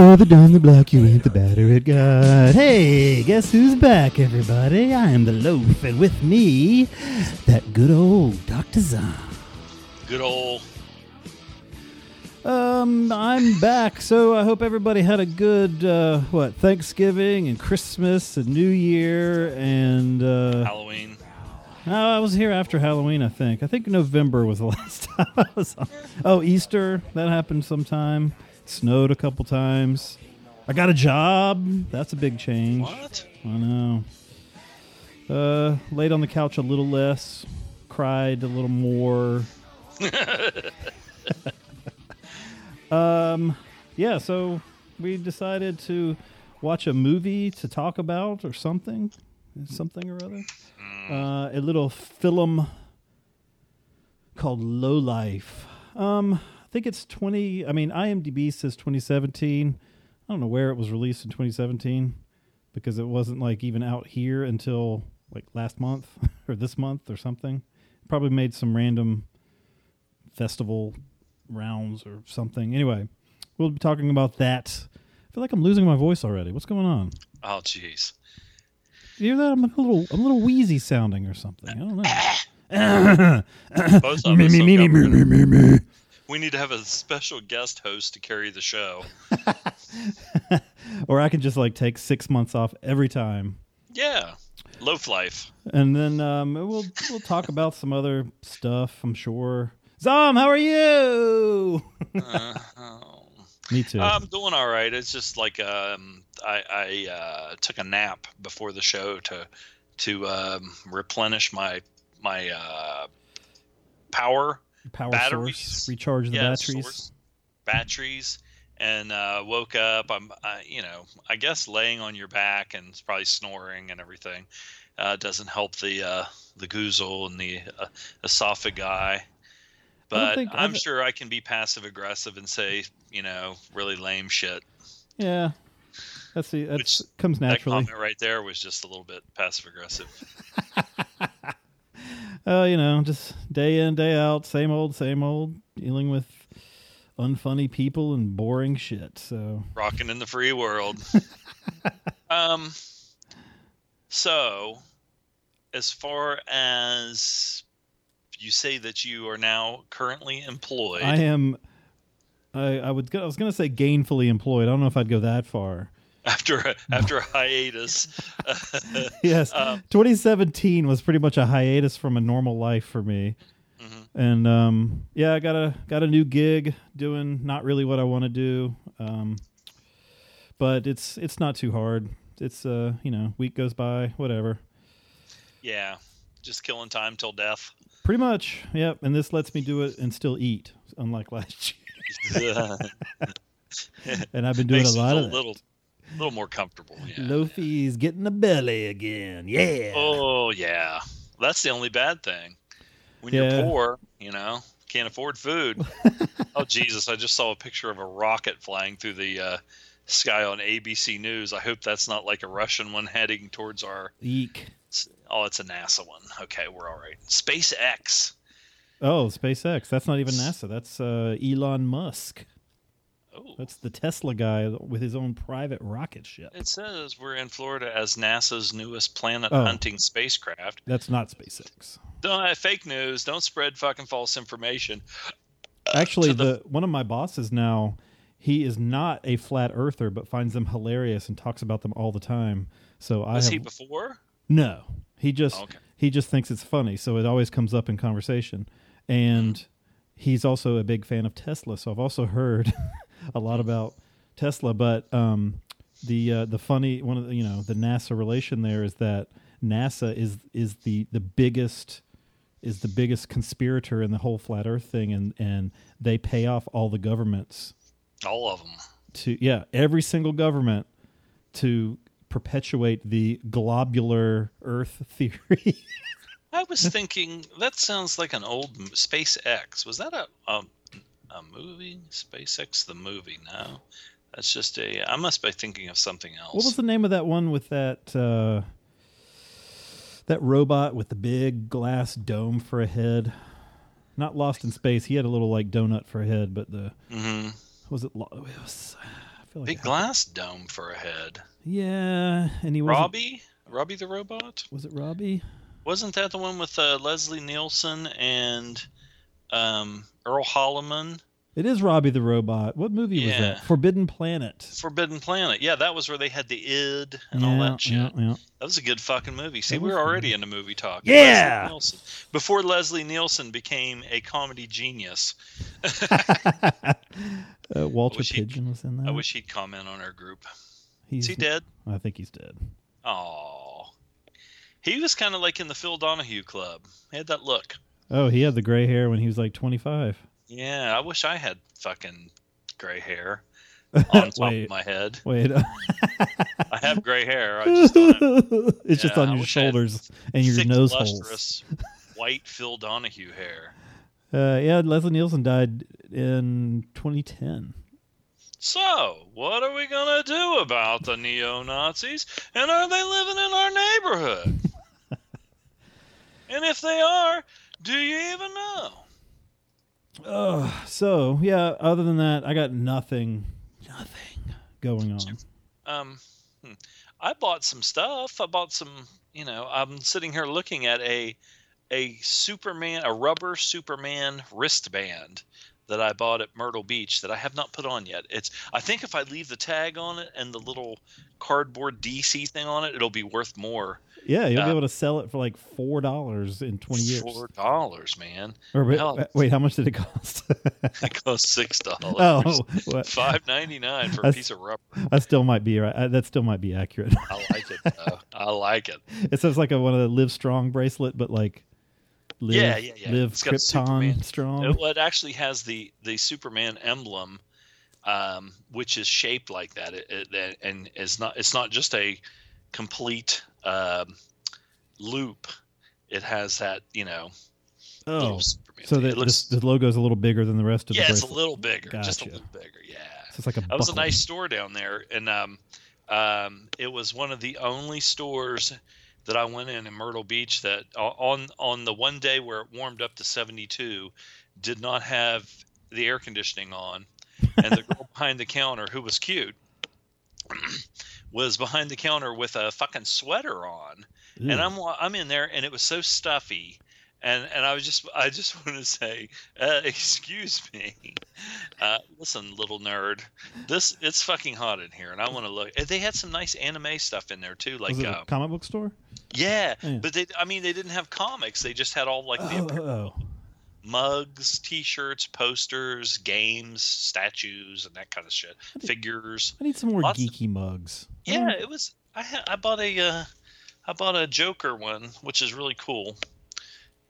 Further down the block you ain't the better it got. Hey, guess who's back, everybody? I am the loaf, and with me, that good old Dr. Zahn. Good old. Um, I'm back, so I hope everybody had a good, uh, what, Thanksgiving and Christmas and New Year and, uh, Halloween. oh, I was here after Halloween, I think. I think November was the last time I was on. Oh, Easter, that happened sometime. Snowed a couple times. I got a job. That's a big change. What? I know. Uh, laid on the couch a little less, cried a little more. um, yeah. So we decided to watch a movie to talk about or something, something or other. Uh, a little film called Low Life. Um, think it's twenty. I mean, IMDb says 2017. I don't know where it was released in 2017 because it wasn't like even out here until like last month or this month or something. Probably made some random festival rounds or something. Anyway, we'll be talking about that. I feel like I'm losing my voice already. What's going on? Oh, jeez. You hear that? I'm a little, I'm a little wheezy sounding or something. I don't know. Me, me, me, me, got me, rid me, me, me. We need to have a special guest host to carry the show. Or I can just like take six months off every time. Yeah. Loaf life. And then um, we'll we'll talk about some other stuff. I'm sure. Zom, how are you? Uh, oh. Me too. I'm doing all right. It's just like um, I, I uh, took a nap before the show to to um, replenish my my uh, power Power batteries. source. Recharge the yeah, batteries. source, batteries, and uh, woke up. I'm, I, you know, I guess laying on your back and probably snoring and everything uh, doesn't help the uh, the goozle and the uh, esophagi. But think I'm sure I can be passive aggressive and say, you know, really lame shit. Yeah. That's the that comes That naturally. comment right there was just a little bit passive aggressive. Uh, you know, just day in, day out, same old, same old, dealing with unfunny people and boring shit. So Rocking in the free world. um, so, as far as you say that you are now currently employed, I am I, I would I was gonna say gainfully employed. I don't know if I'd go that far. After a, after a hiatus. Yes. Um, 2017 was pretty much a hiatus from a normal life for me. Mhm. And um, yeah, I got a got a new gig doing not really what I want to do. Um, but it's it's not too hard. It's uh, you know, week goes by, whatever. yeah, just killing time till death. Pretty much. Yep, and this lets me do it and still eat, unlike last year. And I've been doing a Makes you lot of a that. Little little more comfortable. Yeah. Lofi's getting the belly again. Yeah. Oh yeah, that's the only bad thing. When Yeah. you're poor, you know, can't afford food. oh Jesus! I just saw a picture of a rocket flying through the uh, sky on ABC News. I hope that's not like a Russian one heading towards our. Eek. Oh, it's a NASA one. Okay, we're all right. SpaceX. Oh, SpaceX. That's not even NASA. That's uh, Elon Musk. Oh, That's the Tesla guy with his own private rocket ship. it says we're in Florida as NASA's newest planet Oh. hunting spacecraft. That's not SpaceX. Don't uh, fake news. Don't spread fucking false information. Actually, the- the one of my bosses now, he is not a flat earther, but finds them hilarious and talks about them all the time. So I Was have, he before? no, he just Okay. he just thinks it's funny, so it always comes up in conversation. And Mm. he's also a big fan of Tesla, so I've also heard a lot about Tesla. But um, the uh, the funny one of the, you know the NASA relation there is that NASA is is the the biggest is the biggest conspirator in the whole flat Earth thing, and and they pay off all the governments All of them. to yeah every single government to perpetuate the globular Earth theory. I was thinking that sounds like an old SpaceX. Was that a a, a movie? SpaceX the movie? No, that's just a. I must be thinking of something else. What was the name of that one with that uh, that robot with the big glass dome for a head? Not Lost in Space. He had a little like donut for a head, but the mm-hmm. was it? Lo- It was. I feel like Big I- glass dome for a head. Yeah, and he was Robbie? Robbie the robot? Was it Robbie? Wasn't that the one with uh, Leslie Nielsen and um, Earl Holliman? It is Robbie the robot. What movie was that? Forbidden Planet. Forbidden Planet. Yeah, that was where they had the id and all that shit. yeah, yeah. That was a good fucking movie. See, we were already into movie talk. Yeah! Leslie Before Leslie Nielsen became a comedy genius. uh, Walter Pidgeon was in that. I wish he'd comment on our group. he's Is he dead? I think he's dead. Oh, he was kind of like in the Phil Donahue Club. He had that look. Oh, he had the gray hair when he was like 25. Yeah, I wish I had fucking gray hair on top Wait. of my head. Wait, I have gray hair. I just don't it's just on I your wish I had shoulders and your thick, nose holes. white Phil Donahue hair. Uh, yeah, Leslie Nielsen died in 2010. So, what are we gonna do about the neo Nazis? And are they living in our neighborhood? and if they are, do you even know? Uh, so yeah, other than that, I got nothing, nothing going on. Um, hmm. I bought some stuff. I bought some. You know, I'm sitting here looking at a a Superman, a rubber Superman wristband that I bought at Myrtle Beach that I have not put on yet. It's. I think if I leave the tag on it and the little cardboard DC thing on it, it'll be worth more. Yeah, you'll be Uh, able to sell it for like four dollars in 20 years. Four dollars, man. Or wait, Hell. wait, how much did it cost? It cost six dollars. oh, what? Five ninety nine for a piece of rubber. that still might be right. uh, That still might be accurate. I like it. Though. I like it. it sounds like a one of the Live Strong bracelet, but like live, Yeah, yeah, yeah. live It's Krypton strong. It, well, it actually has the the Superman emblem, um, which is shaped like that. It, it, and is not. It's not just a complete um, loop. It has that. You know. oh, so the, looks. the, the logo's a little bigger than the rest of yeah, the it's a little bigger. Just a little bigger. Yeah. So it's like a That was a nice store down there, and um, um, it was one of the only stores that I went in in Myrtle Beach that uh, on on the one day where it warmed up to 72 did not have the air conditioning on, and the girl behind the counter who was cute was behind the counter with a fucking sweater on, and I'm I'm in there, and it was so stuffy. And, and I was just I just want to say, uh, excuse me, uh, listen, little nerd, this it's fucking hot in here, and I want to look. They had some nice anime stuff in there too, like was uh, a comic book store? yeah, Yeah. but they I mean they didn't have comics. They just had all like the Oh, oh, oh. Mugs, T-shirts, posters, games, statues, and that kind of shit, figures. I need some more Lots of- geeky mugs. Yeah, it was. I ha- I bought a uh, I bought a Joker one, which is really cool,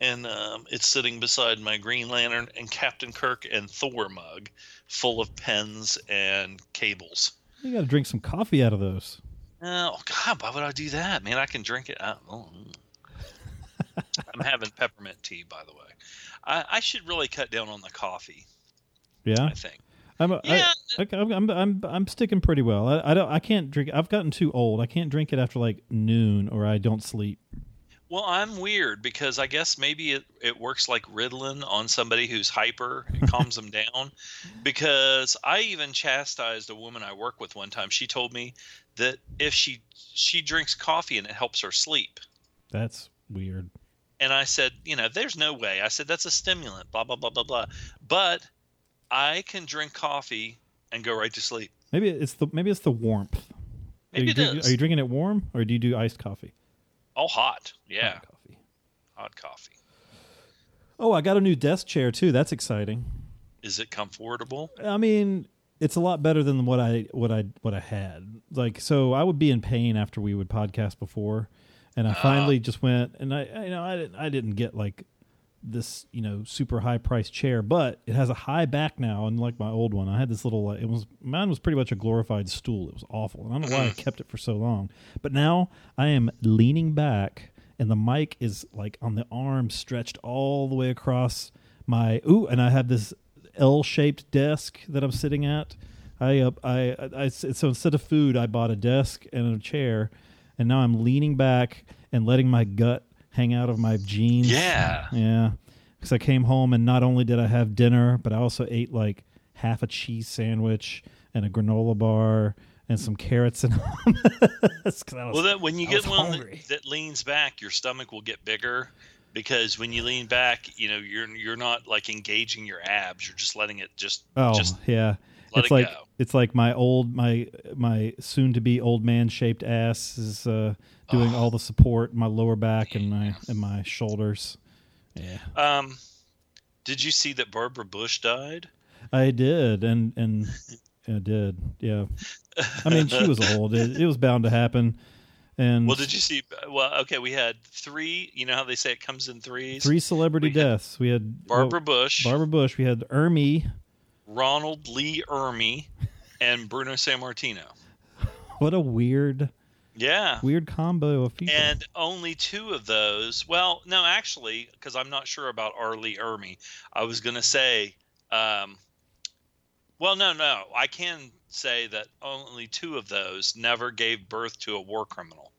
and um, it's sitting beside my Green Lantern and Captain Kirk and Thor mug, full of pens and cables. You got to drink some coffee out of those. Oh God, why would I do that, man? I can drink it. I, oh, mm. I'm having peppermint tea, by the way. I, I should really cut down on the coffee. Yeah, I think. I'm. A, Yeah. I, okay, I'm, I'm. I'm. I'm sticking pretty well. I, I don't. I can't drink. I've gotten too old. I can't drink it after like noon, or I don't sleep. Well, I'm weird because I guess maybe it, it works like Ritalin on somebody who's hyper. It calms them down. Because I even chastised a woman I work with one time. She told me that if she she drinks coffee and it helps her sleep. That's weird. And I said, you know, there's no way. I said that's a stimulant, blah blah blah blah blah. But I can drink coffee and go right to sleep. Maybe it's the maybe it's the warmth. Maybe are you it drink- is. Are you drinking it warm or do you do iced coffee? All hot. Yeah, Hot coffee. hot coffee. Oh, I got a new desk chair too. That's exciting. Is it comfortable? I mean, it's a lot better than what I what I what I had. Like, so I would be in pain after we would podcast before, and I finally just went and I, I you know I didn't I didn't get like this you know super high priced chair, but it has a high back now, unlike my old one. I had this little it was mine was pretty much a glorified stool. It was awful, and I don't know why I kept it for so long. But now I am leaning back, and the mic is like on the arm stretched all the way across my ooh, and I have this L-shaped desk that I'm sitting at. I uh, I, I so instead of food, I bought a desk and a chair, and now I'm leaning back and letting my gut hang out of my jeans. Yeah. yeah. Because I came home and not only did I have dinner, but I also ate like half a cheese sandwich and a granola bar and some carrots and hummus. 'Cause I was- Well, that when you I get one that, that leans back, your stomach will get bigger because when you lean back, you know you're you're not like engaging your abs. You're just letting it just Oh just yeah, let it's it like go. It's like my old my my soon to be old man shaped ass is uh, doing Oh. all the support, my lower back and my and my shoulders. Yeah, Um, did you see that Barbara Bush died? I did, and and I did. Yeah, I mean she was old. It, it was bound to happen. And Well, did you see? Well, okay, we had three. You know how they say it comes in threes. three celebrity we deaths? We had Barbara well, Bush, Barbara Bush. We had Ermey. Ronald Lee Ermey, and Bruno Sammartino. What a weird Yeah. weird combo of people. And only two of those. Well, no, actually, because I'm not sure about R. Lee Ermey. I was going to say, um, well, no, no. I can say that only two of those never gave birth to a war criminal.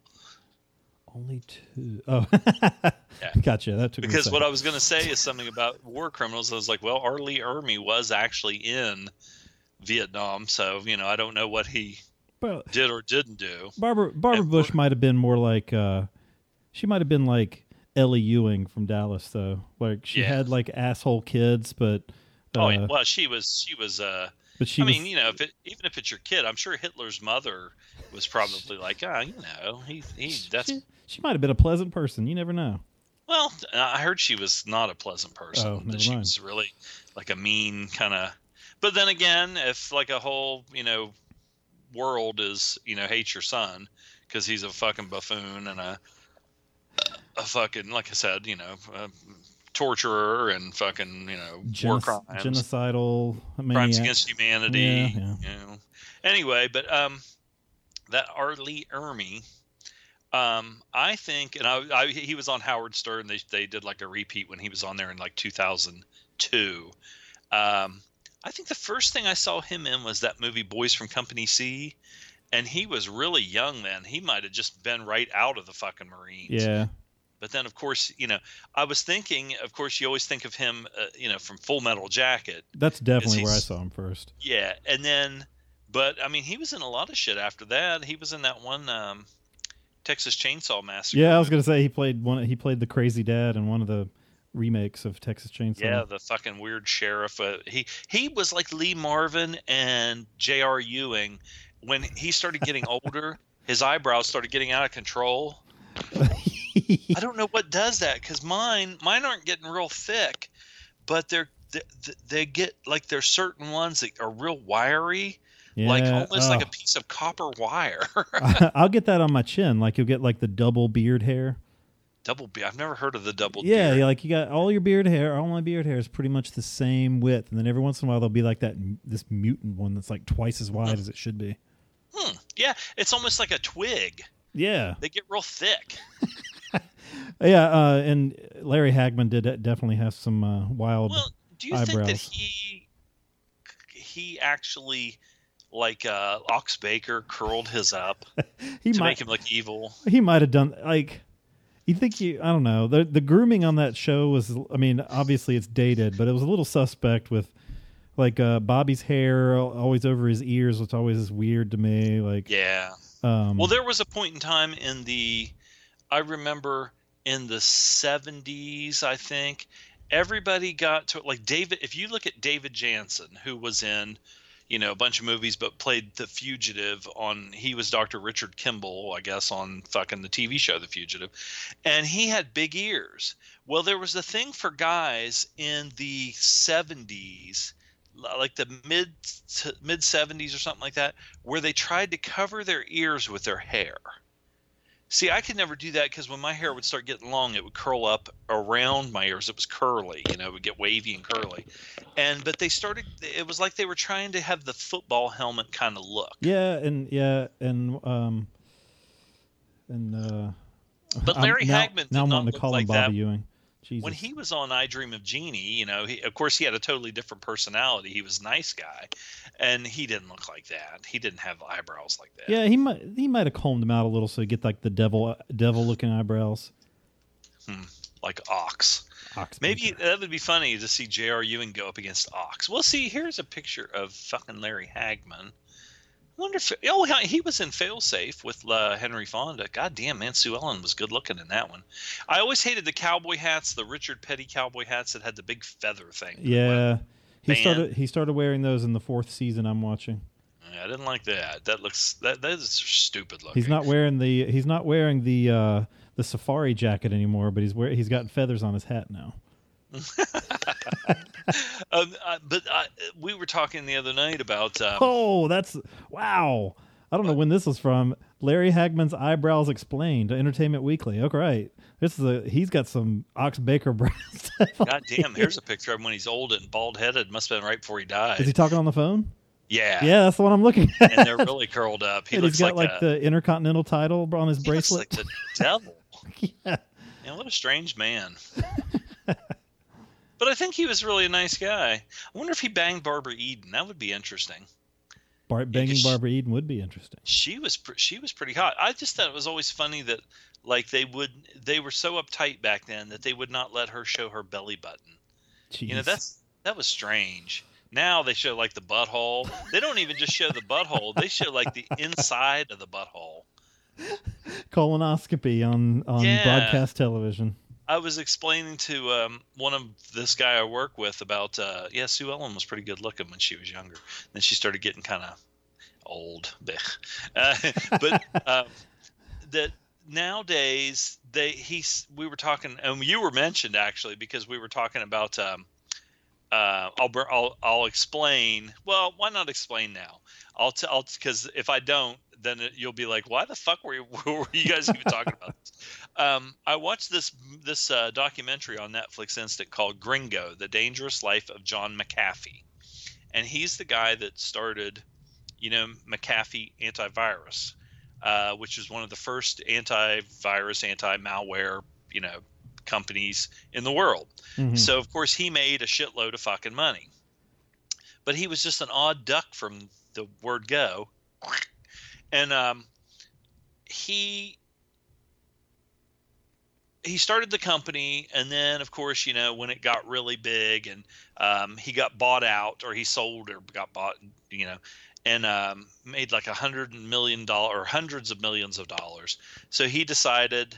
Only two. Oh, Yeah. gotcha. That took Because what. I was going to say is something about war criminals. I was like, well, R. Lee Ermey was actually in Vietnam. So, you know, I don't know what he Well, did or didn't do. Barbara Barbara And Bush might have been more like uh she might have been like Ellie Ewing from Dallas though. Like she Yeah. had like asshole kids, but uh, Oh, yeah. well, she was, she was, uh, but she I was mean, you know, if it, even if it's your kid, I'm sure Hitler's mother was probably like, ah, you know, he, he, that's she, she might have been a pleasant person. You never know. Well. I heard she was not a pleasant person. Oh, never she mind. was really like a mean kind of. But then again, if like a whole, you know, world is, you know, hates your son because he's a fucking buffoon and a, a fucking, like I said, you know, a torturer and fucking, you know, war crimes. genocidal crimes against humanity. Yeah, yeah. You know. Anyway, but um, that R. Lee Ermey, um, I think, and I, I, he was on Howard Stern. They they did like a repeat when he was on there in like 2002. Um, I think the first thing I saw him in was that movie Boys from Company C. And he was really young then. He might have just been right out of the fucking Marines. Yeah. But then, of course, you know, I was thinking. Of course, you always think of him, uh, you know, from Full Metal Jacket. That's definitely where I saw him first. Yeah, and then, but I mean, he was in a lot of shit after that. He was in that one um, Texas Chainsaw Massacre. Yeah, I was gonna say he played one. He played the crazy dad in one of the remakes of Texas Chainsaw. Yeah, the fucking weird sheriff. Uh, he he was like Lee Marvin and J.R. Ewing when he started getting older. his eyebrows started getting out of control. I don't know what does that because mine mine aren't getting real thick, but they're they, they get like there's certain ones that are real wiry, yeah. like almost like oh. a piece of copper wire. I'll get that on my chin. Like you'll get like the double beard hair. double beard. I've never heard of the double Yeah, beard. yeah, like you got all your beard hair. All my beard hair is pretty much the same width, and then every once in a while there'll be like that this mutant one that's like twice as wide as it should be. Hmm. Yeah, it's almost like a twig. Yeah, They get real thick. yeah. Uh, and Larry Hagman did definitely have some uh, wild. Well, do you think that eyebrows. he he actually like uh, Ox Baker curled his up he to might make him look evil? he might have done like. You think you? I don't know. The the grooming on that show was. I mean, obviously it's dated, but it was a little suspect with. Like uh, Bobby's hair always over his ears, which always is weird to me. Like, Yeah. um, Well, there was a point in time in the, I remember in the 70s, I think, everybody got to, like David, if you look at David Janssen, who was in, you know, a bunch of movies, but played the fugitive on. He was Dr. Richard Kimball, I guess, on fucking the TV show The Fugitive, and he had big ears. Well, there was a thing for guys in the '70s, like the mid mid '70s or something like that, where they tried to cover their ears with their hair. See, I could never do that because when my hair would start getting long, it would curl up around my ears. It was curly, you know, it would get wavy and curly. And but they started. It was like they were trying to have the football helmet kind of look. Yeah, and yeah, and um, and uh. But I'm- Larry now, Hagman did Now I'm not wanting to call like him Bobby that. Ewing. Jesus. When he was on I Dream of Jeannie, you know, he, of course he had a totally different personality. He was a nice guy, and he didn't look like that. He didn't have eyebrows like that. yeah, he might he might have combed him out a little so he get like the devil devil looking eyebrows. Hmm, like Ox. Ox Maybe that would be funny to see J.R. Ewing go up against Ox. Well, see, here's a picture of fucking Larry Hagman. Wonder if oh he- was in Failsafe with uh, Henry Fonda. God damn man, Sue Ellen was good looking in that one. I always hated the cowboy hats, the Richard Petty cowboy hats that had the big feather thing. Yeah, he started he started wearing those in the fourth season. I'm watching. Yeah, I didn't like that. That looks that that is stupid looking. He's not wearing the he's not wearing the uh, the safari jacket anymore, but he's wear he's got feathers on his hat now. Um, uh, but uh, we were talking the other night about um, Oh, that's wow! I don't know when this was from. Larry Hagman's eyebrows explained. Entertainment Weekly. Okay, right. This is a he's got some Ox Baker brows. God damn, here's a picture of him when he's old and bald headed. Must have been right before he died. Is he talking on the phone? yeah. Yeah, that's the one I'm looking at. And they're really curled up. He and looks he's got like, like, a, the intercontinental title on his he looks bracelet. like the devil. yeah. Man, what a strange man. But I think he was really a nice guy. I wonder if he banged Barbara Eden. That would be interesting. Bar- banging sh- Barbara Eden would be interesting. She was pr- she was pretty hot. I just thought it was always funny that like they would they were so uptight back then that they would not let her show her belly button. You know that's that was strange. Now they show like the butthole. They don't even just show the butthole. They show like the inside of the butthole. colonoscopy on on Yeah. broadcast television. I was explaining to um, one of this guy I work with about uh, yeah, Sue Ellen was pretty good looking when she was younger. Then she started getting kind of old, uh, but um, that nowadays they he's we were talking and you were mentioned actually because we were talking about um, uh, I'll, I'll I'll explain. Well, why not explain now? I'll tell because if I don't, then it, you'll be like, why the fuck were you, were you guys even talking about this? Um, I watched this this uh, documentary on Netflix Instant called Gringo: The Dangerous Life of John McAfee, and he's the guy that started, you know, McAfee Antivirus, uh, which is one of the first antivirus, anti-malware, you know, companies in the world. Mhm. So of course he made a shitload of fucking money. But he was just an odd duck from the word go. And um he he started the company and then of course, you know, when it got really big and um he got bought out or he sold or got bought, you know, and um made like a hundred million dollar or hundreds of millions of dollars. So he decided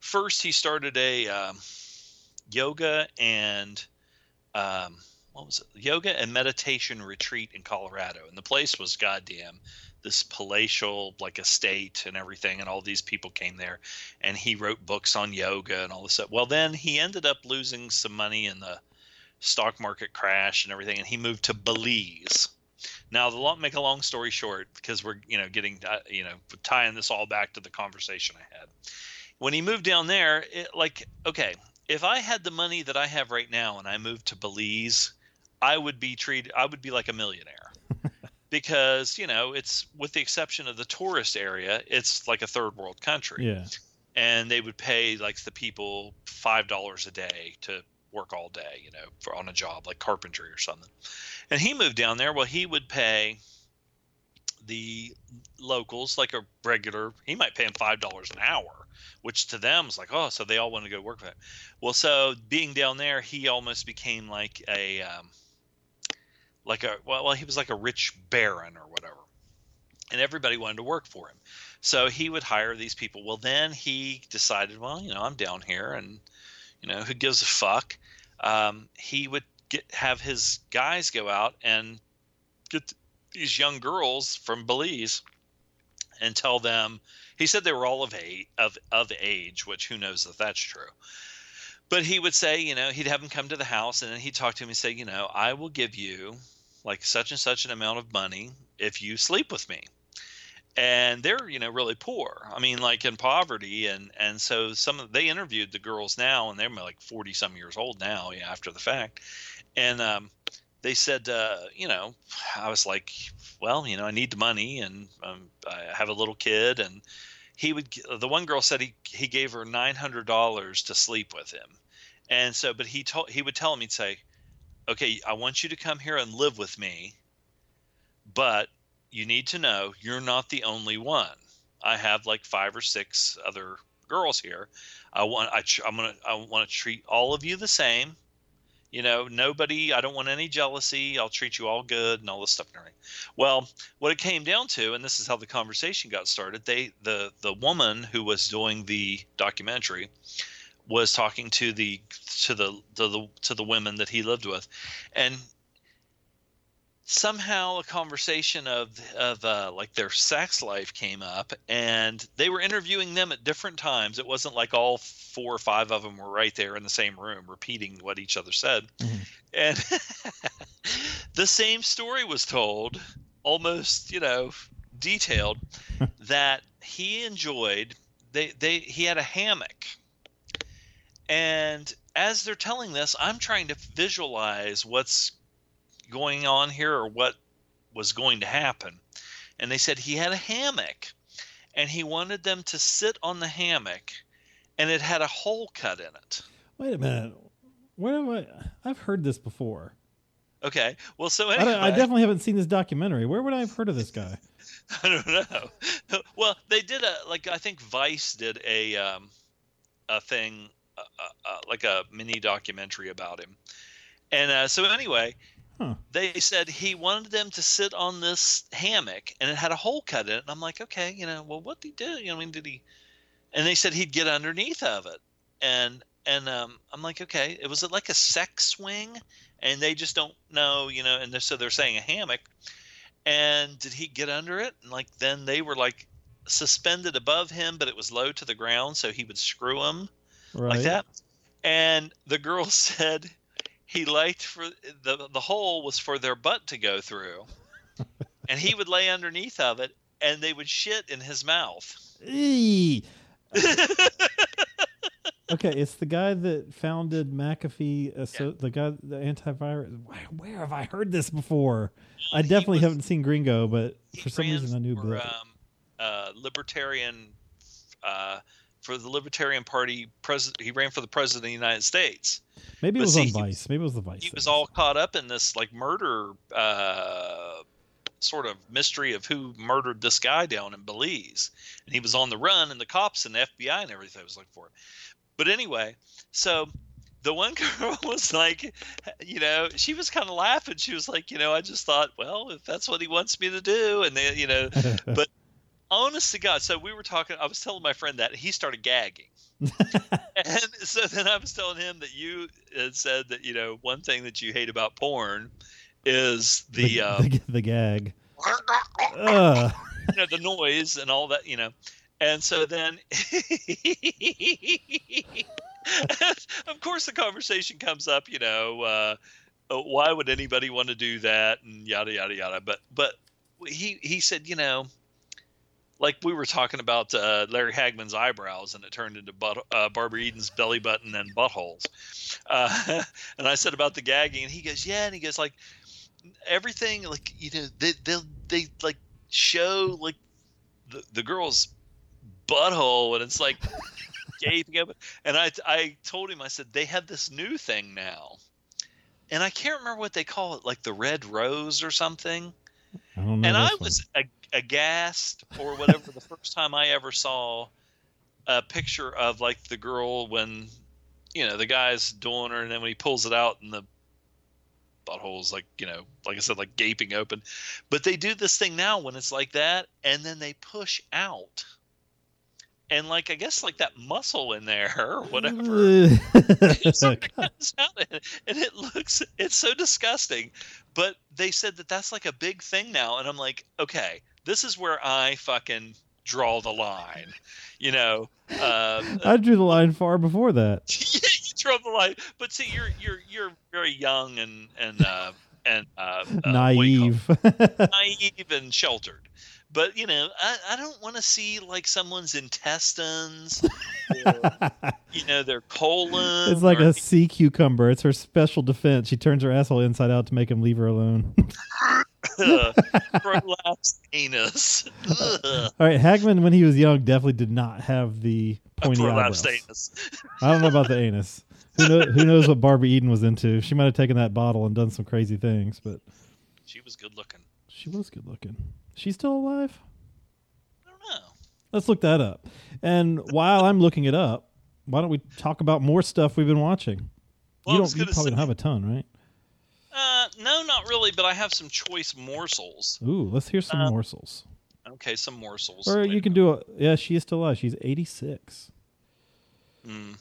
first he started a um, yoga and um, what was it? Yoga and meditation retreat in Colorado, and the place was goddamn this palatial like estate and everything, and all these people came there, and he wrote books on yoga and all this stuff. Well, then he ended up losing some money in the stock market crash and everything, and he moved to Belize. Now, the long, make a long story short, because we're you know getting uh, you know tying this all back to the conversation I had when he moved down there, it, like, okay, if I had the money that I have right now and I moved to Belize, I would be treated, I would be like a millionaire. Because, you know, it's with the exception of the tourist area, it's like a third world country. Yeah. And they would pay like the people $5 a day to work all day, you know, for on a job like carpentry or something. And he moved down there. Well, he would pay the locals like a regular, he might pay them $5 an hour which to them was like, oh, so they all want to go work for that. Well, so being down there, he almost became like a, um, like a, well, he was like a rich baron or whatever, and everybody wanted to work for him. So he would hire these people. Well, then he decided, well, you know, I'm down here, and you know, who gives a fuck? Um, he would get have his guys go out and get these young girls from Belize and tell them. He said they were all of age, of of age, which who knows if that's true. But he would say, you know, he'd have them come to the house, and then he'd talk to him and say, you know, I will give you like such and such an amount of money if you sleep with me. And they're you know really poor. I mean like in poverty and and so some of they interviewed the girls now and they're like 40 some years old now yeah, after the fact. And um, they said uh, you know i was like well you know i need the money and um, i have a little kid and he would the one girl said he he gave her $900 to sleep with him. And so but he told he would tell him he'd say okay i want you to come here and live with me but you need to know you're not the only one. I have like five or six other girls here. I want I I'm gonna I want to treat all of you the same. You know, nobody. I don't want any jealousy. I'll treat you all good and all this stuff and everything. Well, what it came down to, and this is how the conversation got started. They the the woman who was doing the documentary was talking to the to the to the to the women that he lived with, and somehow a conversation of of uh, like their sex life came up and they were interviewing them at different times. It wasn't like all four or five of them were right there in the same room repeating what each other said. Mm-hmm. and the same story was told almost you know detailed that he enjoyed they they he had a hammock and as they're telling this i'm trying to visualize what's going on here or what was going to happen. And they said he had a hammock and he wanted them to sit on the hammock and it had a hole cut in it. Wait a minute. Where am I? I've heard this before. Okay. Well, so anyway. I, I, definitely haven't seen this documentary. Where would I have heard of this guy? I don't know. Well, they did a like I think Vice did a um, a thing uh, like a mini documentary about him. And uh, so anyway, Huh. They said he wanted them to sit on this hammock and it had a hole cut in it. And I'm like, okay, you know, well, what did he do? You know, I mean, did he? And they said he'd get underneath of it. And and um, I'm like, okay, it was like a sex swing, and they just don't know, you know. And they so they're saying a hammock. And did he get under it? And like then they were like suspended above him, but it was low to the ground, so he would screw them right. like that. And the girl said he liked for the the hole was for their butt to go through, and he would lay underneath of it, and they would shit in his mouth. okay, it's the guy that founded McAfee. Uh, so yeah. the guy, the antivirus. Where have I heard this before? Well, I definitely was, haven't seen Gringo, but for some reason I knew. For, um, uh, libertarian. Uh, for the Libertarian Party, president. He ran for the president of the United States. Maybe it was see, on Vice. Maybe it was the Vice. He thing. was all caught up in this like murder uh, sort of mystery of who murdered this guy down in Belize, and he was on the run, and the cops and the FBI and everything was looking for him. But anyway, so the one girl was like, you know, she was kind of laughing. She was like, you know, I just thought, well, if that's what he wants me to do, and then, you know, but honest to God, so we were talking. I was telling my friend that he started gagging, and so then I was telling him that you had said that you know one thing that you hate about porn is the the, uh, the, the gag, you know, the noise and all that, you know, and so then. of course, the conversation comes up. You know, uh, uh, why would anybody want to do that, and yada yada yada. But but he he said, you know, like we were talking about uh, Larry Hagman's eyebrows, and it turned into butt, uh, Barbara Eden's belly button and buttholes. Uh, and I said about the gagging, and he goes, "Yeah," and he goes like everything, like you know, they they they like show like the the girl's butthole, and it's like gaping. And I I told him, I said they have this new thing now, and I can't remember what they call it, like the red rose or something. I and I was aghast or whatever the first time I ever saw a picture of like the girl when you know the guy's doing her and then when he pulls it out and the butthole's like you know like I said like gaping open but they do this thing now when it's like that and then they push out and like I guess like that muscle in there or whatever. Ugh. Something comes out and and it looks it's so disgusting but they said that that's like a big thing now and i'm like okay this is where i fucking draw the line you know uh, I drew the line far before that. yeah, you draw the line but see you're you're you're very young and and uh and uh, uh, what do you call it? Naive. naive and sheltered but you know i, I don't want to see like someone's intestines or, you know their colon it's like or- a sea cucumber. It's her special defense. She turns her asshole inside out to make him leave her alone. Prolapsed anus. All right, Hagman, when he was young, definitely did not have the pointy prolapsed eyebrows. anus. I don't know about the anus. Who, know, who knows what Barbie Eden was into? She might have taken that bottle and done some crazy things, but She was good looking. she was good looking. She's still alive? I don't know. Let's look that up. And while I'm looking it up, why don't we talk about more stuff we've been watching? Well, you don't. You probably say- don't have a ton, right? Uh, no, not really, but I have some choice morsels. Ooh, let's hear some Uh, morsels. Okay, some morsels. Or Wait you can do a. Yeah, she is still alive. She's 86. minute. Mm.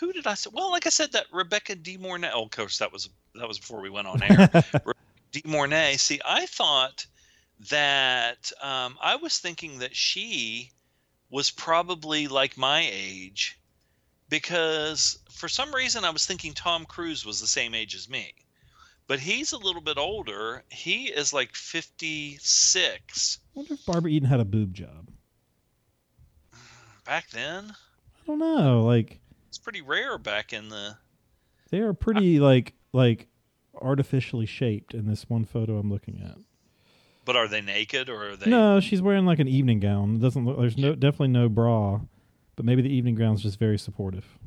Who did I say? Well, like I said, that Rebecca De Mornay. Oh, course, that was that was before we went on air. De Mornay. See, I thought that um, I was thinking that she was probably like my age because for some reason I was thinking Tom Cruise was the same age as me. But he's a little bit older. He is like 56 I wonder if Barbara Eden had a boob job. back then. I don't know. Like It's pretty rare back in the they are pretty like like artificially shaped in this one photo I'm looking at. But are they naked or are they No, she's wearing like an evening gown. It doesn't look. There's no definitely no bra, but maybe the evening gown's just very supportive.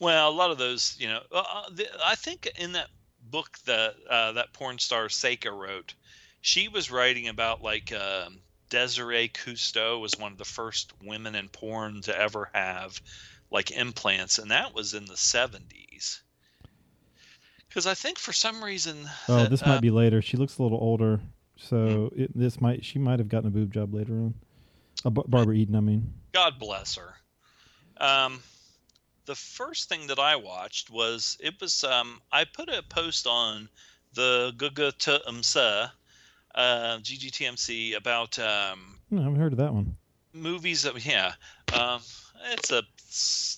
Well, a lot of those, you know, uh, uh, the, I think in that book that uh, that porn star Seka wrote, she was writing about like um, Desiree Cousteau was one of the first women in porn to ever have like implants, and that was in the seventies. Because I think for some reason, Oh, that, this uh, might be later. She looks a little older, so it, this might she might have gotten a boob job later on. Uh, Barbara Eden, I mean. God bless her. Um, the first thing that I watched was it was um, I put a post on the GGTMC, uh, GGTMC about um, No, I haven't heard of that one. movies that yeah, um, it's a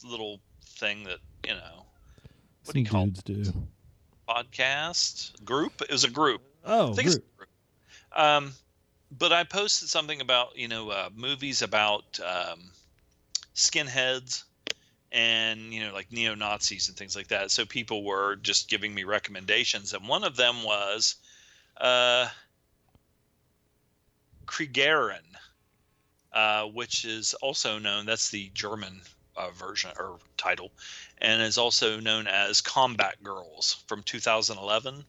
little thing that you know what Some do you call it? dudes do. podcast group. It was a group. Oh, I think it's group. a group. Um, but I posted something about you know uh, movies about um, skinheads and you know like neo Nazis and things like that. So people were just giving me recommendations, and one of them was uh, Kriegerin, uh, which is also known. That's the German uh, version or title, and is also known as Combat Girls from 2011.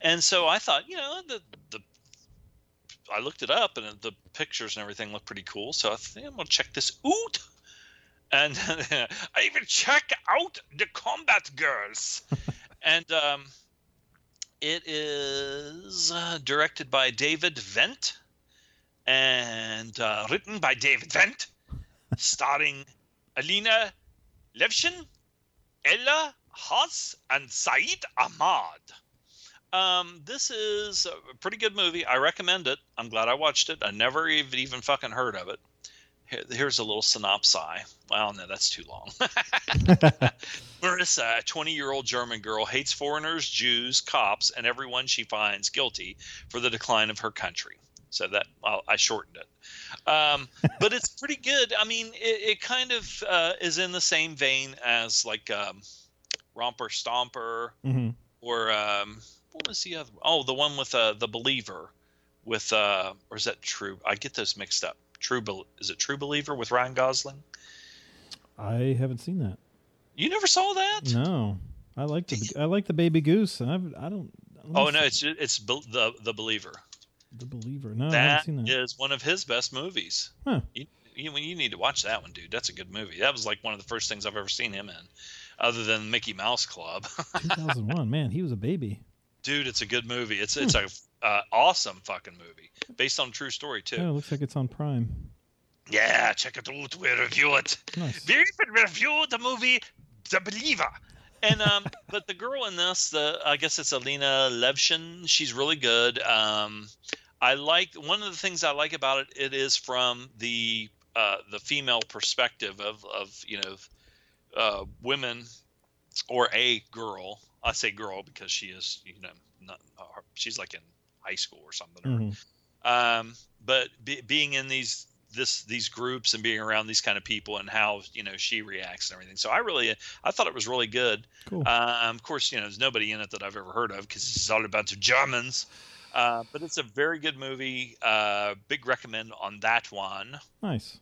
And so I thought, you know, the the I looked it up and the pictures and everything looked pretty cool. So I think I'm gonna check this out. And I even check out the Combat Girls. and um, it is uh, directed by David Vent and uh, written by David Vent, starring Alina Levshin, Ella Haas, and Saeed Ahmad. Um, this is a pretty good movie. I recommend it. I'm glad I watched it. I never even, even fucking heard of it. Here- Here's a little synopsis. Well, no, that's too long. Marissa, a 20 year old German girl, hates foreigners, Jews, cops, and everyone she finds guilty for the decline of her country. So that well, I shortened it. Um, but it's pretty good. I mean, it, it kind of uh, is in the same vein as like um, Romper Stomper hmm or um, what was the other? Oh, the one with uh, the Believer, with uh, or is that True? I get those mixed up. True, Bel- is it True Believer with Ryan Gosling? I haven't seen that. You never saw that? No, I like the I like the baby goose, I've, I don't. I don't Oh no, it's it's Bel- the the Believer. the believer. No, I That haven't seen that. is one of his best movies. Huh. You, you you need to watch that one, dude. That's a good movie. That was like one of the first things I've ever seen him in, other than Mickey Mouse Club. 2001. Man, he was a baby. dude, it's a good movie. It's hmm. it's a uh, awesome fucking movie based on true story too. Oh, it looks like it's on Prime. Yeah, check it out. We review it. Nice. We even reviewed the movie The Believer. And um, but the girl in this, the I guess it's Alina Levshin. She's really good. Um, I like one of the things I like about it. It is from the uh, the female perspective of of you know uh, women or a girl. I say girl because she is you know not uh, she's like in high school or something. or Mhm. um, but be, being in these this these groups and being around these kind of people and how you know she reacts and everything. So I really I thought it was really good. Cool. Um, of course, you know there's nobody in it that I've ever heard of because it's all about the Germans. Uh, but it's a very good movie. Uh, big recommend on that one. nice.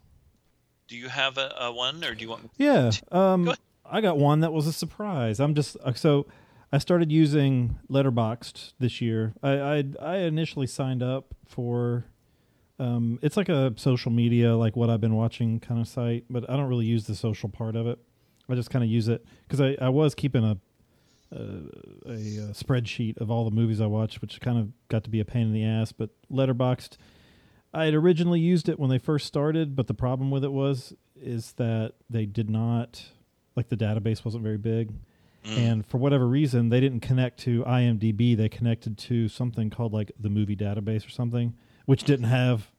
Do you have a, a one, or do you want? Yeah. Um, Go. I got one that was a surprise. I'm just uh, so I started using Letterboxd this year. I I, I initially signed up for. Um, it's like a social media, like what I've been watching kind of site, but I don't really use the social part of it. I just kind of use it because I, I was keeping a, a a uh, spreadsheet of all the movies I watched, which kind of got to be a pain in the ass. But Letterboxd, I had originally used it when they first started, but the problem with it was is that they did not like the database wasn't very big, Mm. and for whatever reason they didn't connect to IMDb. They connected to something called like the movie database or something, which didn't have,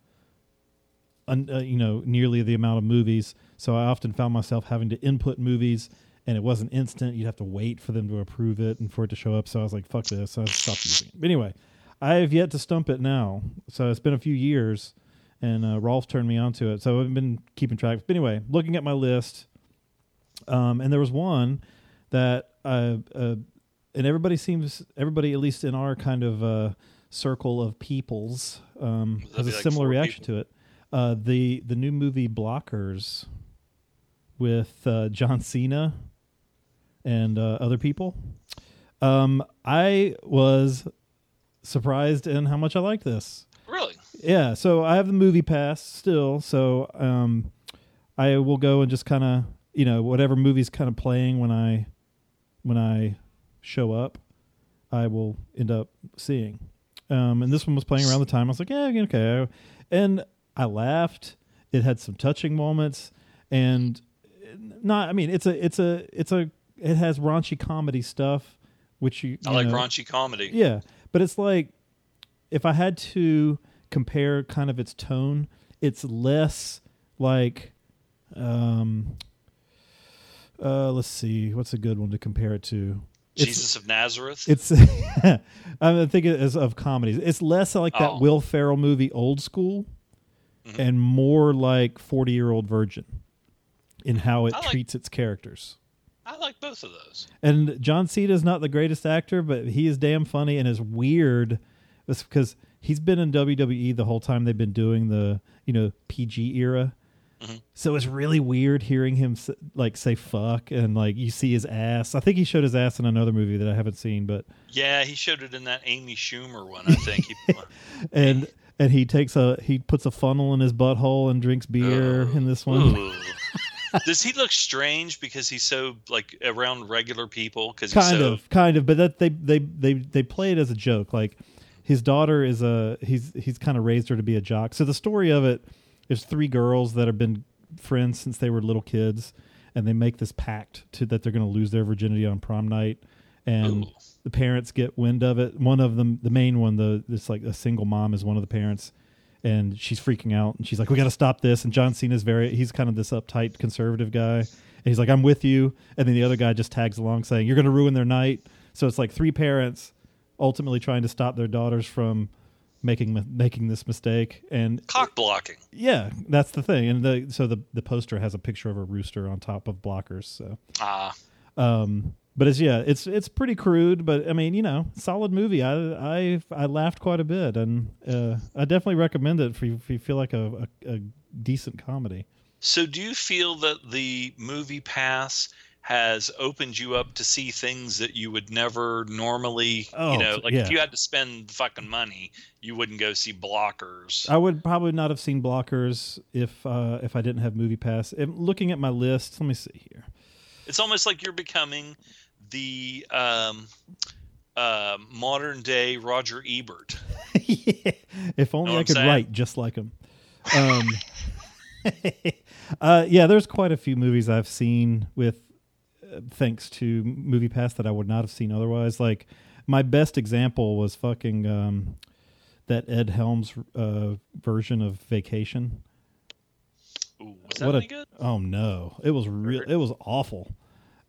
un, uh, you know, nearly the amount of movies. So I often found myself having to input movies. And it wasn't instant. You'd have to wait for them to approve it and for it to show up. So I was like, fuck this. I stopped using it. But anyway, I have yet to stump it now. So it's been a few years, and uh, Rolf turned me onto it. So I've been keeping track. But anyway, looking at my list, um, and there was one that uh, uh, and everybody seems everybody at least in our kind of uh, circle of peoples um, has a like similar reaction to it. Uh, the the new movie Blockers with uh, John Cena and uh, other people. Um, I was surprised in how much I liked this. Really? Yeah, so I have the movie pass still, so um, I will go and just kind of you know whatever movie's kind of playing when I when I show up, I will end up seeing. Um, and this one was playing around the time. I was like, yeah, okay, and I laughed. It had some touching moments, and not. I mean, it's a it's a it's a it has raunchy comedy stuff, which you, I you like know- raunchy comedy. yeah, but it's like if I had to compare kind of its tone, it's less like um uh let's see, what's a good one to compare it to? It's- Jesus of Nazareth. It's I'm thinking as of comedies. It's less like that Oh. Will Ferrell movie Old School Mhm. and more like 40-year-old virgin in how it like- treats its characters. I like both of those. And John Cena is not the greatest actor, but he is damn funny and is weird. It's because he's been in WWE the whole time they've been doing the you know PG era. Mhm. So it's really weird hearing him like say fuck and like you see his ass. I think he showed his ass in another movie that I haven't seen, but Yeah, he showed it in that Amy Schumer one. I think. And and he takes a he puts a funnel in his butthole and drinks beer Ugh. in this one. Does he look strange because he's so like around regular people? Because kind so, of kind of but that they they they they play it as a joke like his daughter is a he's he's kind of raised her to be a jock so the story of it is three girls that have been friends since they were little kids and they make this pact to that they're going to lose their virginity on prom night. And Ooh. the parents get wind of it. One of them the main one the this like a single mom is one of the parents and she's freaking out and she's like we got to stop this. And john cena's very he's kind of this uptight conservative guy. And he's like i'm with you. And then the other guy just tags along saying you're going to ruin their night. So it's like three parents ultimately trying to stop their daughters from making making this mistake and cock blocking. yeah that's the thing and the so the the poster has a picture of a rooster on top of blockers so Ah, um, but it's yeah, it's it's pretty crude, but I mean, you know, solid movie. I I I laughed quite a bit, and uh, I definitely recommend it if you, if you feel like a, a, a decent comedy. so do you feel that the movie pass has opened you up to see things that you would never normally, Oh, you know, like yeah. if you had to spend fucking money, you wouldn't go see Blockers. I would probably not have seen Blockers if uh, if I didn't have Movie Pass. And looking at my list, let me see here. It's almost like you're becoming the um, uh, modern day Roger Ebert. yeah. If only Know I could saying? write just like him. Um, uh, yeah, there's quite a few movies I've seen with thanks to Movie Pass that I would not have seen otherwise. Like my best example was fucking um, that Ed Helms uh, version of Vacation. Ooh, was that what any a good? oh no, it was real. It was awful,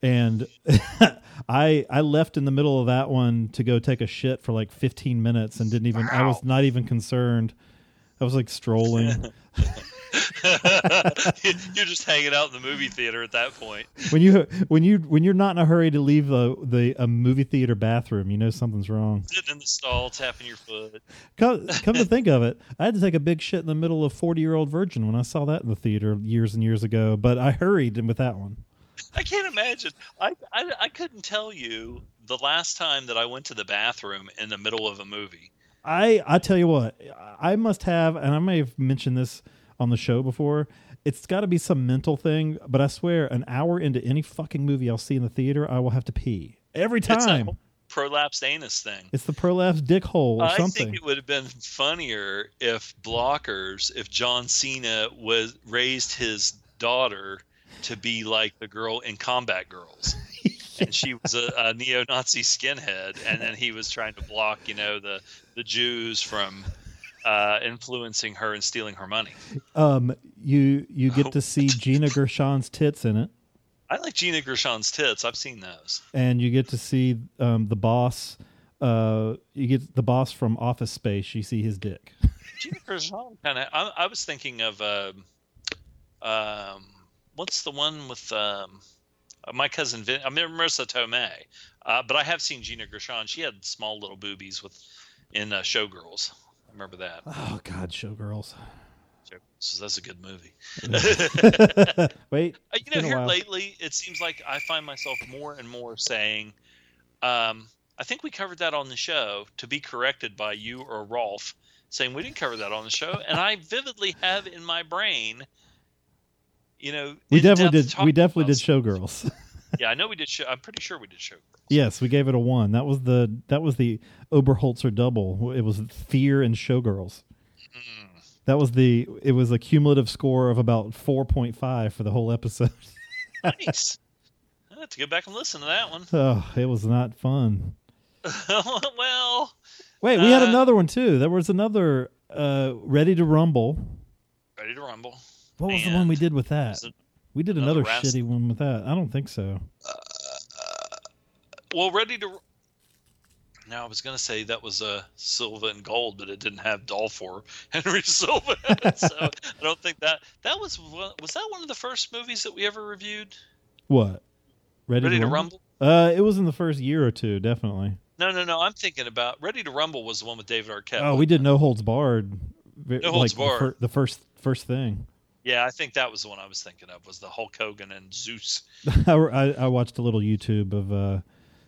and I I left in the middle of that one to go take a shit for like 15 minutes and didn't even. I was not even concerned. I was like strolling. You're just hanging out in the movie theater at that point. when you when you when you're not in a hurry to leave the the a movie theater bathroom, you know something's wrong. Sitting in the stall, tapping your foot. Come, come to think of it, I had to take a big shit in the middle of Forty Year Old Virgin when I saw that in the theater years and years ago. But I hurried with that one. I can't imagine. I, I I couldn't tell you the last time that I went to the bathroom in the middle of a movie. I I tell you what, I must have, and I may have mentioned this on the show before. It's got to be some mental thing, but I swear, an hour into any fucking movie I'll see in the theater, I will have to pee every It's time. whole prolapsed anus thing. It's the prolapsed dick hole or I something. think it would have been funnier if Blockers, if John Cena was raised his daughter to be like the girl in Combat Girls. And she was a, a neo-Nazi skinhead, and then he was trying to block, you know, the the Jews from uh, influencing her and stealing her money. um, you you get to see Gina Gershon's tits in it. I like Gina Gershon's tits. I've seen those. and you get to see um, the boss. Uh, you get the boss from Office Space. You see his dick. Gina Gershon kind of. I, I was thinking of um, um, what's the one with um, uh, my cousin Vin, I mean Marisa Tomei, uh, but I have seen Gina Gershon. She had small little boobies with in uh, Showgirls. Remember that. Oh God, Showgirls. So that's a good movie. Wait, Uh, you know, here lately, it seems like I find myself more and more saying, um, I think we covered that on the show, to be corrected by you or Rolf, saying we didn't cover that on the show. And I vividly have in my brain, you know, we definitely did. We definitely did Showgirls. Yeah, I know we did show. I'm pretty sure we did show. yes, we gave it a one. That was the that was the Oberholzer double. It was Fear and Showgirls. Mm. That was the. It was a cumulative score of about four point five for the whole episode. Nice. I have to go back and listen to that one. oh, it was not fun. well, Wait, we had Uh, another one too. There was another uh, Ready to Rumble. ready to rumble. What was the one we did with that? We did another another shitty one with that. I don't think so. Well, ready to. Now I was gonna say that was uh, Silva and Gold, but it didn't have Dolph or Henry Silva, so I don't think that that was was that one of the first movies that we ever reviewed. What? Ready, Ready to Rumble? Uh, it was in the first year or two, definitely. No, no, no. I'm thinking about Ready to Rumble was the one with David Arquette. Oh, we did No Holds Barred. No Holds like Barred. The, fir- the first first thing. Yeah, I think that was the one I was thinking of. Was the Hulk Hogan and Zeus? I, I I watched a little YouTube of uh,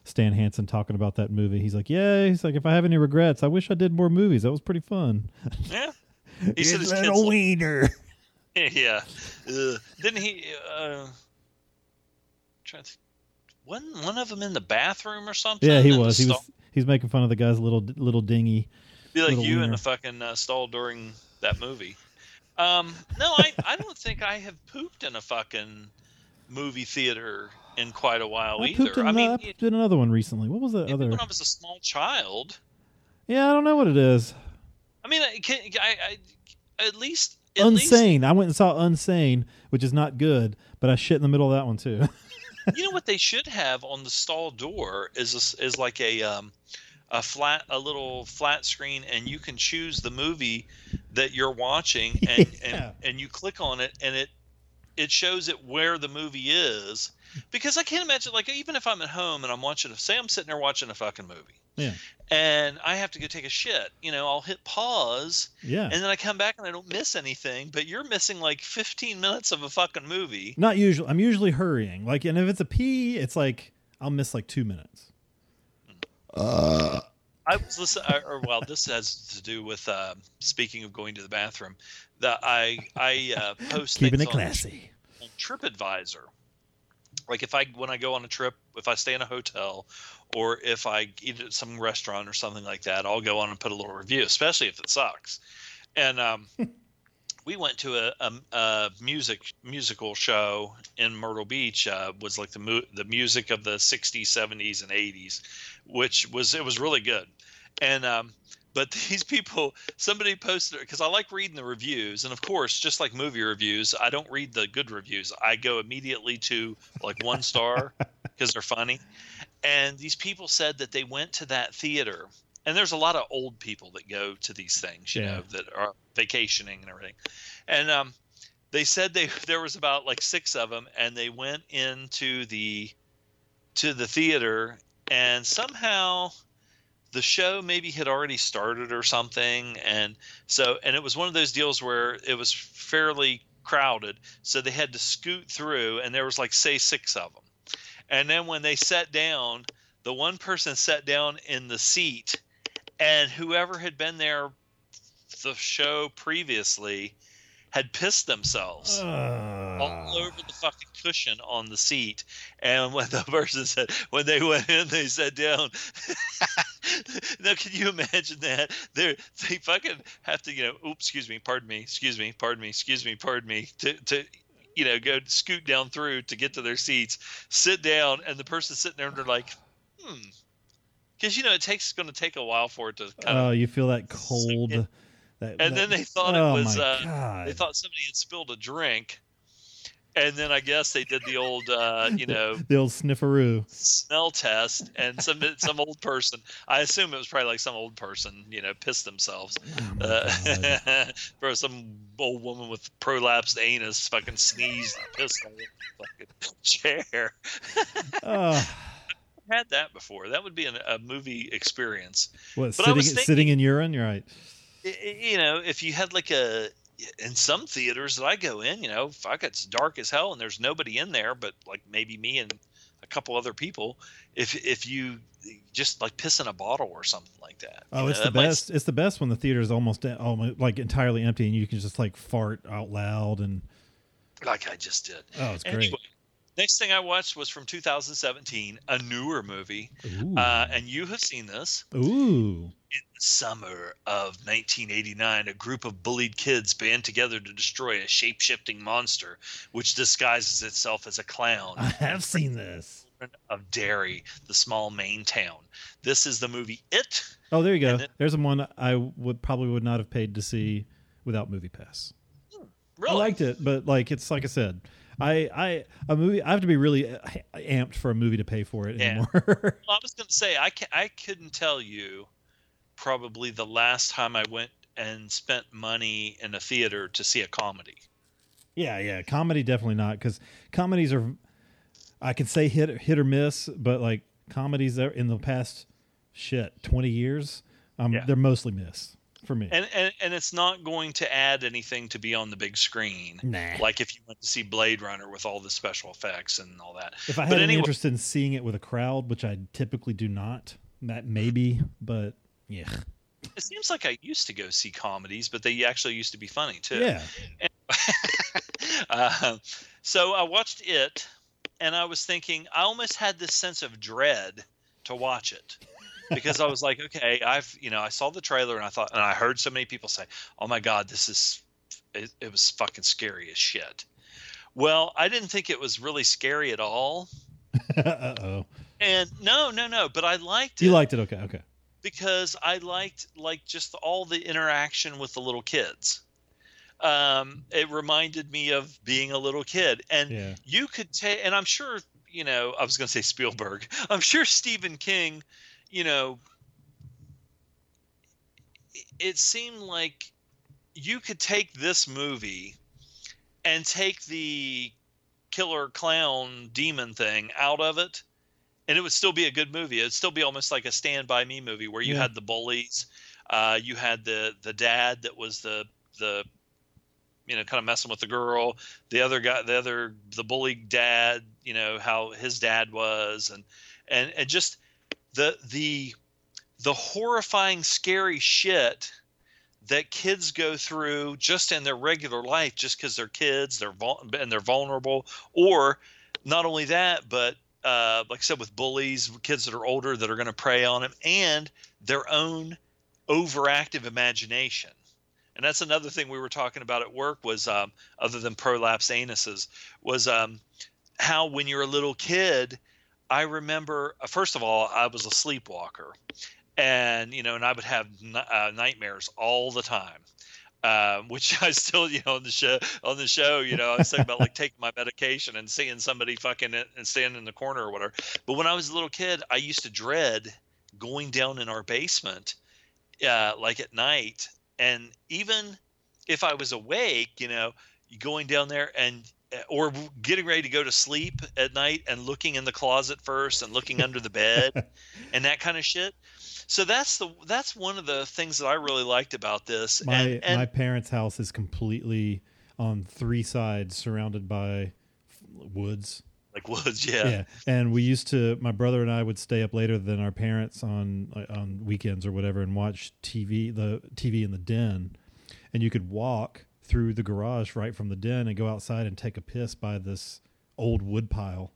Stan Hansen talking about that movie. He's like, yeah, he's like, if I have any regrets, I wish I did more movies. That was pretty fun. Yeah. He said his kids. little wiener. yeah. Ugh. Didn't he? Uh, trying to. Wasn't one of them in the bathroom or something? Yeah, he in the was. He stall? was. He's making fun of the guy's little little dingy. Be like Little you in the fucking uh, stall during that movie. Um, no, I, I don't think I have pooped in a fucking movie theater in quite a while I either. pooped in, I mean, I pooped in another one recently. What was maybe other? when I was a small child. Yeah, I don't know what it is. I mean, I, can, I, I at least at least I went and saw Unsane, which is not good, but I shit in the middle of that one too. you know what they should have on the stall door is a is like a um, a flat a little flat screen and you can choose the movie that you're watching and Yeah. and, and you click on it and it it shows it where the movie is because I can't imagine like even if I'm at home and I'm watching say I'm sitting there watching a fucking movie Yeah. and I have to go take a shit you know I'll hit pause yeah. and then I come back and I don't miss anything but you're missing like 15 minutes of a fucking movie Not usually. I'm usually hurrying. Like, and if it's a pee, it's like I'll miss like two minutes. I was listening, or well, this has to do with uh, speaking of going to the bathroom. That I I uh, post Keeping it on, classy. on TripAdvisor. Like if I when I go on a trip, if I stay in a hotel, or if I eat at some restaurant or something like that, I'll go on and put a little review, especially if it sucks. And um, we went to a, a, a music musical show in Myrtle Beach. Uh, was like the mu- the music of the '60s, '70s, and '80s, which was it was really good. And um, but these people, somebody posted because I like reading the reviews, and of course, just like movie reviews, I don't read the good reviews. I go immediately to like one star because they're funny. And these people said that they went to that theater and there's a lot of old people that go to these things, you Yeah. know, that are vacationing and everything. And um, they said they there was about like six of them, and they went into the to the theater, and somehow the show maybe had already started or something, and so and it was one of those deals where it was fairly crowded, so they had to scoot through, and there was like say six of them, and then when they sat down, the one person sat down in the seat and whoever had been there the show previously had pissed themselves all Uh, over the fucking cushion on the seat. And when the person said, when they went in, they sat down. now, can you imagine that? They they fucking have to, you know, oops, excuse me, pardon me, excuse me, pardon me, excuse me, pardon me, to to you know go scoot down through to get to their seats, sit down, and the person sitting there, and they're like, hmm. Because you know it takes going to take a while for it to kind of oh, you feel that cold. that, And that- then they thought it oh was, my uh, God. they thought somebody had spilled a drink and then i guess they did the old uh, you know the old snifferoo. smell test and some some old person i assume it was probably like some old person you know pissed themselves Oh uh, bro some old woman with prolapsed anus fucking sneezed and pissed on the fucking chair Oh, had that before that would be an, a movie experience what But I sitting was thinking- sitting in urine? You're right. You know, if you had like a in some theaters that I go in, you know, fuck, it's dark as hell and there's nobody in there, but like maybe me and a couple other people. If if you just like piss in a bottle or something like that. you Oh, know, it's the that might- best. It's the best when the theater is almost uh, almost like entirely empty and you can just like fart out loud and like I just did. oh, it's great. Anyway, next thing I watched was from 2017, a newer movie, uh, and you have seen this. Ooh. In the summer of 1989, a group of bullied kids band together to destroy a shape shifting monster which disguises itself as a clown. I have seen this. Of Derry, the small Maine town. This is the movie It. Oh, there you go. Then- There's one I would probably would not have paid to see without Movie Pass. Really? I liked it, but like it's like I said, I I a movie I have to be really uh, amped for a movie to pay for it Yeah. anymore. Well, I was going to say I can, I couldn't tell you probably the last time I went and spent money in a theater to see a comedy. yeah, yeah, comedy definitely not because comedies are I can say hit hit or miss, but like comedies that in the past shit twenty years, um, Yeah. they're mostly miss for me. And, and and it's not going to add anything to be on the big screen. Nah. Like if you went to see Blade Runner with all the special effects and all that. if I but had any anyway- interest in seeing it with a crowd, which I typically do not, that maybe, but yeah, It seems like I used to go see comedies, but they actually used to be funny too. yeah. uh, so I watched it, and I was thinking, I almost had this sense of dread to watch it because I was like, okay, I've, you know, I saw the trailer and I thought, and I heard so many people say, oh my God, this is, it, it was fucking scary as shit. Well, I didn't think it was really scary at all. uh oh. And no, no, no, but I liked it You liked it? Okay, okay. because I liked like just all the interaction with the little kids. Um, it reminded me of being a little kid, and Yeah. you could take, and I'm sure you know, I was going to say Spielberg. I'm sure Stephen King, you know, it- seemed like you could take this movie and take the killer clown demon thing out of it and it would still be a good movie it'd still be almost like a stand by me movie where you Yeah. had the bullies uh, you had the the dad that was the the you know kind of messing with the girl the other guy the other the bully dad you know how his dad was and and and just the the the horrifying scary shit that kids go through just in their regular life just because they're kids they're and they're vulnerable. Or not only that but uh, like i said with bullies kids that are older that are going to prey on them and their own overactive imagination. And that's another thing we were talking about at work was um, other than prolapse anuses was um, how when you're a little kid i remember uh, first of all i was a sleepwalker and you know and i would have uh, nightmares all the time um, which I still, you know, on the show, on the show, you know, I was talking about like taking my medication and seeing somebody fucking it and standing in the corner or whatever. But when I was a little kid, I used to dread going down in our basement, uh, like at night, and even if I was awake, you know, going down there and or getting ready to go to sleep at night and looking in the closet first and looking under the bed and that kind of shit so that's the that's one of the things that I really liked about this. My and, and my parents' house is completely on three sides, surrounded by woods. Like woods, yeah. Yeah, and we used to. My brother and I would stay up later than our parents on on weekends or whatever, and watch TV, the TV in the den, and you could walk through the garage right from the den and go outside and take a piss by this old wood pile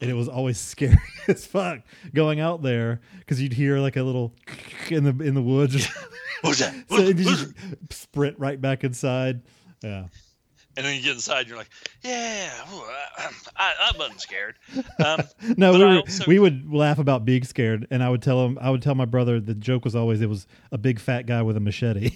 and it was always scary as fuck going out there because you'd hear like a little in the in the woods. What's that? so you just sprint right back inside. Yeah. And then you get inside, you're like, "Yeah, I, I wasn't scared." Um, no, we, were, also, we would laugh about being scared, and I would tell him, I would tell my brother the joke was always it was a big fat guy with a machete.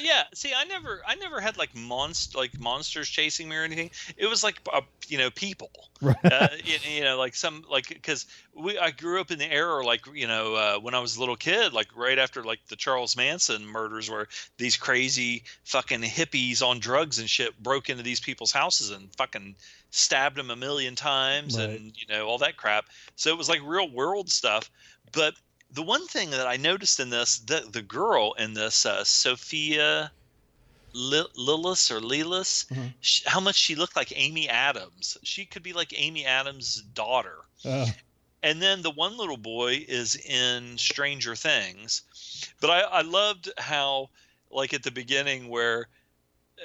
Yeah see i never i never had like monst like monsters chasing me or anything it was like uh, you know people right. uh, you, you, know like some like because we i grew up in the era like you know uh, when i was a little kid like right after like the charles manson murders where these crazy fucking hippies on drugs and shit broke into these people's houses and fucking stabbed them a million times right. and you know all that crap so it was like real world stuff but the one thing that I noticed in this, the the girl in this, uh, Sophia Lillis or Lilis, Mhm. sh how much she looked like Amy Adams. She could be like Amy Adams' daughter. Uh, And then the one little boy is in Stranger Things. But I, I loved how, like at the beginning, where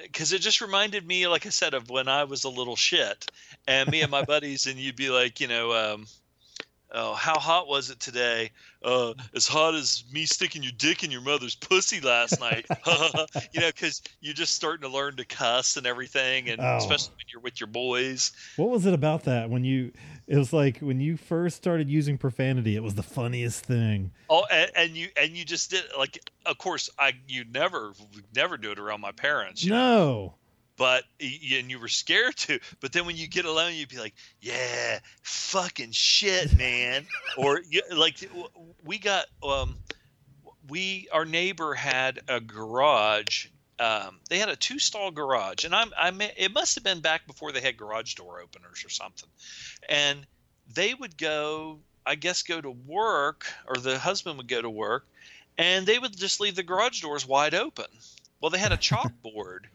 because it just reminded me, like I said, of when I was a little shit, and me and my buddies, and you'd be like, you know, um, oh, how hot was it today? Uh, as hot as me sticking your dick in your mother's pussy last night. you know, because you're just starting to learn to cuss and everything, and Oh. especially when you're with your boys. what was it about that when you? It was like when you first started using profanity. It was the funniest thing. Oh, and, and you and you just did like, of course, I you never never do it around my parents. you know, No. But and you were scared to. But then when you get alone, you'd be like, "Yeah, fucking shit, man." or you, like we got um, we our neighbor had a garage. Um, they had a two stall garage, and I'm I mean, it must have been back before they had garage door openers or something. And they would go, I guess, go to work, or the husband would go to work, and they would just leave the garage doors wide open. Well, they had a chalkboard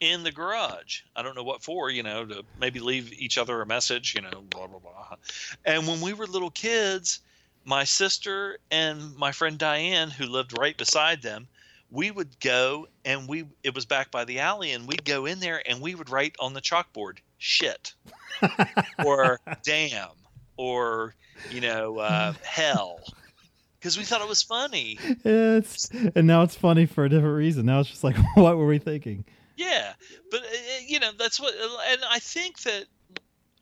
in the garage. I don't know what for, you know, to maybe leave each other a message, you know, blah blah blah. And when we were little kids, my sister and my friend Diane, who lived right beside them, we would go and we it was back by the alley and we'd go in there and we would write on the chalkboard shit or damn or you know uh, hell because we thought it was funny It's and now it's funny for a different reason. Now it's just like, what were we thinking? Yeah, but uh, you know that's what, and I think that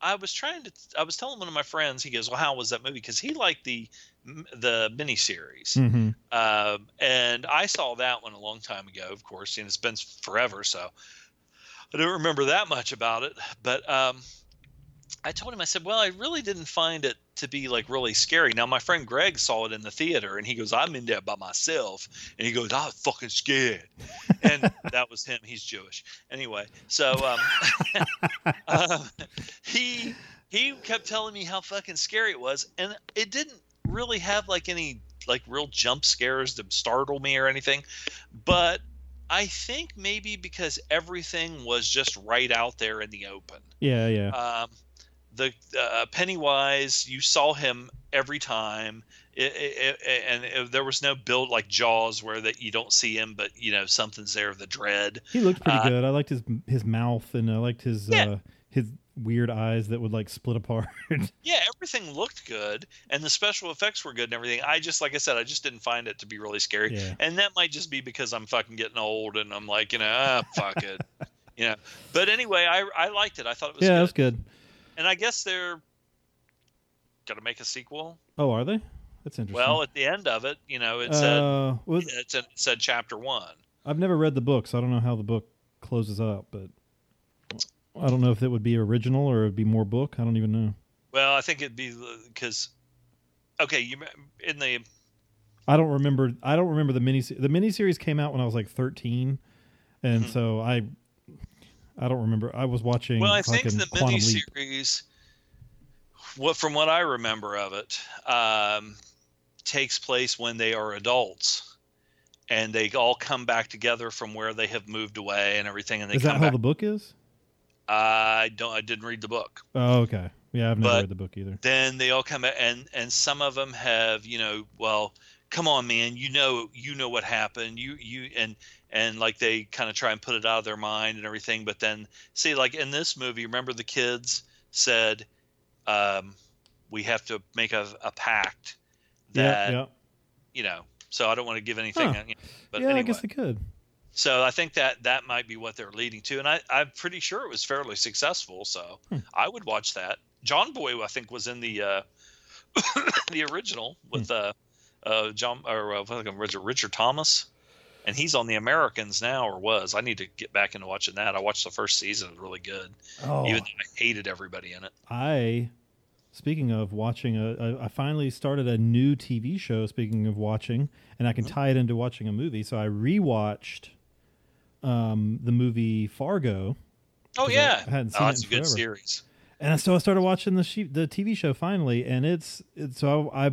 I was trying to. I was telling one of my friends. He goes, "Well, how was that movie?" Because he liked the the miniseries, Mm-hmm. um, and I saw that one a long time ago. Of course, and it's been forever, so I don't remember that much about it. But um, I told him, I said, "Well, I really didn't find it to be like really scary." Now, my friend Greg saw it in the theater, and he goes, "I'm in there by myself," and he goes, "I was fucking scared," and that was him. He's Jewish, anyway. So um, uh, he he kept telling me how fucking scary it was, and it didn't really have like any like real jump scares to startle me or anything, but. I think maybe because everything was just right out there in the open Yeah, yeah. um, the uh, Pennywise, you saw him every time, it, it, it- and it, there was no build like Jaws where that you don't see him, but you know something's there. The dread. He looked pretty uh, good. I liked his his mouth and I liked his Yeah. uh, his weird eyes that would like split apart. Yeah, everything looked good, and the special effects were good and everything. I just, like I said, I just didn't find it to be really scary. Yeah. And that might just be because I'm fucking getting old, and I'm like, you know, ah, fuck it, you know. But anyway, I I liked it. I thought it was yeah, good. that's good. And I guess they're gonna make a sequel. Oh, are they? That's interesting. Well, at the end of it, you know, it said uh, it said, it said chapter one. I've never read the book, so I don't know how the book closes up, but I don't know if it would be original or it'd be more book. I don't even know. Well, I think it'd be because okay, you in the I don't remember. I don't remember the mini. The miniseries came out when I was like thirteen, and Mhm. so I, I don't remember. I was watching. well, I think the Quantum series, what from what I remember of it, um, takes place when they are adults, and they all come back together from where they have moved away and everything, and they Is that how back. the book is? I don't. I didn't read the book. Oh, okay. Yeah, I've never But- read the book either. then they all come back and and some of them have you know well come on man you know you know what happened you you and and like they kind of try and put it out of their mind and everything but then see like in this movie remember the kids said um we have to make a, a pact that yeah, yeah. you know so i don't want to give anything Huh. you know, but yeah, anyway I guess they could. so I think that that might be what they're leading to, and I, I'm pretty sure it was fairly successful. So Hmm. I would watch that. John Boy, I think, was in the uh, the original with uh, uh, John or uh, Richard, Richard Thomas, and he's on the Americans now, or was. I need to get back into watching that. I watched the first season; it was really good, Oh, even though I hated everybody in it. I. Speaking of watching, a, a, I finally started a new TV show. Speaking of watching, and I can Mm-hmm. tie it into watching a movie. So I rewatched um, the movie Fargo, Oh yeah, I hadn't seen oh, it that's in a good forever. series. and so I started watching the she- the TV show finally, and it's it's so I, I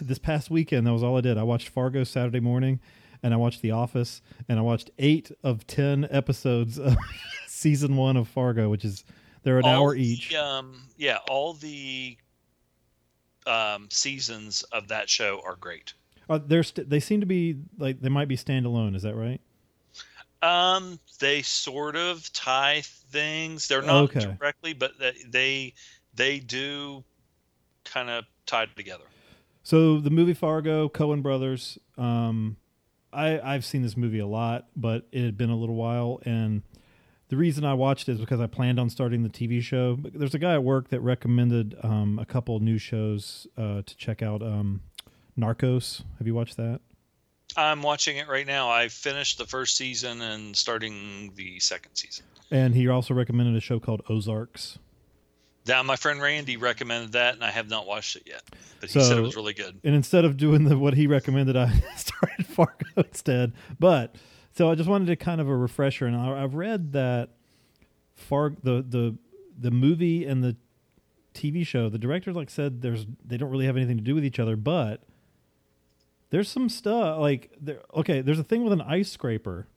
this past weekend that was all I did. I watched Fargo Saturday morning, and I watched The Office, and I watched eight of ten episodes of season one of Fargo, which is they're an All hour the, each. Um, yeah, all the um, seasons of that show are great. Uh, they're st- they seem to be like they might be standalone. Is that right? Um, they sort of tie things. They're not Okay. directly, but they they, they do kind of tied together. So the movie Fargo, Coen Brothers. Um, I I've seen this movie a lot, but it had been a little while, and the reason I watched it is because I planned on starting the TV show. But There's a guy at work that recommended um, a couple new shows uh, to check out. Um, Narcos. Have you watched that? I'm watching it right now. I finished the first season and starting the second season. And he also recommended a show called Ozarks. Now, my friend Randy recommended that, and I have not watched it yet. But he So- said it was really good. and instead of doing the what he recommended, I started Fargo instead. But so I just wanted to kind of a refresher, and I, I've read that Far the the the movie and the TV show, the director like said there's they don't really have anything to do with each other, but there's some stuff like there. Okay, there's a thing with an ice scraper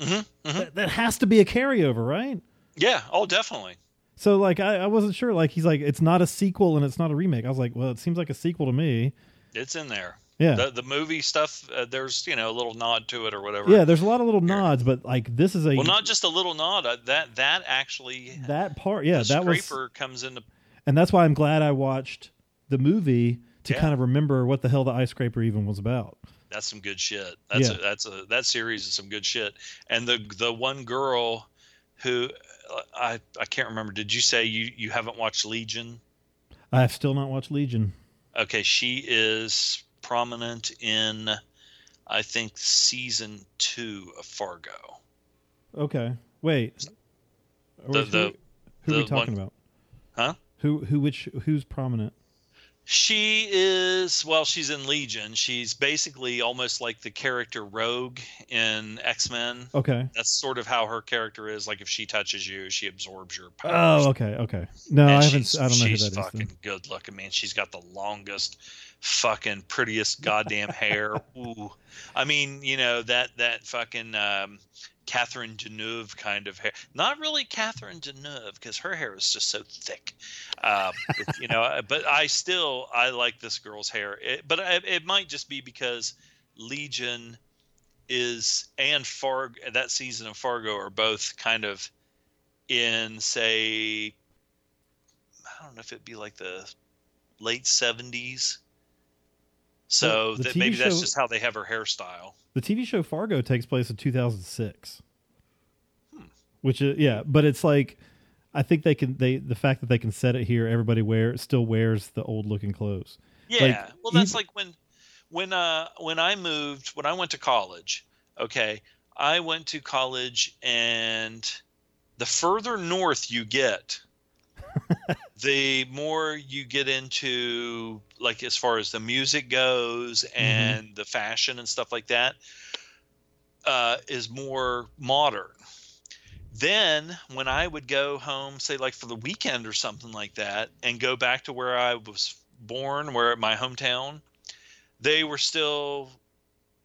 hmm hmm that, that has to be a carryover, right? Yeah. Oh, definitely. So like I, I wasn't sure. Like he's like it's not a sequel and it's not a remake. I was like, well, it seems like a sequel to me. It's in there. Yeah. The the movie stuff. Uh, there's you know a little nod to it or whatever. Yeah, there's a lot of little Here. nods, but like this is a Well, not just a little nod. Uh, that that actually that part. Yeah, that was, scraper comes into and that's why I'm glad I watched the movie to Yeah. kind of remember what the hell the ice scraper even was about. that's some good shit. That's Yeah. a, that's a that series is some good shit. And the the one girl who I I can't remember. Did you say you you haven't watched Legion? I have still not watched Legion. Okay, she is prominent in I think season two of Fargo. Okay, wait. We- The- the- who, who are we talking one- about? Huh? Who who which who's prominent? She is well, she's in Legion. She's basically almost like the character Rogue in X Men. Okay. That's sort of how her character is. Like if she touches you, she absorbs your powers. Oh, okay, okay. No, And I haven't. I don't know who She's fucking good looking, man. She's got the longest, fucking prettiest goddamn hair. Ooh, I mean, you know that that fucking um, Catherine Deneuve kind of hair. Not really Catherine Deneuve because her hair is just so thick. Um, you know, but I still I like this girl's hair. It, but it, it might just be because Legion is and Fargo that season of Fargo are both kind of in say I don't know if it'd be like the late 70s. So Well, that maybe that's just how they have her hairstyle. The TV show Fargo takes place in 2006. Hmm. Which is yeah, but it's like I think they can they the fact that they can set it here everybody wear still wears the old looking clothes. Yeah. well, that's even- like when when uh when I moved when I went to college. Okay, I went to college, and the further north you get, the more you get into like as far as the music goes and the fashion and stuff like that uh, is more modern. Then when I would go home, say like for the weekend or something like that, and go back to where I was born, where my hometown, they were still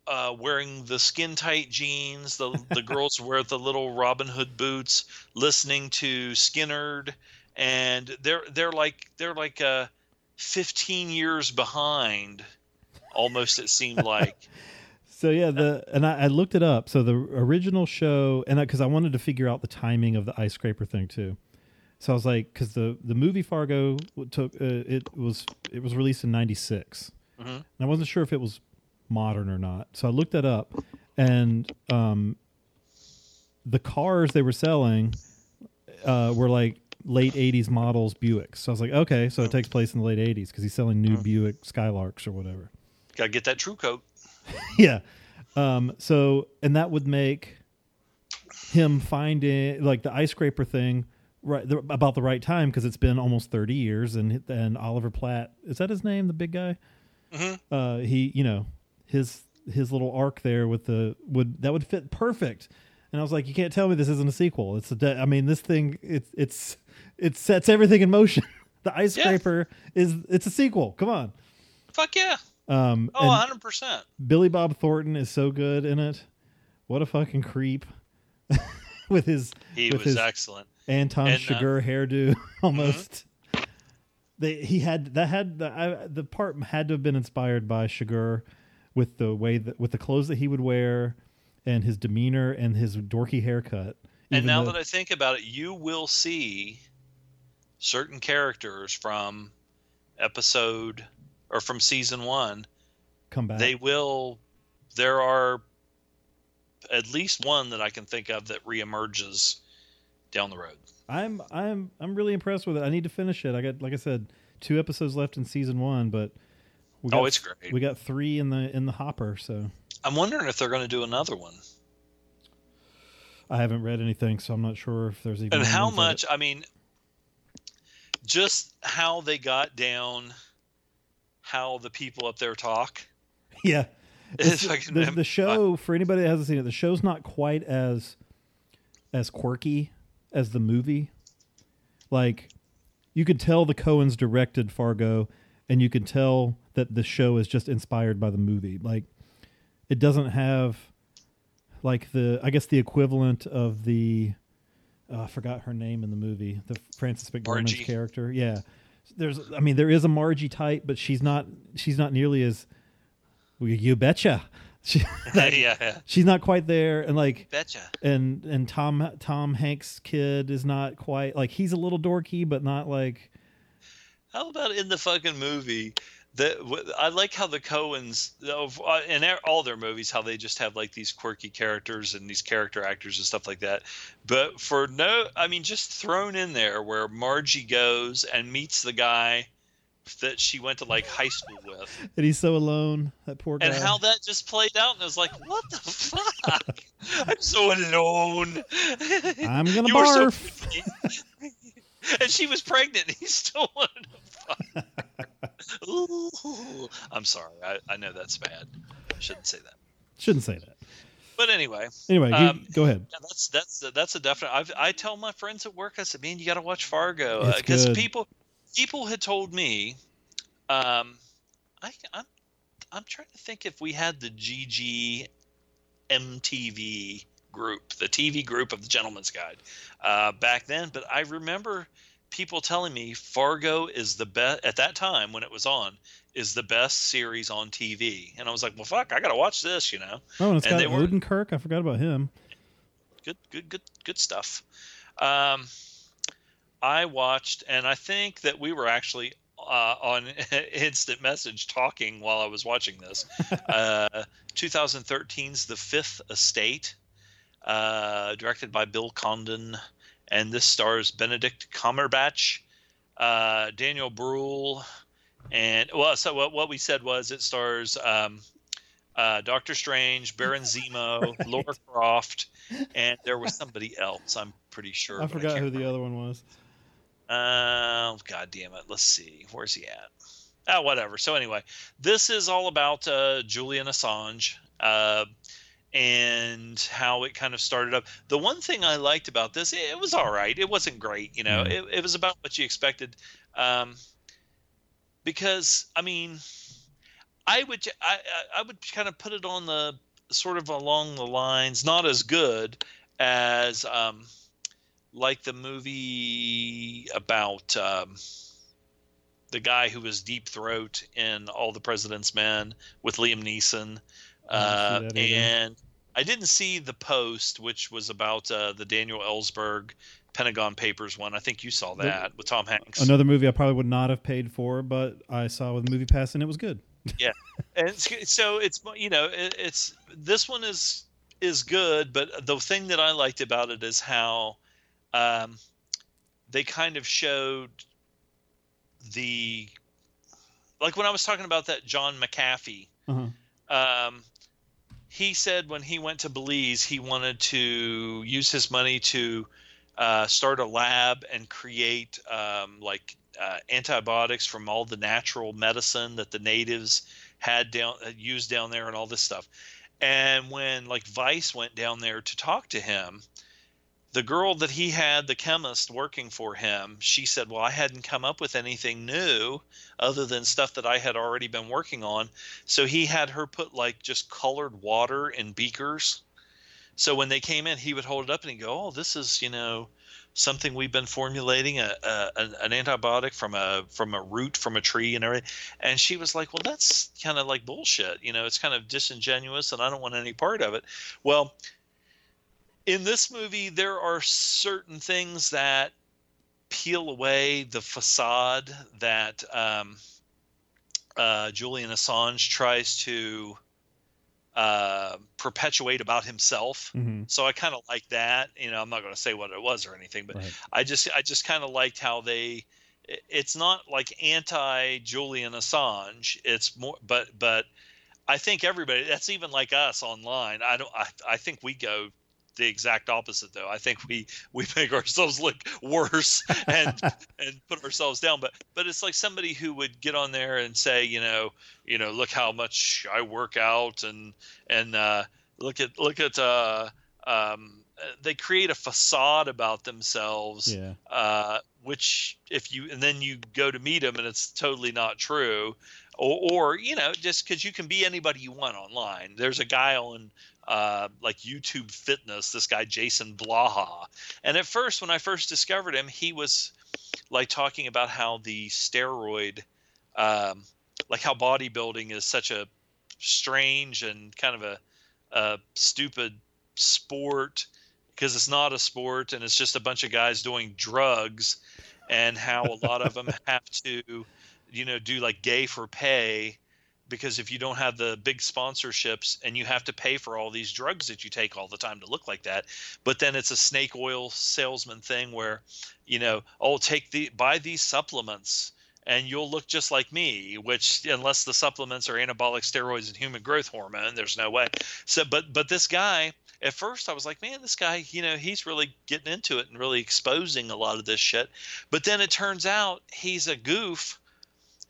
uh, wearing the skin tight jeans. The the girls wear the little Robin Hood boots, listening to Skynyrd, and they're they're like they're like uh, fifteen years behind. Almost it seemed like. So yeah, the and I, I looked it up. So the original show, and because I, wanted to figure out the timing of the ice scraper thing too. So I was like, because the the movie Fargo took uh, it was it was released in '96, Mhm. and I wasn't sure if it was modern or not. So I looked that up, and um, the cars they were selling uh, were like late '80s models Buicks. So I was like, okay, so it takes place in the late '80s because he's selling new Buick Skylarks or whatever. Got to get that true coat. yeah. Um, so, and that would make him finding like the ice scraper thing right the, about the right time because it's been almost 30 years and and Oliver Platt is that his name the big guy Mhm. uh he you know his his little arc there with the would that would fit perfect and I was like you can't tell me this isn't a sequel it's a de- I mean this thing it's it's it sets everything in motion the ice Yeah. scraper is it's a sequel come on Fuck yeah. um Oh, 100%. Billy Bob Thornton is so good in it. What a fucking creep with his He with was his excellent. Anton and, uh, hairdo almost. They he had that had the I, the part had to have been inspired by Chigurh with the way that with the clothes that he would wear and his demeanor and his dorky haircut. And now though- that I think about it, you will see certain characters from episode or from season one. come back, They will. There are at least one that I can think of that reemerges down the road. I'm I'm I'm really impressed with it. I need to finish it. I got like I said, two episodes left in season one, but we Oh, it's great. We got three in the in the hopper, so I'm wondering if they're going to do another one. I haven't read anything, so I'm not sure if there's even. And how much? I mean, just how they got down, how the people up there talk. Yeah, fucking- the, the show for anybody that hasn't seen it, the show's not quite as as quirky as the movie. Like, you could tell the Coens directed Fargo, and you can tell that the show is just inspired by the movie. Like, it doesn't have like the I guess the equivalent of the uh, I forgot her name in the movie, the Frances McDormand's Margie. character. Yeah, there's I mean there is a Margie type, but she's not she's not nearly as well, you betcha. She, yeah, yeah. she's not quite there, and like Betcha. and and Tom Tom Hanks' kid is not quite like he's a little dorky, but not like How about in the fucking movie? W- I like how the Coens, uh, in all their movies, how they just have like these quirky characters and these character actors and stuff like that. But for no, I mean, just thrown in there where Margie goes and meets the guy that she went to like high school with, and he's so alone. That poor guy. and how that just played out, and I was like, what the fuck? I'm so alone. I'm gonna You were so barf. and she was pregnant. And he still wanted to fuck. Ooh. I'm sorry. I, I know that's bad. I shouldn't say that. Shouldn't say that. But anyway, Anyway, you- Um, go ahead. yeah, that's that's that's a definite. I've, I tell my friends at work. I said, "Man, you got to watch Fargo because good. people people had told me." Um, I, I'm I'm trying to think if we had the GG MTV group, the TV group of the Gentleman's Guide, uh, back then. But I remember people telling me Fargo is the best at that time when it was on is the best series on TV, and I was like, "Well, fuck, I got to watch this," you know Oh, and it's and got Odenkirk. I forgot about him. good good good good stuff Um, I watched, and I think that we were actually uh, on instant message talking while I was watching this. uh, 2013's The Fifth Estate, uh, directed by Bill Condon, and this stars Benedict Cumberbatch, uh, Daniel Bruhl, and well, so what, what we said was it stars um, uh, Doctor Strange, Baron Zemo, right. Laura Croft, and there was somebody else. I'm pretty sure. I forgot I who the other one was. Uh, God damn it. Let's see. Where's he at? Oh, whatever. So anyway, this is all about uh, Julian Assange uh, and how it kind of started up. The one thing I liked about this, it was all right. It wasn't great, you know. Mm. It, it was about what you expected, um, because I mean, I would I I would kind of put it on the sort of along the lines, not as good as. Um, like the movie about um, the guy who was Deep Throat in All the President's Men with Liam Neeson. Uh, and I didn't see the post, which was about uh, the Daniel Ellsberg Pentagon Papers one. I think you saw that with Tom Hanks. Another movie I probably would not have paid for, but I saw with Movie Pass and it was good. yeah, and it's, so it's you know it, it's this one is is good, but the thing that I liked about it is how um, they kind of showed the like when I was talking about that John McAfee. Uh-huh. Um, he said when he went to Belize, he wanted to use his money to uh, start a lab and create um, like uh, antibiotics from all the natural medicine that the natives had down used down there and all this stuff. And when like Vice went down there to talk to him, the girl that he had, the chemist working for him, she said, Well, I hadn't come up with anything new other than stuff that I had already been working on. So he had her put like just colored water in beakers. So when they came in, he would hold it up and he'd go, Oh, this is, you know, something we've been formulating a, a, an antibiotic from a from a root from a tree and everything and she was like well that's kind of like bullshit you know it's kind of disingenuous and i don't want any part of it well in this movie, there are certain things that peel away the facade that um, uh, Julian Assange tries to uh, perpetuate about himself. Mm-hmm. So I kind of like that. You know, I'm not going to say what it was or anything, but right. I just I just kind of liked how they. It's not like anti Julian Assange. It's more, but but I think everybody. That's even like us online. I don't. I I think we go the exact opposite though. I think we we make ourselves look worse and and put ourselves down. But but it's like somebody who would get on there and say, you know, you know, look how much I work out and and uh, look at look at uh, um, they create a facade about themselves. Yeah. Uh, which if you and then you go to meet them and it's totally not true. Or, or you know, just because you can be anybody you want online. There's a guy on uh, like YouTube fitness, this guy Jason Blaha. And at first, when I first discovered him, he was like talking about how the steroid, um, like how bodybuilding is such a strange and kind of a, a stupid sport because it's not a sport and it's just a bunch of guys doing drugs and how a lot of them have to you know do like gay for pay because if you don't have the big sponsorships and you have to pay for all these drugs that you take all the time to look like that but then it's a snake oil salesman thing where you know oh take the buy these supplements and you'll look just like me which unless the supplements are anabolic steroids and human growth hormone there's no way so but but this guy at first I was like, man, this guy, you know, he's really getting into it and really exposing a lot of this shit. But then it turns out he's a goof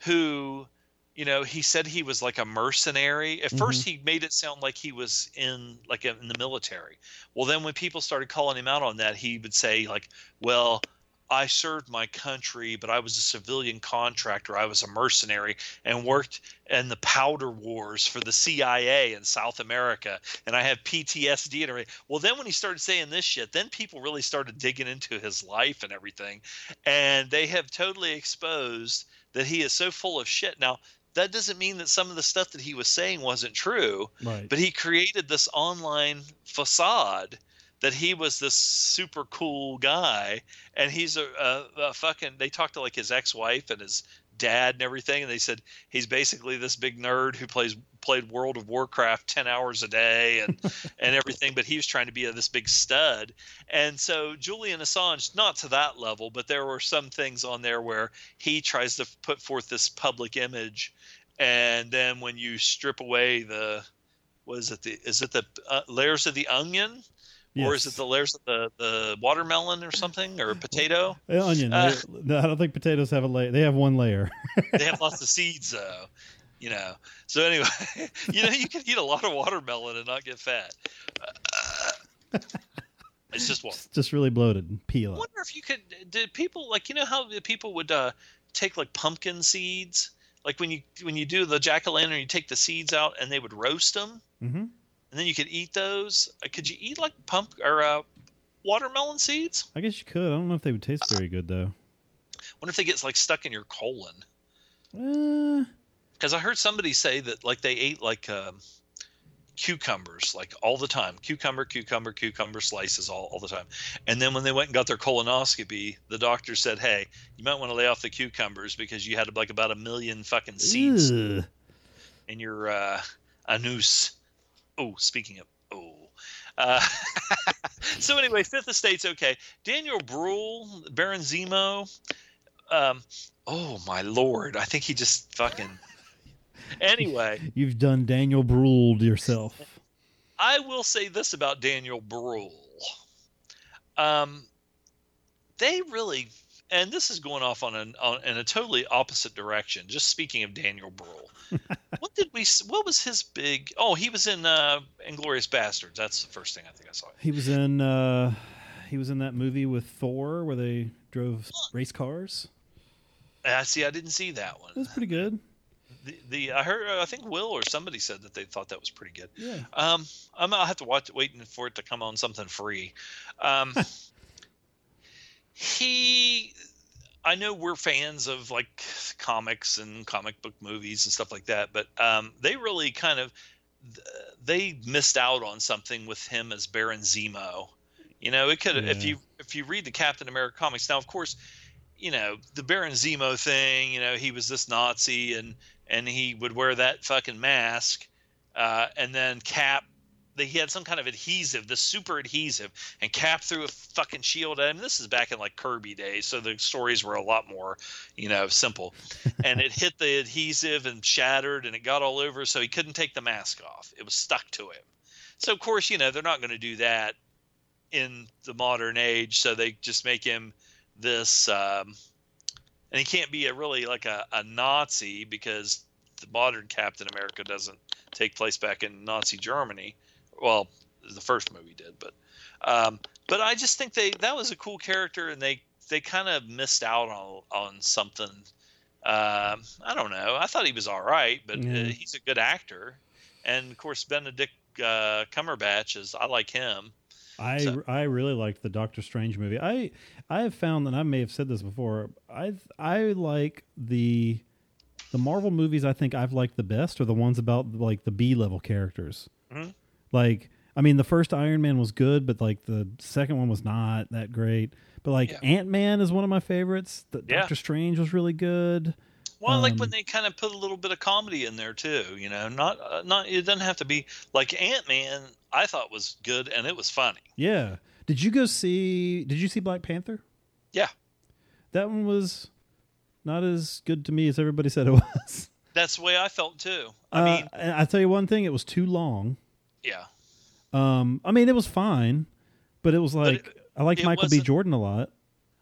who you know, he said he was like a mercenary. At mm-hmm. first, he made it sound like he was in like in the military. Well, then when people started calling him out on that, he would say like, "Well, I served my country, but I was a civilian contractor. I was a mercenary and worked in the powder wars for the CIA in South America, and I have PTSD and everything." Well, then when he started saying this shit, then people really started digging into his life and everything, and they have totally exposed that he is so full of shit. Now, that doesn't mean that some of the stuff that he was saying wasn't true. Right. But he created this online facade that he was this super cool guy, and he's a, a, a fucking. They talked to like his ex-wife and his dad and everything, and they said he's basically this big nerd who plays played World of Warcraft ten hours a day and and everything. But he was trying to be a, this big stud, and so Julian Assange, not to that level, but there were some things on there where he tries to put forth this public image, and then when you strip away the was it the is it the uh, layers of the onion or is it the layers of the, the watermelon or something or potato onion. Uh, no, I don't think potatoes have a layer. They have one layer. they have lots of seeds though you know. So anyway you know you can eat a lot of watermelon and not get fat. Uh, it's just It's just really bloated. and Peel I wonder if you could did people like you know how the people would uh take like pumpkin seeds? Like when you when you do the jack-o'-lantern you take the seeds out and they would roast them hmm and then you could eat those? Uh, could you eat like pump or uh watermelon seeds? I guess you could. I don't know if they would taste very good though. wonder if they get like stuck in your colon. Uh, because I heard somebody say that like they ate like um, cucumbers like all the time, cucumber, cucumber, cucumber slices all, all the time. And then when they went and got their colonoscopy, the doctor said, "Hey, you might want to lay off the cucumbers because you had like about a million fucking seeds ugh. in your uh, anus." Oh, speaking of oh. Uh, so anyway, Fifth Estate's okay. Daniel Bruhl, Baron Zemo. Um, oh my lord! I think he just fucking. Anyway, You've done Daniel Bruled yourself. I will say this about Daniel Bruhl. Um, they really, and this is going off on an on, in a totally opposite direction. Just speaking of Daniel Bruhl, what did we? What was his big? Oh, he was in uh, Inglourious Basterds. That's the first thing I think I saw. He was in. uh He was in that movie with Thor where they drove race cars. Uh, see, I didn't see that one. It was pretty good. The, the I heard, I think Will or somebody said that they thought that was pretty good. Yeah. Um, I'm I'll have to watch waiting for it to come on something free. Um, he, I know we're fans of like comics and comic book movies and stuff like that, but um, they really kind of they missed out on something with him as Baron Zemo. You know, it could if you if you read the Captain America comics now, of course, you know the Baron Zemo thing. You know, he was this Nazi and and he would wear that fucking mask, uh, and then Cap. They, he had some kind of adhesive, the super adhesive, and Cap threw a fucking shield at him. This is back in like Kirby days, so the stories were a lot more, you know, simple. and it hit the adhesive and shattered, and it got all over, so he couldn't take the mask off. It was stuck to him. So of course, you know, they're not going to do that in the modern age, so they just make him this, um, and he can't be a really like a, a Nazi because the modern Captain America doesn't take place back in Nazi Germany. Well, the first movie did, but um, but I just think they that was a cool character, and they they kind of missed out on on something. Um, I don't know. I thought he was all right, but Yeah. uh, he's a good actor, and of course Benedict uh, Cumberbatch is. I like him. I So- I really liked the Doctor Strange movie. I I have found that I may have said this before. I I like the the Marvel movies. I think I've liked the best are the ones about like the B level characters. Mhm. Like I mean, the first Iron Man was good, but like the second one was not that great. But like Yeah. Ant Man is one of my favorites. The Yeah. Doctor Strange was really good. Well, I like Um, when they kind of put a little bit of comedy in there too. You know, not uh, not it doesn't have to be like Ant Man. I thought was good and it was funny. Yeah. Did you go see? Did you see Black Panther? Yeah. That one was not as good to me as everybody said it was. That's the way I felt too. I Uh, mean, I tell you one thing, it was too long. yeah, Um, I mean, it was fine, but it was like it- I liked it Michael B. Jordan a lot.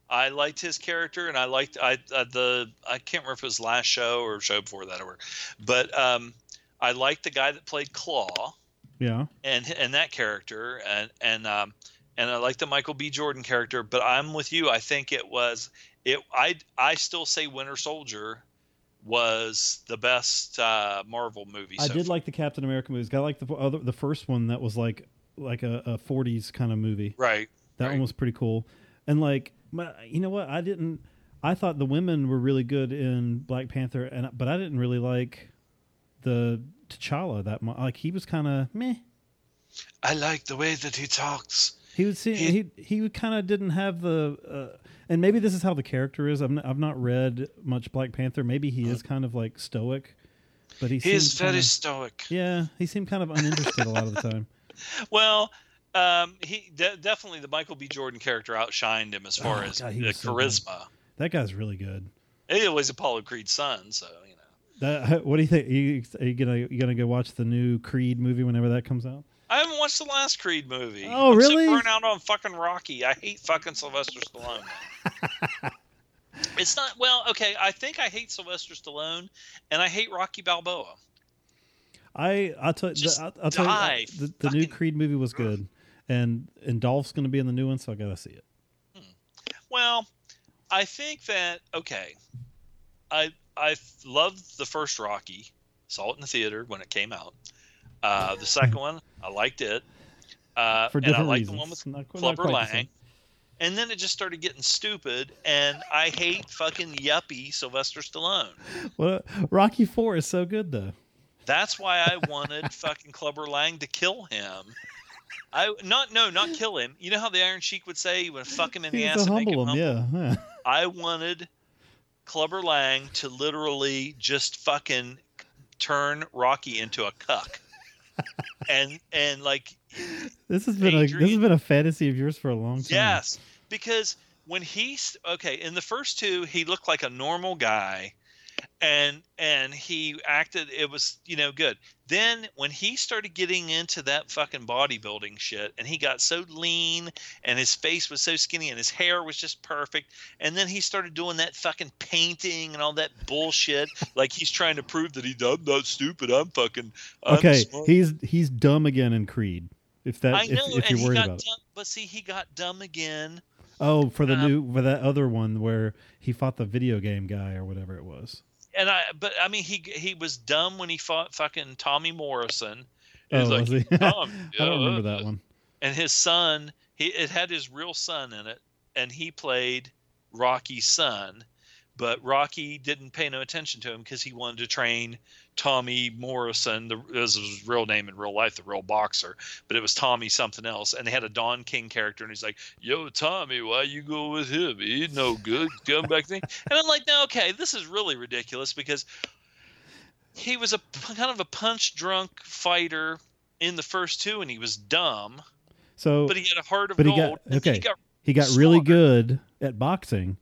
I liked his character, and I liked I uh, the I can't remember if it was last show or show before that or, but um, I liked the guy that played Klaue Yeah, and and that character, and and um, and I like the Michael B. Jordan character. But I'm with you. I think it was it. I I still say Winter Soldier was the best uh, Marvel movie. I so did far. like the Captain America movies. I like the other, the first one that was like like a, a 40s kind of movie. right. That right. one was pretty cool. And like, you know what? I didn't. I thought the women were really good in Black Panther, and but I didn't really like the T'Challa that much. Like he was kind of meh. I like the way that he talks. He would see he he kind of didn't have the uh, and maybe this is how the character is. I've not, I've not read much Black Panther. Maybe he is kind of like stoic, but he He is very kinda- stoic. yeah. He seemed kind of uninterested a lot of the time. Well, um, he de- definitely the Michael B. Jordan character outshined him as far Oh, as God, he the was so good. charisma. That guy's really good. He was Apollo Creed's son, so you know. That, what do you think? You, are you gonna you gonna go watch the new Creed movie whenever that comes out? I haven't watched the last Creed movie. Oh, I'm really? So burnt out on fucking Rocky. I hate fucking Sylvester Stallone. it's not well. Okay, I think I hate Sylvester Stallone, and I hate Rocky Balboa. I I'll tell, Just I'll, I'll tell you the, the new Creed movie was good, and and Dolph's gonna be in the new one, so I gotta see it. Hmm. Well, I think that okay. I I loved the first Rocky. Saw it in the theater when it came out. Uh, the second one, I liked it. Uh, For and I different liked reasons. the one with Not Clubber quite the. Lang. And then it just started getting stupid, and I hate fucking yuppie Sylvester Stallone. Well, Rocky Four is so good though. That's why I wanted fucking Clubber Lang to kill him. I not no not kill him. You know how the Iron Sheik would say he would fuck him in the He ass and make him humble him, yeah. yeah. I wanted Clubber Lang to literally just fucking turn Rocky into a cuck. And and like This has been a this has been a fantasy of yours for a long time. yes, because when he's okay in the first two, he looked like a normal guy, and and he acted it was you know good. Then when he started getting into that fucking bodybuilding shit, and he got so lean, and his face was so skinny, and his hair was just perfect, and then he started doing that fucking painting and all that bullshit, like he's trying to prove that he I'm not stupid, I'm fucking I'm Okay, smart." he's he's dumb again in Creed. If that I if, know, if and you're he worried got about it. dumb, but see, he got dumb again. Oh, for the um, new for that other one where he fought the video game guy or whatever it was. And I, but I mean, he he was dumb when he fought fucking Tommy Morrison. Oh, was like, was he? "Tom, I don't remember that one. And his son, he it had his real son in it, and he played Rocky's son. But Rocky didn't pay no attention to him because he wanted to train Tommy Morrison. The was his real name in real life, the real boxer. But it was Tommy something else, and they had a Don King character, and he's like, "Yo, Tommy, why you go with him? He no good. Come back thing." And I'm like, "No, okay, this is really ridiculous because he was a kind of a punch drunk fighter in the first two, and he was dumb, So but he had a heart of But he gold. got- okay. he got he got really good at boxing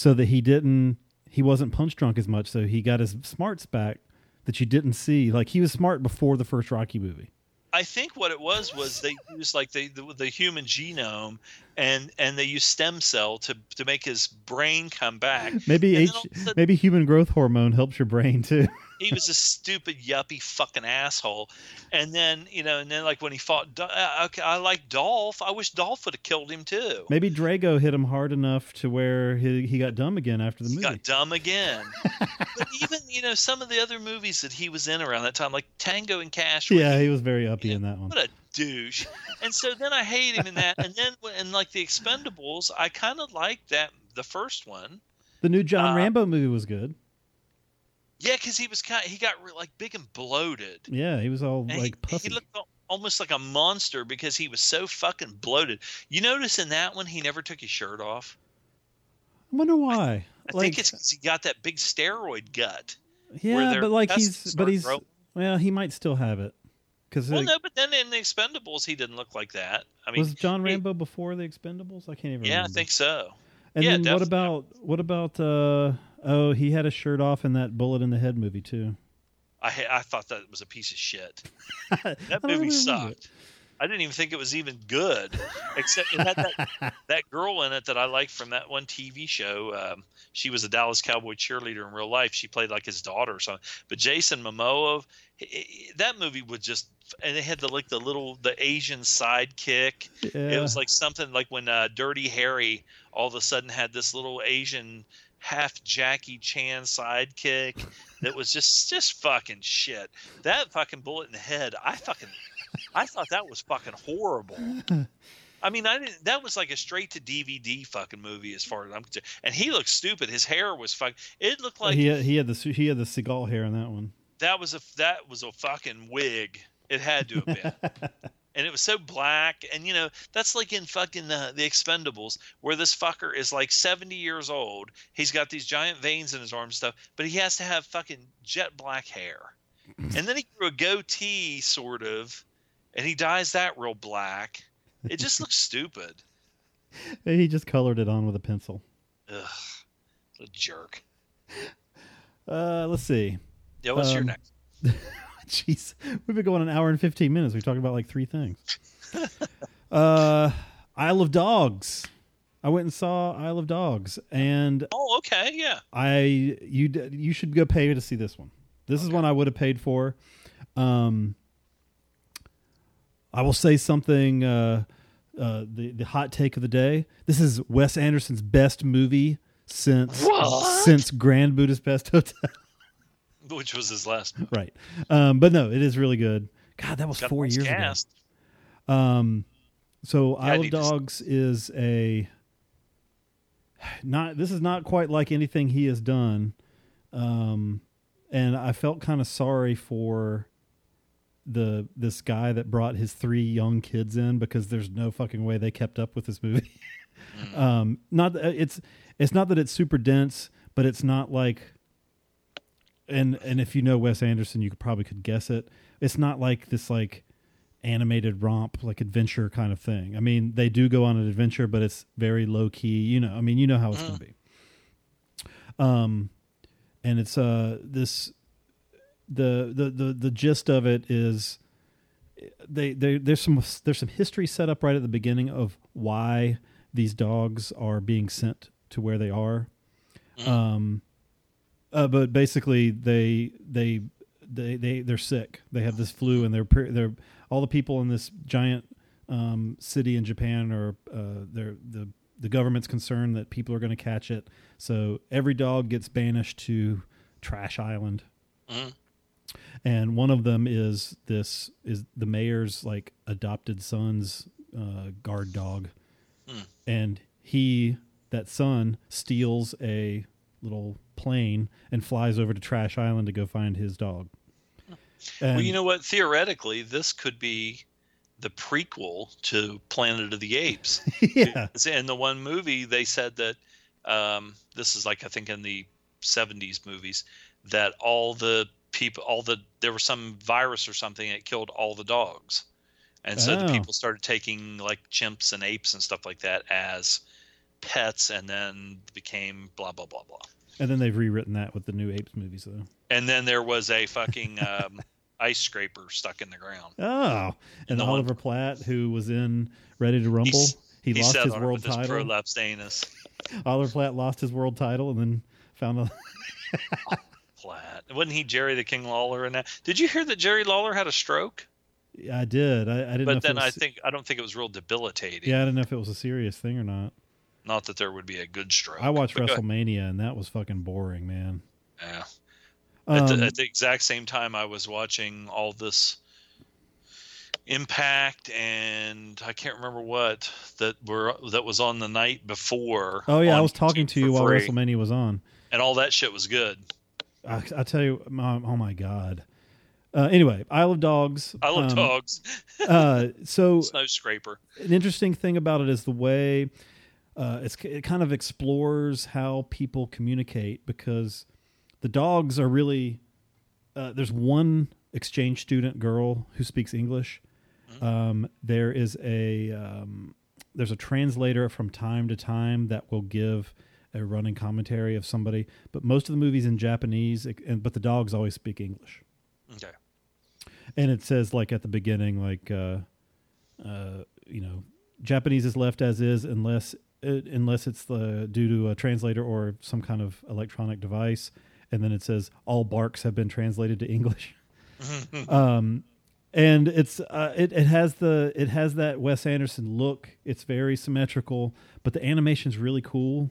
so that he didn't he wasn't punch drunk as much so he got his smarts back that you didn't see. Like he was smart before the first rocky movie. I think what it was was they used like the, the the human genome, and and they used stem cell to to make his brain come back. maybe H, then all of a sudden- maybe human growth hormone helps your brain too He was a stupid yuppie fucking asshole, and then you know, and then like when he fought, okay, I like Dolph. I wish Dolph would have killed him too. maybe drago hit him hard enough to where he, he got dumb again after the He movie got dumb again. but even you know some of the other movies that he was in around that time, like Tango and Cash. yeah he he was very uppy Yeah, in that one What a douche. And so then I hate him in that. And then in like the Expendables, I kind of liked that the first one. the new john uh, rambo movie was good Yeah, because he was kind. He got re- like big and bloated. yeah he was all And he- like he, puffy looked almost like a monster because he was so fucking bloated. You notice in that one he never took his shirt off. i wonder why I like think it's 'cause he got that big steroid gut. yeah but like he's but he's growing. well he might still have it because Well, no, but then in the Expendables he didn't look like that. I mean, was John he- Rambo before the Expendables? I can't even. yeah, I think so. And yeah, then what about what about? uh Oh, he had a shirt off in that Bullet in the Head movie too. I I thought that was a piece of shit. That movie remember sucked. I didn't even think it was even good, except it had that, that girl in it that I liked from that one TV show. Um, she was a Dallas Cowboy cheerleader in real life. She played like his daughter or something. But Jason Momoa, that movie was just, and they had the like the little the Asian sidekick. Yeah. It was like something like when uh, Dirty Harry all of a sudden had this little Asian half Jackie Chan sidekick that was just just fucking shit. That fucking bullet in the head, I fucking I thought that was fucking horrible. I mean, I didn't. That was like a straight to DVD fucking movie, as far as I'm concerned. And he looked stupid. His hair was fucking. It looked like he had, he had the he had the Seagal hair in that one. that was a that was a fucking wig. It had to have been. and it was so black and you know that's like in fucking the, the expendables where this fucker is like 70 years old he's got these giant veins in his arm and stuff but he has to have fucking jet black hair. And then he grew a goatee sort of and he dyes that real black. It just looks stupid. He just colored it on with a pencil. Ugh, what a jerk. Uh, let's see. yeah what's your Um, next Jeez, we've been going an hour and fifteen minutes. We talked about like three things. uh, Isle of Dogs. I went and saw Isle of Dogs, and oh okay yeah I you you should go pay to see this one. This is one I would have paid for. Um, I will say something. Uh, uh, the the hot take of the day. This is Wes Anderson's best movie since What? since Grand Budapest Hotel. which was his last right, um, but no, it is really good. God, that was got four years cast. ago. Um, so Yeah, Isle of need to Dogs is a not. This is not quite like anything he has done, um, and I felt kind of sorry for the this guy that brought his three young kids in because there's no fucking way they kept up with this movie. um, not it's it's not that it's super dense, but it's not like and and if you know Wes Anderson, you could probably could guess it. It's not like this like animated romp like adventure kind of thing. I mean, they do go on an adventure, but it's very low key. You know, I mean, you know how it's going to be. Um, and it's uh this the the the the gist of it is they they there's some there's some history set up right at the beginning of why these dogs are being sent to where they are. Um, uh, but basically they they they they they're sick. They have this flu, and they're they're all the people in this giant um, city in Japan are uh, they're the the government's concerned that people are going to catch it. So every dog gets banished to Trash Island, Mhm. and one of them is this is the mayor's like adopted son's uh, guard dog, Hmm. and he that son steals a little plane and flies over to Trash Island to go find his dog. well you know what theoretically this could be the prequel to planet of the apes yeah, in the one movie they said that um, this is like I think in the 70s movies that all the people all the there was some virus or something that killed all the dogs. And so Oh. the people started taking like chimps and apes and stuff like that as pets and then became blah blah blah blah. and then they've rewritten that with the new Apes movies though. And then there was a fucking um, ice scraper stuck in the ground. Oh, and the one- Oliver Platt, who was in Ready to Rumble, He's- he, lost his world with his title. prolapsed anus. Oliver Platt lost his world title and then found a. Platt. Wasn't he Jerry the King Lawler in that? Did you hear that Jerry Lawler had a stroke? Yeah, I did. I, I didn't. but then it I think I don't think it was real debilitating. Yeah, I didn't know if it was a serious thing or not. Not that there would be a good stroke. I watched WrestleMania and that was fucking boring, man. Yeah. At, Um, the, at the exact same time, I was watching all this Impact and I can't remember what that were that was on the night before. oh yeah, I was talking to you while free, WrestleMania was on. and all that shit was good. I, I tell you, my, oh my god. Uh, anyway, Isle of Dogs. I love um, dogs. Uh, so Snow scraper. an interesting thing about it is the way uh, it's it kind of explores how people communicate because the dogs are really uh, there's one exchange student girl who speaks English. Um, there is a um, there's a translator from time to time that will give a running commentary of somebody, but most of the movies in Japanese, and but the dogs always speak English Okay. and it says like at the beginning like uh uh you know japanese is left as is unless it, unless it's the due to a translator or some kind of electronic device and then it says all barks have been translated to english. Um and it's uh, it, it has the it has that wes anderson look. It's very symmetrical but the animation's really cool.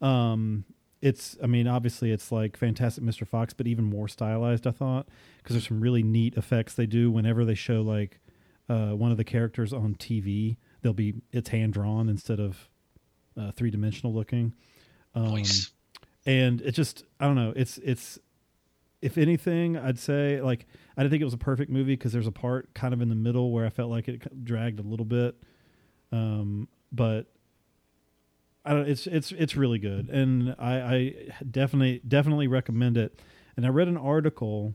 Um it's i mean obviously it's like fantastic mr fox but even more stylized i thought because there's some really neat effects they do whenever they show like uh, one of the characters on tv they'll be it's hand drawn instead of uh, three dimensional looking um, Nice. and it just i don't know it's it's if anything, I'd say like I didn't think it was a perfect movie because there's a part kind of in the middle where I felt like it dragged a little bit. Um, but I don't. It's it's it's really good, and I, I definitely definitely recommend it. And I read an article.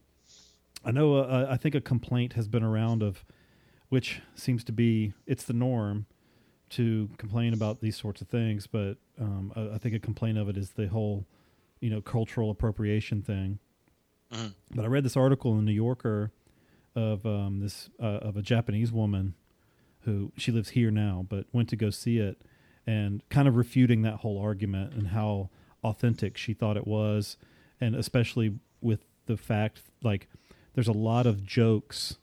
I know. Uh, I think a complaint has been around of, which seems to be it's the norm, to complain about these sorts of things. But um, I, I think a complaint of it is the whole, you know, cultural appropriation thing. Mhm. But I read this article in the New Yorker of um, this uh, of a Japanese woman who she lives here now, but went to go see it and kind of refuting that whole argument and how authentic she thought it was, and especially with the fact like there's a lot of jokes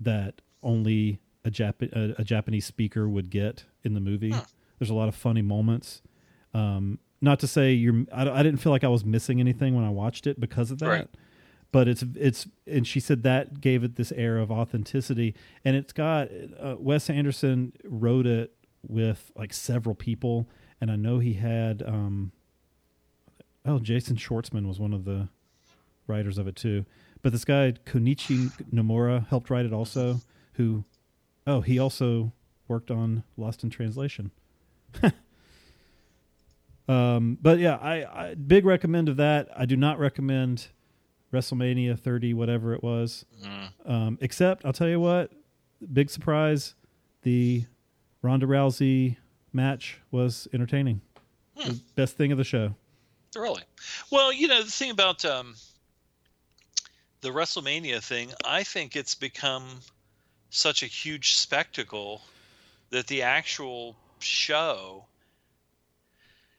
that only a, Jap- a, a Japanese speaker would get in the movie. Huh. There's a lot of funny moments. Um, not to say you're, I, I didn't feel like I was missing anything when I watched it because of that. Right. But it's it's and she said that gave it this air of authenticity, and it's got uh, Wes Anderson wrote it with like several people, and I know he had um, oh Jason Schwartzman was one of the writers of it too, but this guy Kunichi Nomura helped write it also. Who, oh, he also worked on Lost in Translation. um, but yeah, I, I big recommend of that. I do not recommend WrestleMania 30, whatever it was. Mm. Um, except I'll tell you what, big surprise, the Ronda Rousey match was entertaining. Hmm. The best thing of the show. Really? Well, you know, the thing about um, the WrestleMania thing, I think it's become such a huge spectacle that the actual show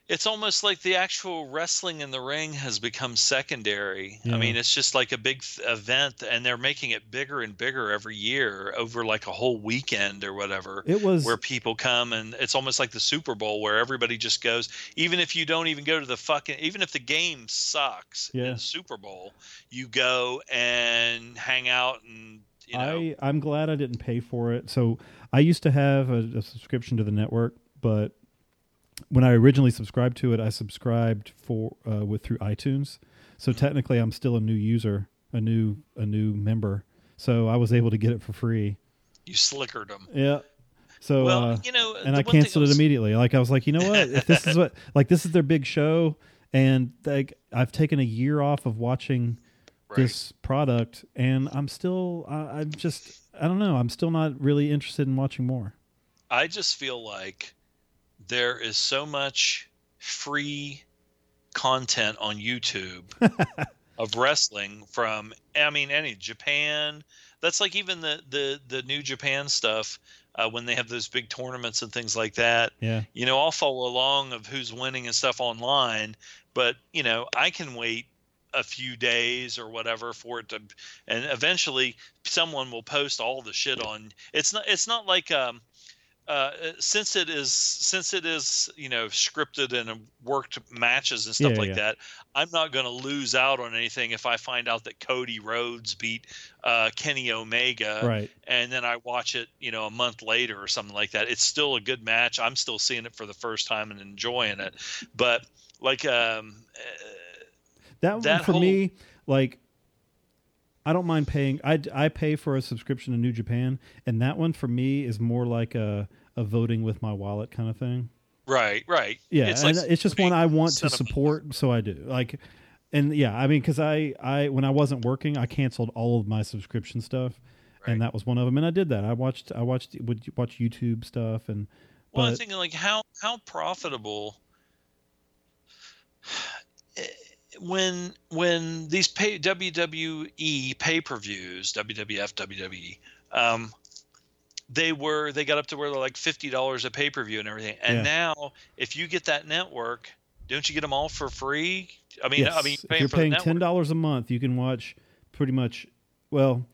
it's almost like the actual wrestling in the ring has become secondary. Yeah. I mean, it's just like a big th- event, and they're making it bigger and bigger every year over like a whole weekend or whatever It was where people come and it's almost like the Super Bowl where everybody just goes even if you don't even go to the fucking even if the game sucks Yeah. in the Super Bowl you go and hang out and you know I I'm glad I didn't pay for it. So I used to have a, a subscription to the network, but when I originally subscribed to it, I subscribed for uh, with through iTunes. So technically, I'm still a new user, a new a new member. So I was able to get it for free. you slickered them Yeah. So well uh, you know and I canceled it immediately. Like I was like, you know what? If this is what like this is their big show, and like I've taken a year off of watching right. this product, and I'm still I, I'm just I don't know. I'm still not really interested in watching more. I just feel like there is so much free content on YouTube of wrestling from I mean any Japan. That's like even the the the new Japan stuff uh, when they have those big tournaments and things like that. Yeah. You know, I'll follow along of who's winning and stuff online, but you know, I can wait a few days or whatever for it to and eventually someone will post all the shit on it's not it's not like um uh, since it is since it is you know scripted and worked matches and stuff Yeah, like yeah. that, I'm not going to lose out on anything if I find out that Cody Rhodes beat uh, Kenny Omega, right. and then I watch it you know a month later or something like that. It's still a good match. I'm still seeing it for the first time and enjoying it. But like um, That one that for whole- me, like, I don't mind paying. I I pay for a subscription to New Japan, and that one for me is more like a a voting with my wallet kind of thing. right, right, Yeah, it's like it's just one I want to support, so I do. Like, and yeah, I mean, because I I when I wasn't working, I canceled all of my subscription stuff, Right. and that was one of them. And I did that. I watched I watched would watch YouTube stuff, and Well, I'm thinking like how how profitable when when these pay, WWE pay per views, WWF, WWE, um, they were they got up to where they're like fifty dollars a pay per view and everything. And Yeah. now, if you get that network, don't you get them all for free? I mean, yes, I mean, if paying you're paying ten dollars a month, you can watch pretty much. Well,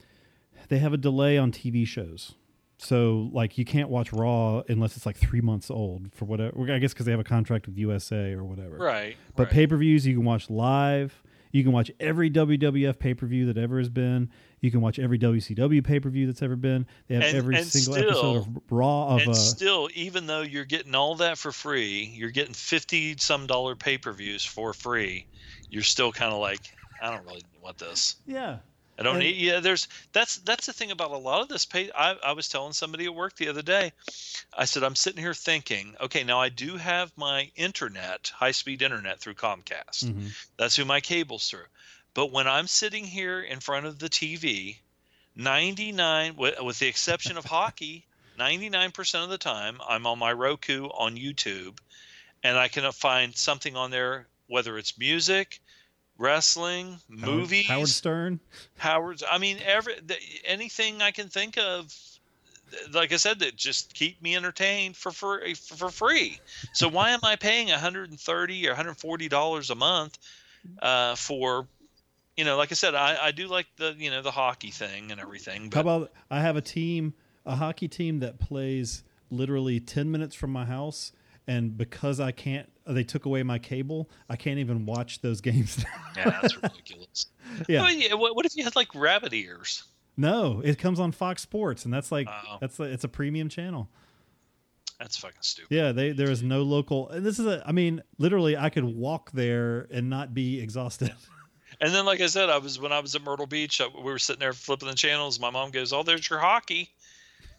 they have a delay on TV shows, so like you can't watch Raw unless it's like three months old for whatever. I guess because they have a contract with USA or whatever. Right, But right. pay per views you can watch live. You can watch every WWF pay per view that ever has been. You can watch every WCW pay per view that's ever been. They have And- every and single still- episode of Raw of and uh, still, even though you're getting all that for free, you're getting fifty some dollar pay per views for free. You're still kind of like, I don't really want this. Yeah. I don't And- need. Yeah, there's that's that's the thing about a lot of this pay. I I was telling somebody at work the other day. I said I'm sitting here thinking, okay, now I do have my internet, high speed internet through Comcast. Mhm. That's who my cable's through. But when I'm sitting here in front of the TV, 99 with, with the exception of hockey, 99% of the time I'm on my Roku on YouTube and I can find something on there whether it's music, wrestling, Howard- movies, Howard Stern. Howard's. I mean, every the, anything I can think of. Like I said, that just keep me entertained for free. For free. So why am I paying 130 or 140 dollars a month uh, for? You know, like I said, I, I do like the you know the hockey thing and everything. But... How about I have a team, a hockey team that plays literally 10 minutes from my house. And because I can't, they took away my cable, I can't even watch those games. yeah, that's ridiculous. yeah. I mean, yeah, what, what if you had like rabbit ears? No, it comes on Fox Sports, and that's like Oh. that's a, it's a premium channel. That's fucking stupid. Yeah, they there is no local. And this is a. I mean, literally, I could walk there and not be exhausted. And then, like I said, I was when I was at Myrtle Beach. I, we were sitting there flipping the channels. My mom goes, "Oh, there's your hockey."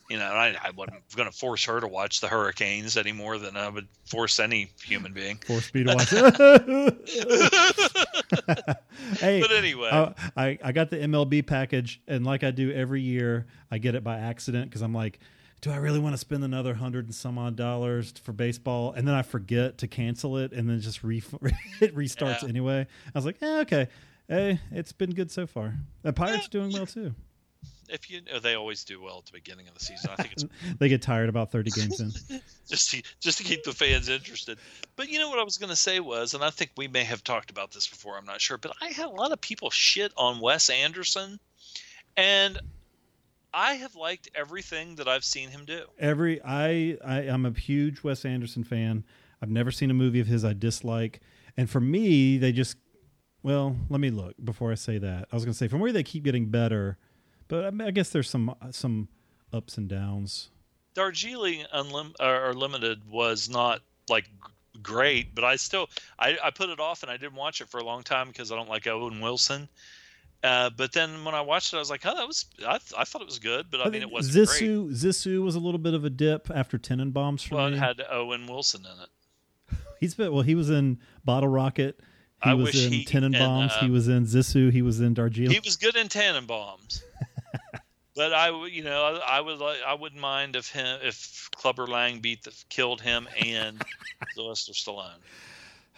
You know, I, I wasn't going to force her to watch the Hurricanes any more than I would force any human being. Force me to watch it. hey, But anyway, I, I I got the MLB package, and like I do every year, I get it by accident because I'm like, do I really want to spend another hundred and some odd dollars for baseball? And then I forget to cancel it, and then just re- it restarts Yeah. anyway. I was like, eh, okay, hey, it's been good so far. The Pirates doing well too. If you know, they always do well at the beginning of the season. I think it's They get tired about thirty games in. just to, just to keep the fans interested. But you know what I was going to say was, and I think we may have talked about this before. I'm not sure, but I had a lot of people shit on Wes Anderson, and I have liked everything that I've seen him do. every I, I I'm a huge Wes Anderson fan. I've never seen a movie of his I dislike, and for me, they just well, let me look before I say that. I was going to say from where they keep getting better, but I, mean, I guess there's some some ups and downs. Darjeeling Unlim- or Limited was not like great, but I still I, I put it off and I didn't watch it for a long time because I don't like Owen Wilson. Uh, but then when I watched it, I was like, "Oh, that was I, th- I thought it was good, but I, mean, it wasn't great." Zissou Zissou was a little bit of a dip after Tenenbaums for Well, it had Owen Wilson in it. He's been well. He was in Bottle Rocket. He I was wish in he- Tenenbaums. and, he uh, was in Zissou. He was in Darjeeling. He was good in Tenenbaums. But I, you know, I, I would like, I wouldn't mind if him, if Clubber Lang beat the, killed him and Sylvester Stallone.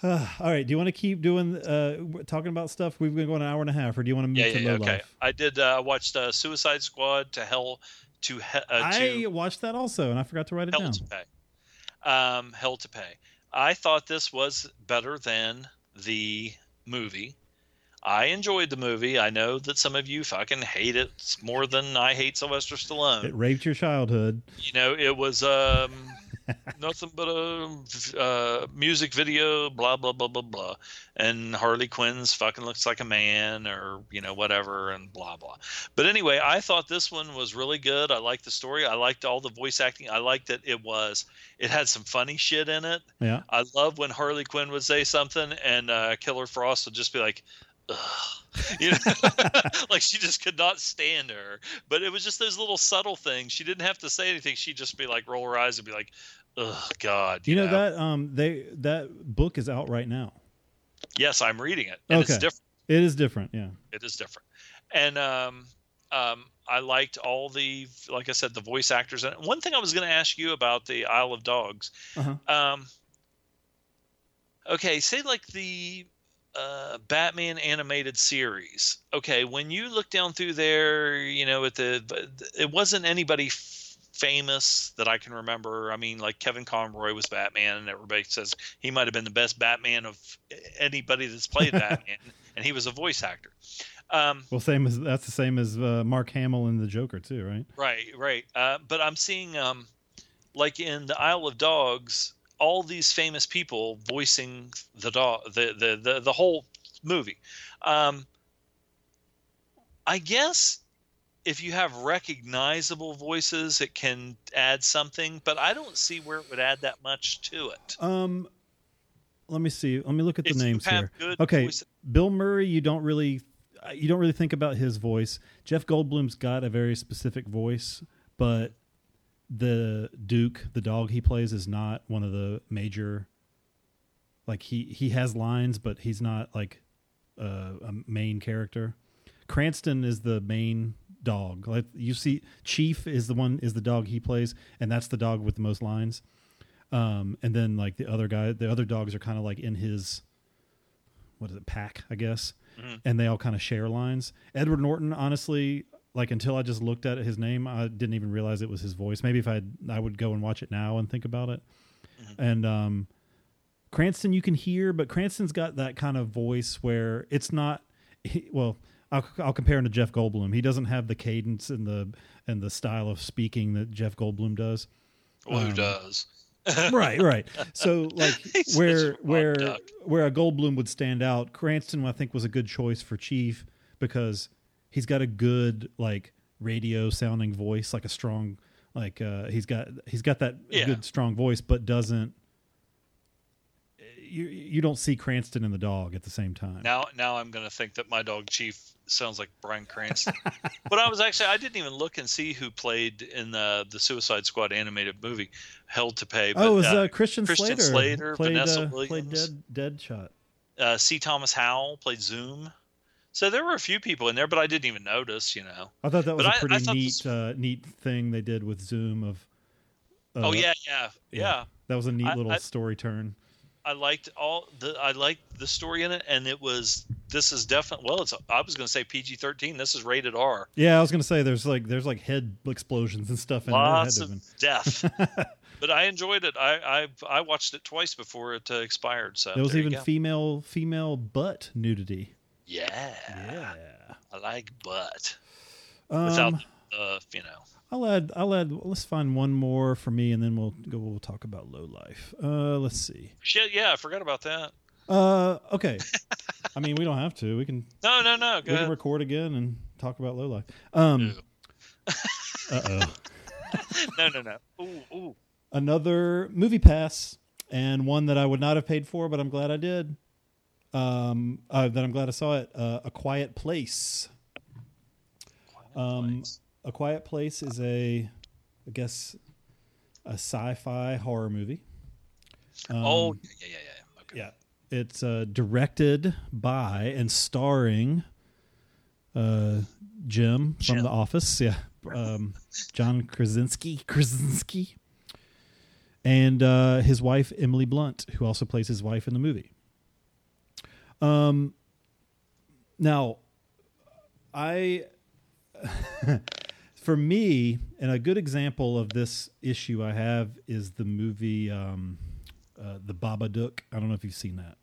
All right. Do you want to keep doing uh, talking about stuff? We've been going an hour and a half, or do you want to move Yeah, to yeah, low yeah, okay. life? I did. Uh, I watched uh, Suicide Squad to Hell to he, uh, I to watched that also, and I forgot to write it Hell down. to Pay. Um, Hell to Pay. I thought this was better than the movie. I enjoyed the movie. I know that some of you fucking hate it more than I hate Sylvester Stallone. It raped your childhood. you know it was um nothing but a uh, music video blah blah blah blah blah and harley quinn's fucking looks like a man or you know whatever and blah blah but anyway i thought this one was really good i liked the story i liked all the voice acting i liked that it was it had some funny shit in it Yeah. i love when harley quinn would say something and uh, killer frost would just be like. You know like she just could not stand her but it was just those little subtle things she didn't have to say anything she'd just be like roll her eyes and be like oh god You know that um they that book is out right now. yes i'm reading it and it's Okay. different It is different. Yeah. it is different and um um i liked all the like i said the voice actors and one thing i was going to ask you about the isle of dogs Uh-huh. um okay say like the uh, Batman animated series. Okay, when you look down through there, you know, at the it wasn't anybody f- famous that I can remember. I mean, like Kevin Conroy was Batman, and everybody says he might have been the best Batman of anybody that's played Batman, and he was a voice actor. Um, Well, same as that's the same as uh, Mark Hamill in the Joker too, right? Right, right. Uh, but I'm seeing, um, like in the Isle of Dogs, all these famous people voicing the dog, the the the, the whole movie. Um, I guess if you have recognizable voices, it can add something, but I don't see where it would add that much to it. Um, let me see. Let me look at the If names here. Okay, Bill Murray, you don't really you don't really think about his voice. Jeff Goldblum's got a very specific voice, but the Duke, the dog he plays, is not one of the major. Like he he has lines, but he's not like uh, a main character. Cranston is the main dog. Like you see, Chief is the one is the dog he plays, and that's the dog with the most lines. Um, and then like the other guy, the other dogs are kind of like in his what is it pack, I guess, and they all kind of share lines. Edward Norton, honestly, like until I just looked at his name, I didn't even realize it was his voice. Maybe if I I would go and watch it now and think about it. And um, Cranston, you can hear, but Cranston's got that kind of voice where it's not. He, well, I'll, I'll compare him to Jeff Goldblum. He doesn't have the cadence and the and the style of speaking that Jeff Goldblum does. Well, who Um, does? right, right. So like He's where where duck. where a Goldblum would stand out, Cranston I think was a good choice for Chief because he's got a good like radio sounding voice, like a strong like uh he's got he's got that Yeah. good strong voice, but doesn't you you don't see Cranston and the dog at the same time. Now, now I'm going to think that my dog Chief sounds like Bryan Cranston. but I was actually I didn't even look and see who played in the the Suicide Squad animated movie, Hell to Pay. But, oh, it was uh, uh, Christian, Christian Slater, Slater, played, Vanessa uh, played Williams. Dead Deadshot. uh, C. Thomas Howell played Zoom. So there were a few people in there, but I didn't even notice. You know. I thought that was But a I- I pretty thought neat this- uh, neat thing they did with Zoom of. oh uh, yeah, yeah, yeah, That was a neat I- little I- story turn. I liked all the I liked the story in it, and it was this is definitely well. It's I was going to say PG thirteen. This is rated R. Yeah, I was gonna say there's like there's like head explosions and stuff in Lots of death. but I enjoyed it. I I I watched it twice before it uh, expired. So there was there even female female butt nudity. Yeah, Yeah. I like butt Um, without uh you know. I'll add I'll add let's find one more for me and then we'll go we'll talk about low life. Uh let's see. Shit, yeah, I forgot about that. Uh okay. I mean we don't have to. We can No, no, no. Go we can record again and talk about low life. Um uh oh. No, no, no. Ooh, ooh. another movie pass and one that I would not have paid for, but I'm glad I did. Um, uh, that I'm glad I saw it. Uh, a Quiet Place. Um, a Quiet Place is a, I guess, a sci-fi horror movie. Um, oh, yeah, yeah, yeah, yeah. Okay. yeah, it's uh, directed by and starring uh, Jim from The Office. Yeah, um, John Krasinski. Krasinski. And uh, his wife Emily Blunt, who also plays his wife in the movie. Um, now, I, for me, and a good example of this issue I have is the movie um, uh, The Babadook. I don't know if you've seen that.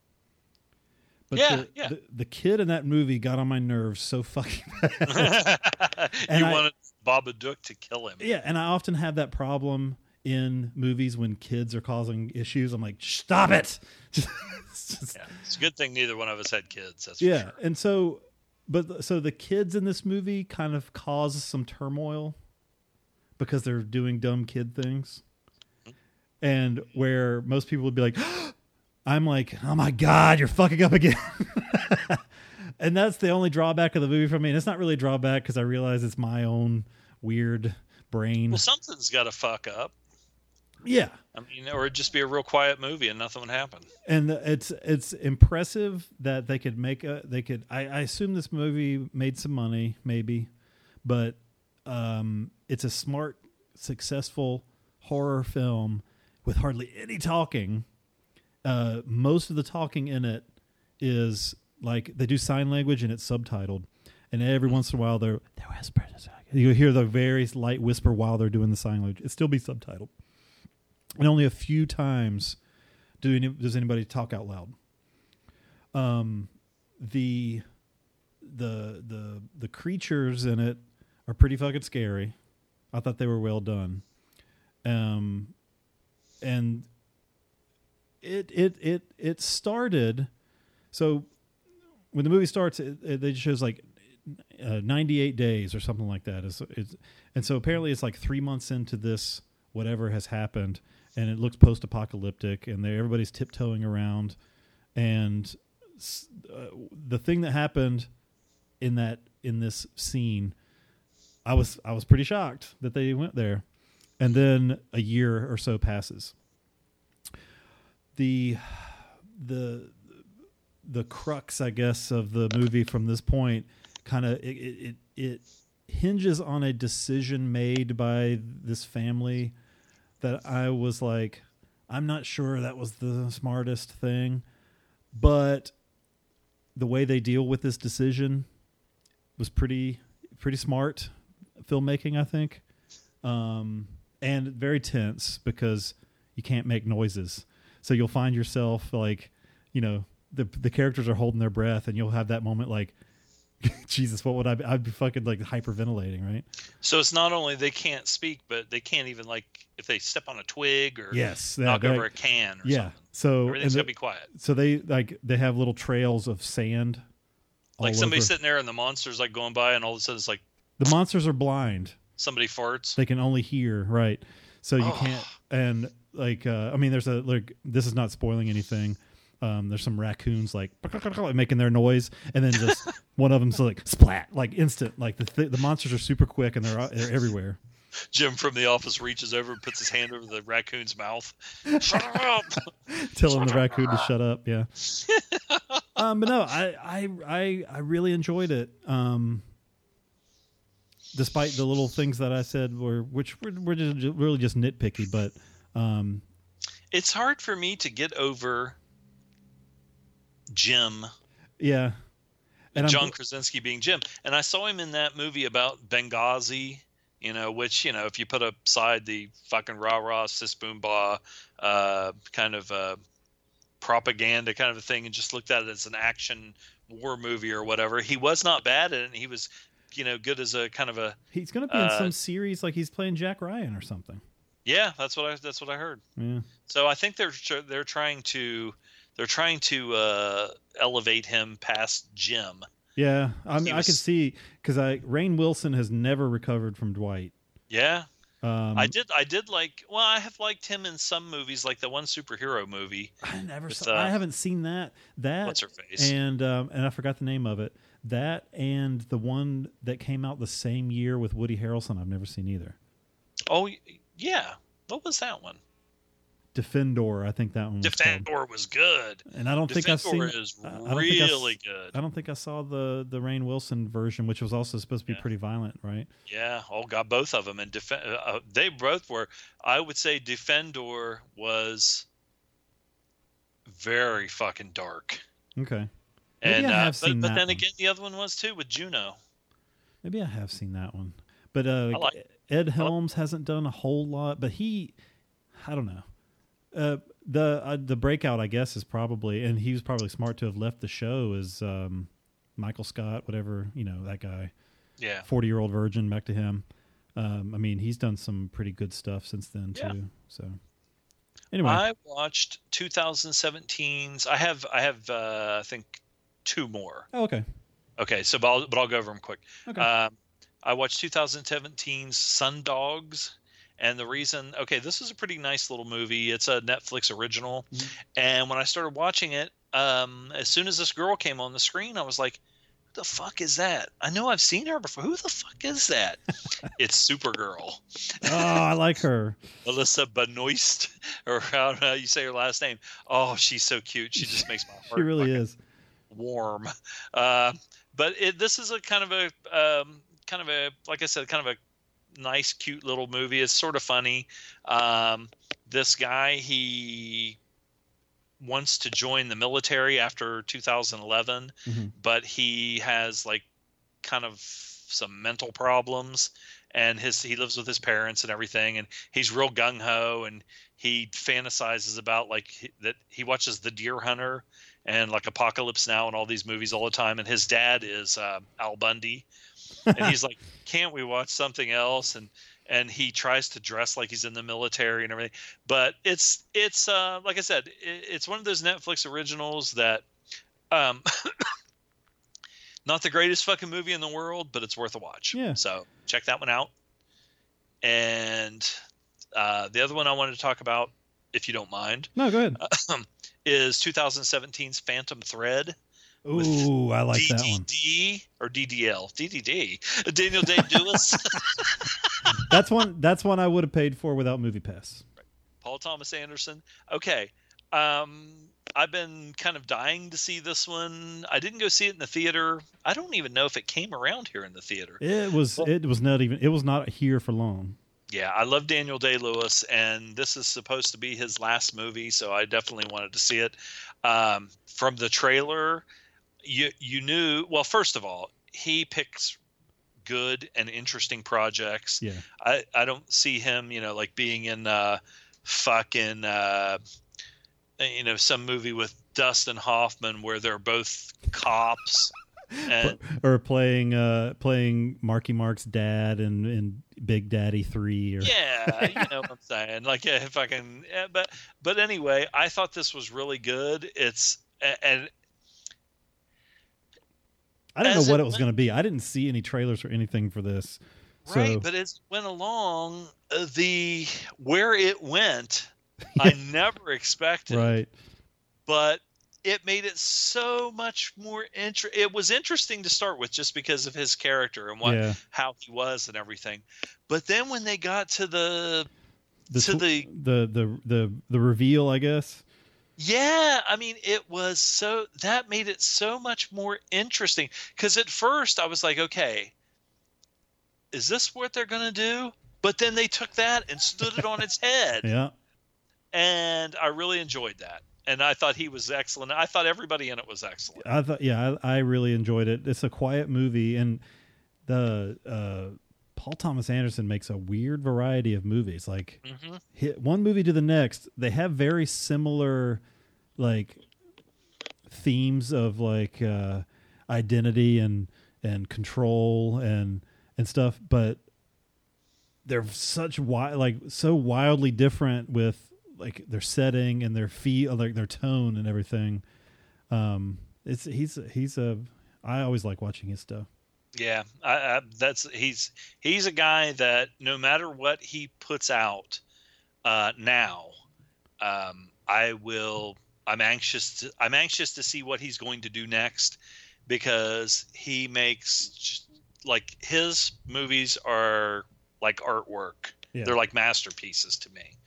But Yeah, the, yeah. The, the kid in that movie got on my nerves so fucking bad. You I- wanted Babadook to kill him. Yeah, and I often have that problem in movies when kids are causing issues. I'm like, stop it. It's just- Yeah. It's a good thing neither one of us had kids. That's yeah, sure. and so, but so the kids in this movie kind of cause some turmoil because they're doing dumb kid things, mm-hmm. and where most people would be like, I'm like, oh my god, you're fucking up again. And that's the only drawback of the movie for me. And it's not really a drawback because I realize it's my own weird brain. Well, something's got to fuck up. Yeah, I mean, or it'd just be a real quiet movie and nothing would happen. and it's it's impressive that they could make a they could I, I assume this movie made some money maybe but um it's a smart successful horror film with hardly any talking. Uh most of the talking in it is like they do sign language and it's subtitled. And every once in a while they're they're whispering you hear the very light whisper while they're doing the sign language. It still be subtitled and only a few times do any, does anybody talk out loud? Um, the the the the creatures in it are pretty fucking scary. I thought they were well done. Um, and it it it it started. So when the movie starts, it, it, it shows like uh, 98 days or something like that. It's, and so apparently it's like three months into this whatever has happened, and it looks post-apocalyptic, and everybody's tiptoeing around, and uh, the thing that happened in that in this scene, I was I was pretty shocked that they went there, and then a year or so passes. The the the crux, I guess, of the movie from this point kind of it it it hinges on a decision made by this family that I was like, I'm not sure that was the smartest thing, but the way they deal with this decision was pretty pretty smart filmmaking, I think, um, and very tense because you can't make noises. So you'll find yourself like, you know, the the characters are holding their breath, and you'll have that moment like, Jesus, what would I? Be? I'd be fucking like hyperventilating, right? So it's not only they can't speak, but they can't even like if they step on a twig or Yes, knock over a can. Or yeah. something. So everything's the- gotta be quiet. so they like they have little trails of sand. Like somebody over. sitting there and the monster's like going by, and all of a sudden it's like The monsters are blind. somebody farts. They can only hear, right? So you Oh. can't. And like, uh, I mean, there's a like. This is not spoiling anything. Um, there's some raccoons like making their noise, and then just one of them's like splat, like instant. Like the th- the monsters are super quick and they're they're everywhere. Jim from the office reaches over and puts his hand over the raccoon's mouth. Shut up! telling the raccoon to shut up. Yeah. um, but no, I, I, I, I really enjoyed it. Um, despite the little things that I said were, which were, were just, really just nitpicky, but um, It's hard for me to get over Jim yeah. and I'm- John Krasinski being Jim. And I saw him in that movie about Benghazi, you know, which, you know, if you put aside the fucking rah rah, sis boom bah, uh, kind of uh, propaganda kind of a thing and just looked at it as an action war movie or whatever, he was not bad at it. And he was, you know, good as a kind of a, He's going to be in Uh, some series like he's playing Jack Ryan or something. yeah, that's what I, that's what I heard. Yeah. So I think they're they're trying to they're trying to uh, elevate him past Jim. Yeah. I mean, He I was- could see because I Rainn Wilson has never recovered from Dwight. Yeah, Um, I did I did like well I have liked him in some movies like the one superhero movie. I never with, saw. uh, I haven't seen that. That What's her face? and um, and I forgot the name of it. That and the one that came out the same year with Woody Harrelson. I've never seen either. oh yeah, what was that one? Defendor, I think that one was called. Defendor was good. And I don't think I've seen. Defendor is I- I I really good. I don't think I saw the the Rainn Wilson version, which was also supposed to be Yeah. pretty violent, right? Yeah, oh got both of them and Def- uh, uh, they both were. I would say Defendor was very fucking dark. Okay, Maybe And I uh, have but, seen but that then one. again, the other one was too with Juno. maybe I have seen that one. But uh, like- Ed Helms hasn't done a whole lot, but he, I don't know. Uh, the uh, the breakout, I guess, is probably, and he was probably smart to have left the show. Is um, Michael Scott, whatever you know, that guy, Yeah, forty year old virgin, back to him. Um, I mean, he's done some pretty good stuff since then Yeah. too. So anyway, I watched 2017's. I have I have uh, I think two more. oh, okay, Okay, so but I'll, but I'll go over them quick. okay, Um, I watched 2017's Sun Dogs, and the reason, okay, this is a pretty nice little movie. It's a Netflix original, Mhm. and when I started watching it, um, as soon as this girl came on the screen, I was like, "Who the fuck is that? I know I've seen her before. Who the fuck is that?" it's Supergirl, oh, I like her. Alyssa Benoist, or how how you say her last name. Oh, she's so cute. She just makes my heart She really is. warm. Uh, but it, this is a kind of a um, kind of a like I said, kind of a nice, cute little movie. It's sort of funny. Um, this guy he wants to join the military after 2011, Mhm. but he has like kind of some mental problems and his he lives with his parents and everything and he's real gung ho and he fantasizes about like he- that he watches the deer hunter and like apocalypse now and all these movies all the time and his dad is uh, al bundy and he's like can't we watch something else? And and he tries to dress like he's in the military and everything. But it's it's uh like i said it, it's one of those netflix originals that um not the greatest fucking movie in the world but it's worth a watch. Yeah. so check that one out. And uh, the other one i wanted to talk about if you don't mind No, go ahead. is 2017's phantom thread Ooh, I like that one. DDD or DDL, DDD, Daniel Day Lewis, That's one. That's one I would have paid for without Movie Pass. Paul Thomas Anderson. Okay, um, I've been kind of dying to see this one. I didn't go see it in the theater. I don't even know if it came around here in the theater. It was. It was not even. It was not here for long. Yeah, I love Daniel Day Lewis, and this is supposed to be his last movie, so I definitely wanted to see it. Um, from the trailer, you you knew. Well, first of all, he picks good and interesting projects. Yeah. I I don't see him, you know, like being in uh, fucking uh, you know some movie with Dustin Hoffman where they're both cops. And Or playing. Uh, playing Marky Mark's dad and in Big Daddy Three. Or yeah, you know what I'm saying. Like yeah, if I can, yeah, but but anyway, I thought this was really good. It's and I didn't know what it it was going to be. I didn't see any trailers or anything for this. So right, but as it went along, uh, the where it went, I never expected. right. but it made it so much more inter- it was interesting to start with just because of his character and what Yeah. how he was and everything but then when they got to the The to the the the the the reveal, I guess. Yeah i mean it was so that made it so much more interesting because at first i was like okay is this what they're gonna do? But then they took that and stood it on its head. Yeah. and i really enjoyed that. And i thought he was excellent. I thought everybody in it was excellent. I thought, yeah, I, I really enjoyed it. It's a quiet movie, and the uh, Paul Thomas Anderson makes a weird variety of movies. Like hmm hit one movie to the next, they have very similar, like themes of like uh, identity and and control and and stuff, but they're such wi- like so wildly different with like their setting and their feel, like their tone and everything. Um, it's he's he's a I always like watching his stuff. Yeah, I, I, that's he's he's a guy that no matter what he puts out uh, now, um, I will. I'm anxious. To, I'm anxious to see what he's going to do next because he makes just, like his movies are like artwork. Yeah. They're like masterpieces to me.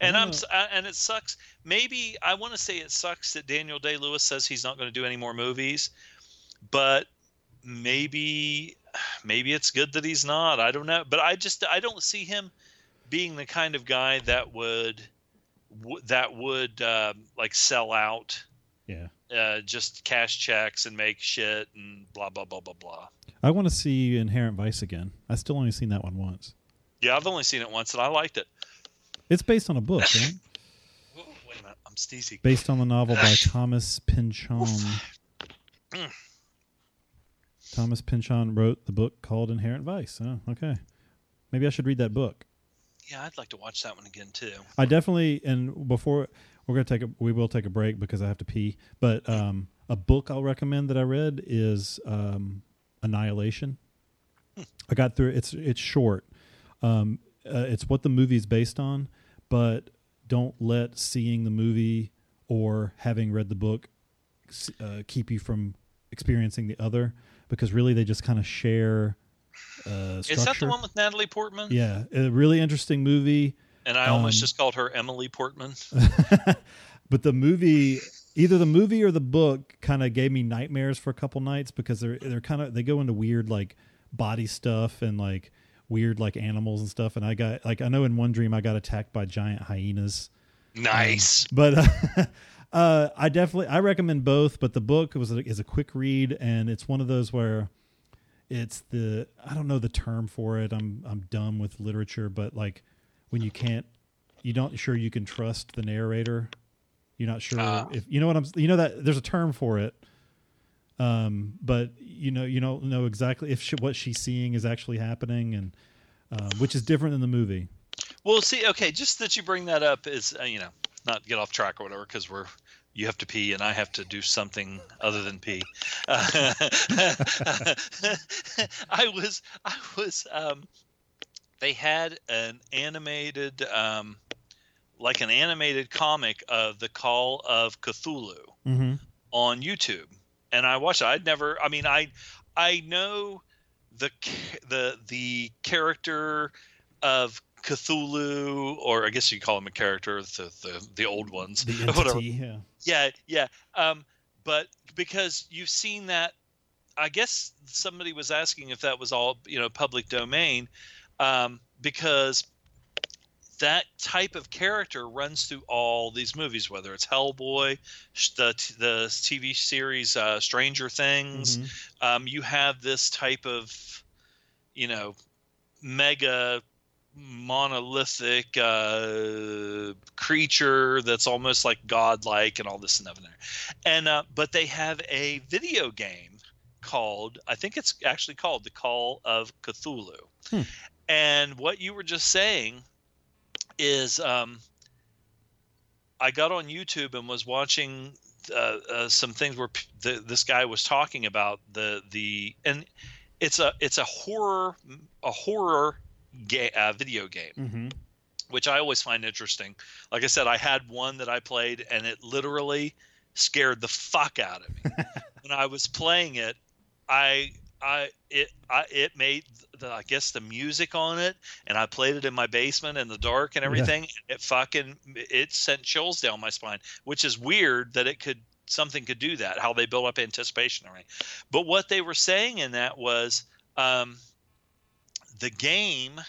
And I'm Yeah. s- uh, and it sucks. Maybe I want to say it sucks that Daniel Day Lewis says he's not going to do any more movies, but maybe maybe it's good that he's not. I don't know, but I just I don't see him being the kind of guy that would w- that would um, like sell out, Yeah, uh, just cash checks and make shit and blah blah blah blah blah. I want to see Inherent Vice again. I still only seen that one once. Yeah, I've only seen it once and I liked it. It's based on a book, right? Wait a minute, I'm sneezing. based on the novel by Thomas Pynchon. Thomas Pynchon wrote the book called Inherent Vice. Oh, okay. Maybe I should read that book. Yeah, I'd like to watch that one again too. I definitely and before we're gonna take a we will take a break because I have to pee. But um, a book I'll recommend that I read is um, Annihilation. I got through it's it's short. Um, uh, it's what the movie's based on, but don't let seeing the movie or having read the book uh, keep you from experiencing the other because really they just kind of share uh, structure. Is that the one with Natalie Portman? Yeah, a really interesting movie. And I almost Um, just called her Emily Portman. but the movie either the movie or the book kind of gave me nightmares for a couple nights because they're they're kind of they go into weird like body stuff and like weird like animals and stuff and I got like I know in one dream I got attacked by giant hyenas Nice. but uh, uh, I definitely I recommend both but the book was a, is a quick read and it's one of those where it's the I don't know the term for it. I'm I'm dumb with literature but like when you can't you don't sure you can trust the narrator. You're not sure Ah. if you know what I'm you know that there's a term for it. Um but you know you don't know exactly if she, what she's seeing is actually happening and um, which is different than the movie. Well, see, okay, just that you bring that up is, uh, you know, not get off track or whatever, because we're you have to pee and I have to do something other than pee. Uh, I was, I was, um, they had an animated, um, like an animated comic of the Call of Cthulhu mm-hmm. on YouTube, and I watched it. I'd never. I mean, I I know the the the character of Cthulhu, or I guess you call him a character, the the, the old ones, The whatever. entity. Yeah. Yeah, yeah. Um, but because you've seen that, I guess somebody was asking if that was all you know public domain, um, because that type of character runs through all these movies, whether it's Hellboy, the the TV series uh, Stranger Things. Mhm. Um, you have this type of, you know, mega monolithic uh, creature that's almost like godlike and all this and that and there. And uh, but they have a video game called I think it's actually called The Call of Cthulhu. Hmm. And what you were just saying is um, I got on YouTube and was watching uh, uh, some things where p- the, this guy was talking about the the and it's a it's a horror a horror ga- uh, video game Mhm. which I always find interesting. Like I said, I had one that I played and it literally scared the fuck out of me. when I was playing it, I I it I it made the I guess the music on it and I played it in my basement in the dark and everything. It fucking it sent chills down my spine, which is weird that it could something could do that, how they build up anticipation everything. But what they were saying in that was um the game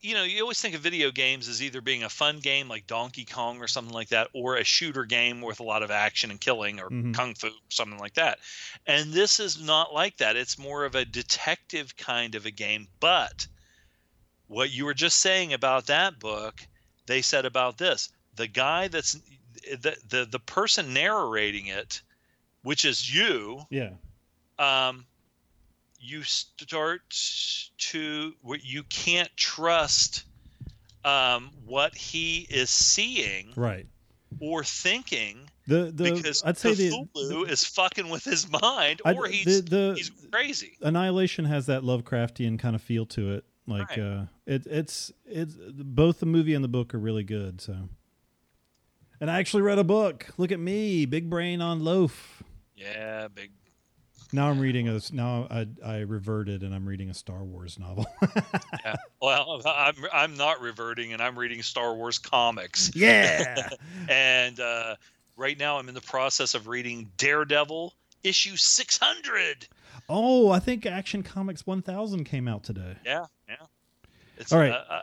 you know, you always think of video games as either being a fun game like Donkey Kong or something like that, or a shooter game with a lot of action and killing or Mhm. kung fu, something like that. And this is not like that. It's more of a detective kind of a game. But what you were just saying about that book, they said about this the guy that's the the, the person narrating it, which is you, Yeah. um, you start to you can't trust um, what he is seeing Right. or thinking The the because I'd say the, Cthulhu the is fucking with his mind, or he's the- the- he's crazy. Annihilation has that Lovecraftian kind of feel to it. Like Right. uh, it, it's it's both the movie and the book are really good. So, and I actually read a book. Look at me, big brain on loaf. Yeah, big. Now I'm reading a now I I reverted and I'm reading a Star Wars novel. Yeah. Well, I'm I'm not reverting, and I'm reading Star Wars comics. yeah. and uh, right now I'm in the process of reading Daredevil issue 600. oh, I think Action Comics 1000 came out today. Yeah, yeah. It's, All right. Uh, uh,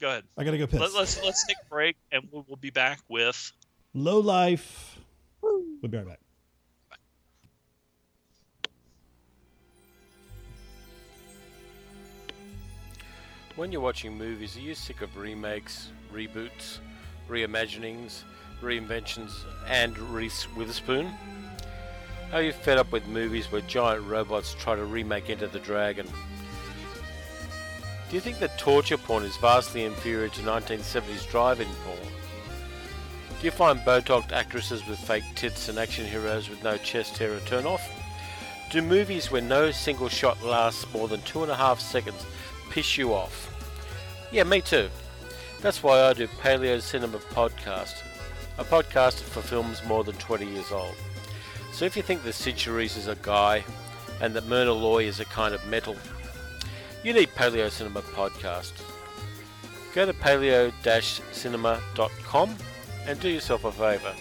go ahead. I gotta go piss. Let, let's let's take a break, and we'll, we'll be back with. Low life. We'll be right back. When you're watching movies, are you sick of remakes, reboots, reimaginings, reinventions, and Reese Witherspoon? Are you fed up with movies where giant robots try to remake Enter the Dragon? Do you think that torture porn is vastly inferior to 1970s drive-in porn? Do you find Botox actresses with fake tits and action heroes with no chest hair a turn off? Do movies where no single shot lasts more than two and a half seconds piss you off? Yeah, me too. That's why I do Paleo Cinema Podcast, a podcast for films more than 20 years old. So if you think that Cyd is a guy and that Myrna Loy is a kind of metal, you need Paleo Cinema Podcast. Go to paleo-cinema.com and do yourself a favour.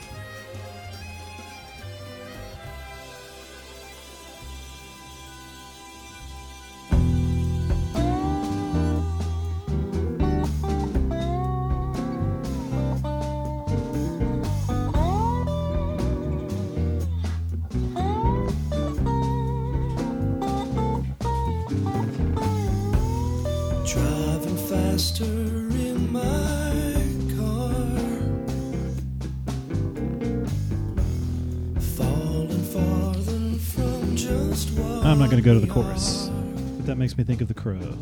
To go to the chorus, but that makes me think of the crow.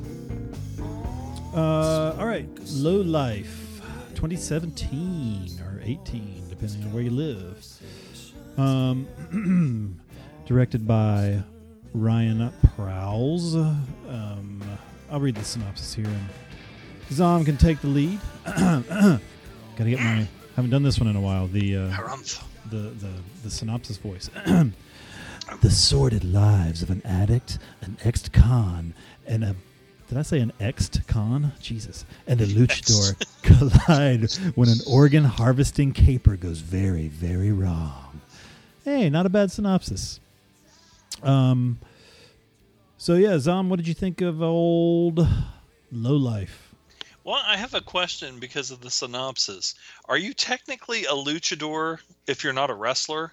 Uh, all right, Low Life, 2017 or 18, depending on where you live. Um, directed by Ryan Prows. Um, I'll read the synopsis here, and Zom can take the lead. Gotta get my Haven't done this one in a while. The uh, the, the the synopsis voice. the sordid lives of an addict, an ex-con, and a did I say an ex-con? Jesus, and a luchador collide when an organ harvesting caper goes very, very wrong. Hey, not a bad synopsis. Um. So yeah, Zom, what did you think of old Low Life? Well, I have a question because of the synopsis. Are you technically a luchador if you're not a wrestler?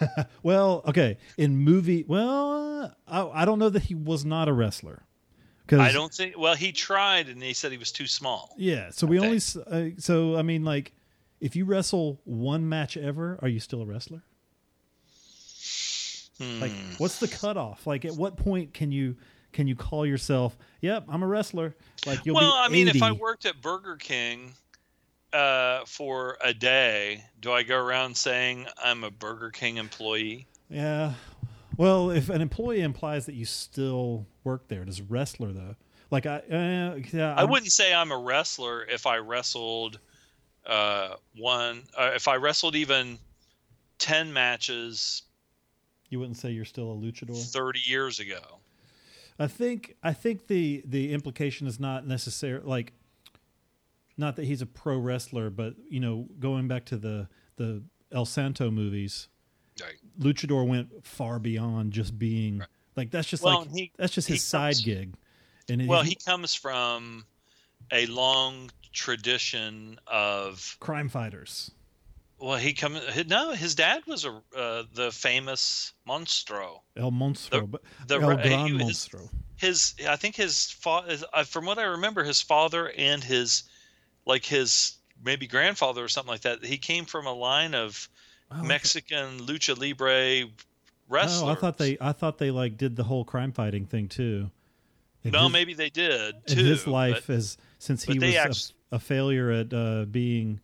Well, okay, in movie, well, I, I don't know that he was not a wrestler. Cause, I don't think. Well, he tried and he said he was too small. Yeah, so we only. Uh, so I mean, like, if you wrestle one match ever, are you still a wrestler? Like, Hmm. what's the cutoff? Like, at what point can you can you call yourself? Yep, I'm a wrestler. Like, you'll well, I mean, if I worked at Burger King uh, for a day, do I go around saying I'm a Burger King employee? Yeah. Well, if an employee implies that you still work there, does wrestler though? Like I, uh, yeah, I I'm- wouldn't say I'm a wrestler if I wrestled uh, one. Uh, if I wrestled even ten matches You wouldn't say you're still a luchador. thirty years ago. I think I think the the implication is not necessary like not that he's a pro wrestler, but you know, going back to the the El Santo movies, Right. luchador went far beyond just being like that's just Well, like he- that's just he his side comes- gig. And Well, if he comes from a long tradition of crime fighters. well, he come no, his dad was a uh, the famous Monstro. El Monstro, but the El Gran he Monstro. his i think his father from what i remember his father and his like his maybe grandfather or something like that he came from a line of Oh, mexican lucha libre wrestlers Oh, I thought they I thought they like did the whole crime fighting thing too. In no his- maybe they did in too his life but- as since he was a- a, failure at uh, being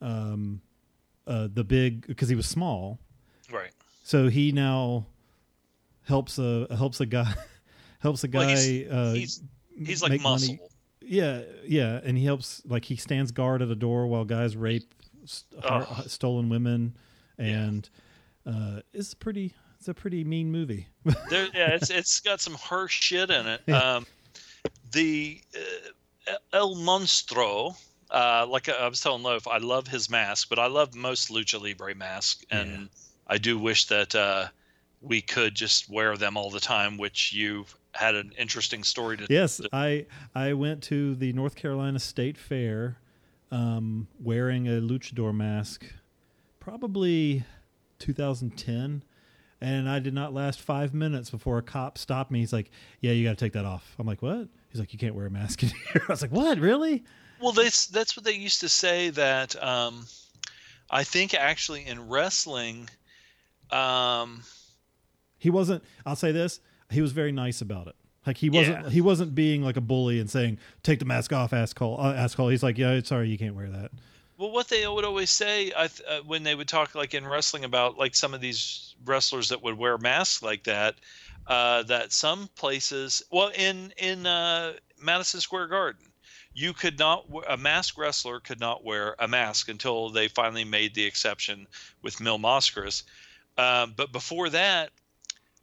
um, uh, the big because he was small. right So he now helps a helps a guy helps a guy. Well, he's- uh, he's he's like make money. Yeah, yeah, and he helps like he stands guard at a door while guys rape st- har- stolen women, and uh, it's pretty. It's a pretty mean movie. there, yeah, it's it's got some harsh shit in it. Um, the uh, El Monstro, uh, like I was telling Loaf, I love his mask, but I love most lucha libre masks, and Yeah. I do wish that uh, we could just wear them all the time. Which you had an interesting story to. Yes, to- I I went to the North Carolina State Fair um, wearing a luchador mask, probably 2010, and I did not last five minutes before a cop stopped me. He's like, "Yeah, you got to take that off." I'm like, "What?" He's like, "You can't wear a mask in here." I was like, "What? Really?" Well, that's that's what they used to say. That um, I think actually in wrestling, um, He wasn't. I'll say this: he was very nice about it. Like he wasn't. Yeah. He wasn't being like a bully and saying, "Take the mask off." Ask call. Uh, call. He's like, "Yeah, sorry, you can't wear that." Well, what they would always say I th- uh, when they would talk like in wrestling about like some of these wrestlers that would wear masks like that, uh, that some places, well, in in uh, Madison Square Garden, you could not a mask wrestler could not wear a mask until they finally made the exception with Mil Mascaras. Um, but before that,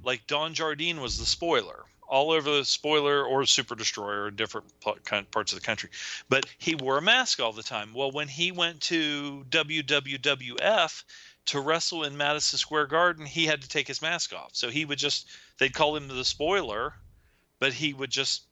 like Don Jardine was the spoiler all over the spoiler or Super Destroyer in different parts of the country but he wore a mask all the time. Well, when he went to WWWF to wrestle in Madison Square Garden, he had to take his mask off. So he would just, they'd call him the spoiler, but he would just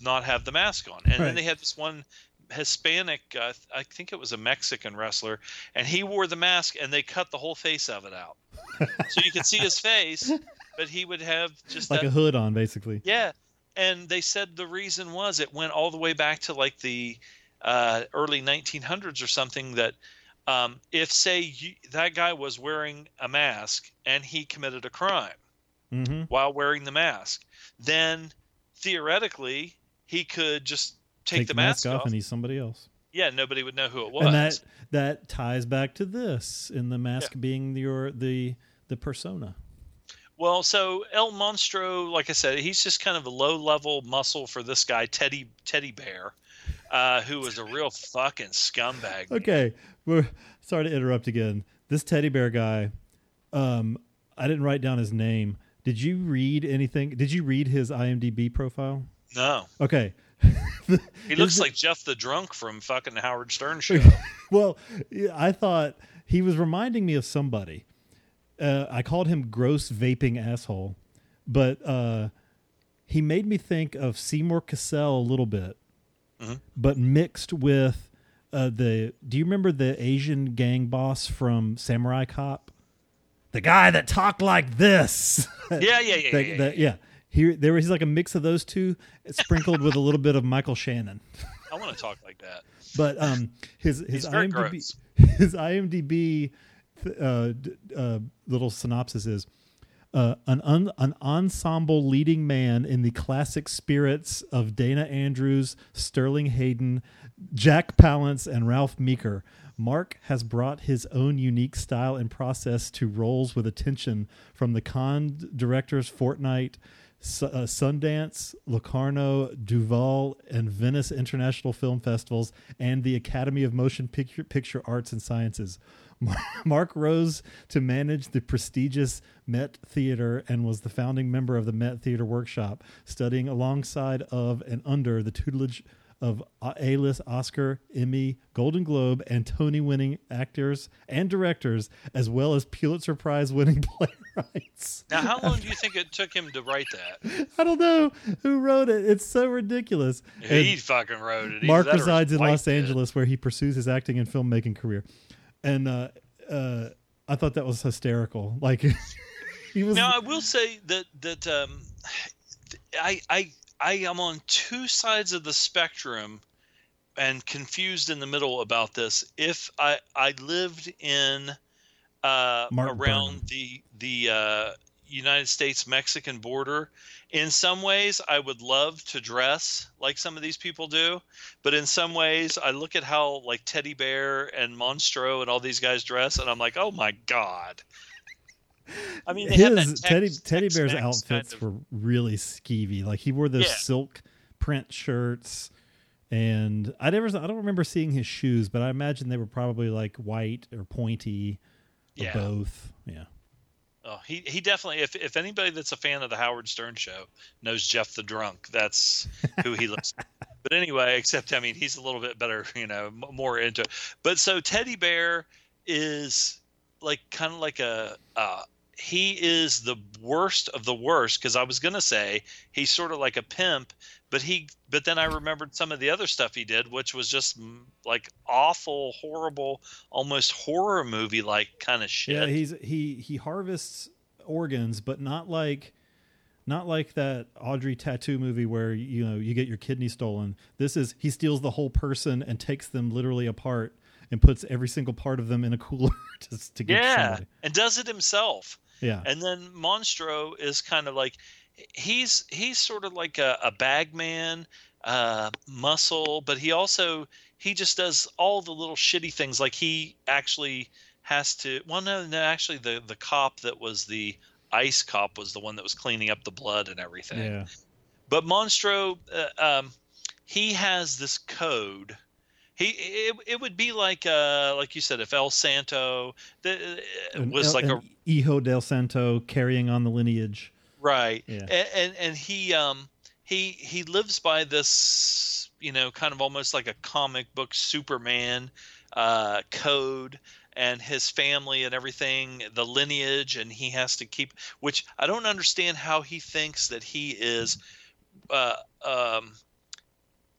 not have the mask on. And Right. then they had this one Hispanic, uh, I think it was a Mexican wrestler, and he wore the mask and they cut the whole face of it out. so you could see his face, but he would have just Like that a hood on, basically. yeah, and they said the reason was it went all the way back to like the uh, early 1900s or something. That um, if say you, that guy was wearing a mask and he committed a crime Mm-hmm. while wearing the mask, then theoretically he could just take, the, mask, off. and he's somebody else. yeah, nobody would know who it was. And that that ties back to this in the mask being your the the persona. Well, so El Monstro, like I said, he's just kind of a low level muscle for this guy, Teddy Teddy Bear. uh, who was a real fucking scumbag. Okay, we're sorry to interrupt again. This teddy bear guy, um, I didn't write down his name. Did you read anything? Did you read his IMDb profile? No, Okay. he looks like Jeff the drunk from fucking Howard Stern show. well, I thought he was reminding me of somebody. Uh, I called him gross vaping asshole, but uh, he made me think of Seymour Cassel a little bit, but mixed with uh, the. Do you remember the Asian gang boss from Samurai Cop? The guy that talked like this. yeah, yeah, yeah, The- yeah, the- yeah. yeah. Here, there was like a mix of those two, sprinkled with a little bit of Michael Shannon. I want to talk like that. But um, his his IMDb gross. his IMDb uh, uh, little synopsis is uh, an un, an ensemble leading man in the classic spirits of Dana Andrews, Sterling Hayden, Jack Palance, and Ralph Meeker. Mark has brought his own unique style and process to roles with attention from the con directors Fortnite, Su- uh, Sundance, Locarno, Deauville, and Venice International Film Festivals, and the Academy of Motion Picture Arts and Sciences. Mark rose to manage the prestigious Met Theater and was the founding member of the Met Theater Workshop, studying alongside of and under the tutelage of A-list Oscar, Emmy, Golden Globe, and Tony-winning actors and directors, as well as Pulitzer Prize-winning playwrights. Now, how long do you think it took him to write that? I don't know who wrote it. It's so ridiculous. And he fucking wrote it. Mark that or his resides in Los. Angeles, where he pursues his acting and filmmaking career. And uh, uh, I thought that was hysterical. Like he was. Now, I will say that that um, I I I am on two sides of the spectrum and confused in the middle about this. If I I lived in uh, around Burnham. the the uh, United States Mexican border, in some ways I would love to dress like some of these people do, but in some ways I look at how like Teddy Bear and Monstro and all these guys dress, and I'm like, oh my god. I mean, they have that his teddy Tex- teddy bear's Tex-Mex kind outfits of- were really skeevy. Like he wore those Yeah. silk print shirts, and I never, I don't remember seeing his shoes, but I imagine they were probably like white or pointy, or Yeah. both. Oh, he he definitely. If if anybody that's a fan of the Howard Stern show knows Jeff the Drunk, that's who he looks. but anyway, except I mean, he's a little bit better, you know, m- more into. It. But so Teddy Bear is like kind of like a. Uh, he is the worst of the worst because I was gonna say he's sort of like a pimp, but he but then I remembered some of the other stuff he did, which was just mm, like awful, horrible, almost horror movie like kind of shit. Yeah, he's he he harvests organs, but not like not like that Audrey Tautou movie where you know you get your kidney stolen. This is he steals the whole person and takes them literally apart and puts every single part of them in a cooler to, to get yeah, somebody. and does it himself. Yeah, And then Monstro is kind of like he's he's sort of like a, a bag man, uh, muscle, but he also he just does all the little shitty things. Like he actually has to. Well, no, no, actually, the the cop that was the ice cop was the one that was cleaning up the blood and everything. yeah. But Monstro, uh, um, he has this code. He it, it would be like uh like you said if El Santo the, uh, was El- like a Hijo del Santo carrying on the lineage. Right Yeah. and, and and he um he he lives by this you know kind of almost like a comic book Superman uh code and his family and everything the lineage and he has to keep which I don't understand how he thinks that he is uh um